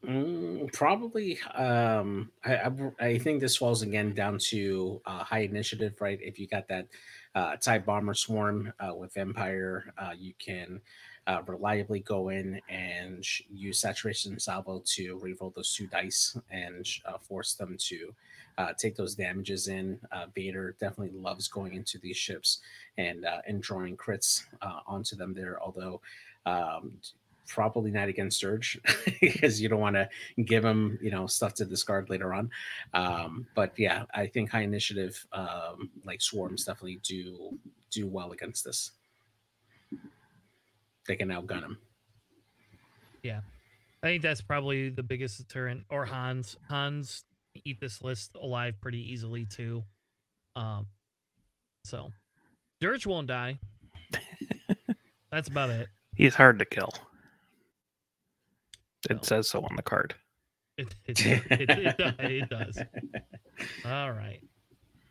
Mm, probably. Um, I, I I think this falls again down to uh, high initiative, right? If you got that uh, TIE bomber swarm uh, with Empire, uh, you can uh, reliably go in and use saturation salvo to reroll those two dice and uh, force them to uh, take those damages in. Uh, Vader definitely loves going into these ships and uh, and drawing crits uh, onto them there, although. Um, probably not against Surge because you don't want to give him, you know, stuff to discard later on. Um, but yeah, I think high initiative, um, like swarms, definitely do do well against this. They can outgun him. Yeah. I think that's probably the biggest deterrent. Or Hans. Hans eat this list alive pretty easily too. Um, so Dirge won't die. that's about it. He's hard to kill. It So- says so on the card. It, it, it, it, does- it does. All right.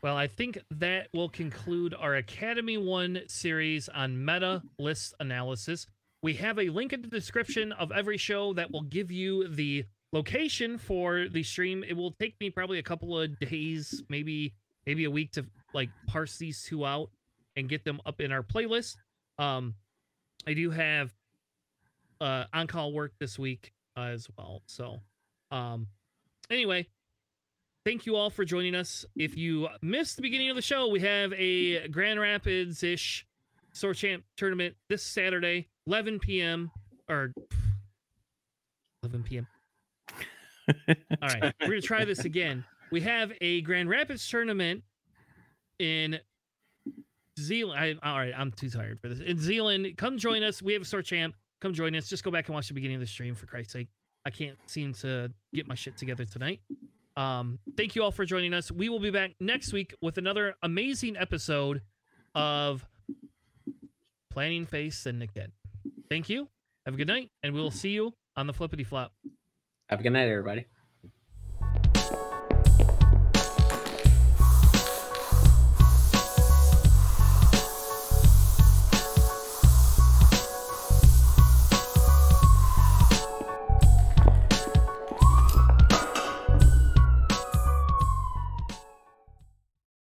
Well, I think that will conclude our Academy One series on meta list analysis. We have a link in the description of every show that will give you the location for the stream. It will take me probably a couple of days, maybe maybe a week to like parse these two out and get them up in our playlist. Um, I do have uh on call work this week uh, as well. So, um, anyway, thank you all for joining us. If you missed the beginning of the show, we have a Grand Rapids ish Store Champ tournament this Saturday, 11 p.m. or 11 p.m. All right, we're gonna try this again. We have a Grand Rapids tournament in Zeeland. I, all right, I'm too tired for this. In Zeeland, come join us. We have a Store Champ. Come join us. Just go back and watch the beginning of the stream for Christ's sake. I can't seem to get my shit together tonight. Um, thank you all for joining us. We will be back next week with another amazing episode of Planning Phase Syndicate. Thank you. Have a good night, and we will see you on the flippity flop. Have a good night, everybody.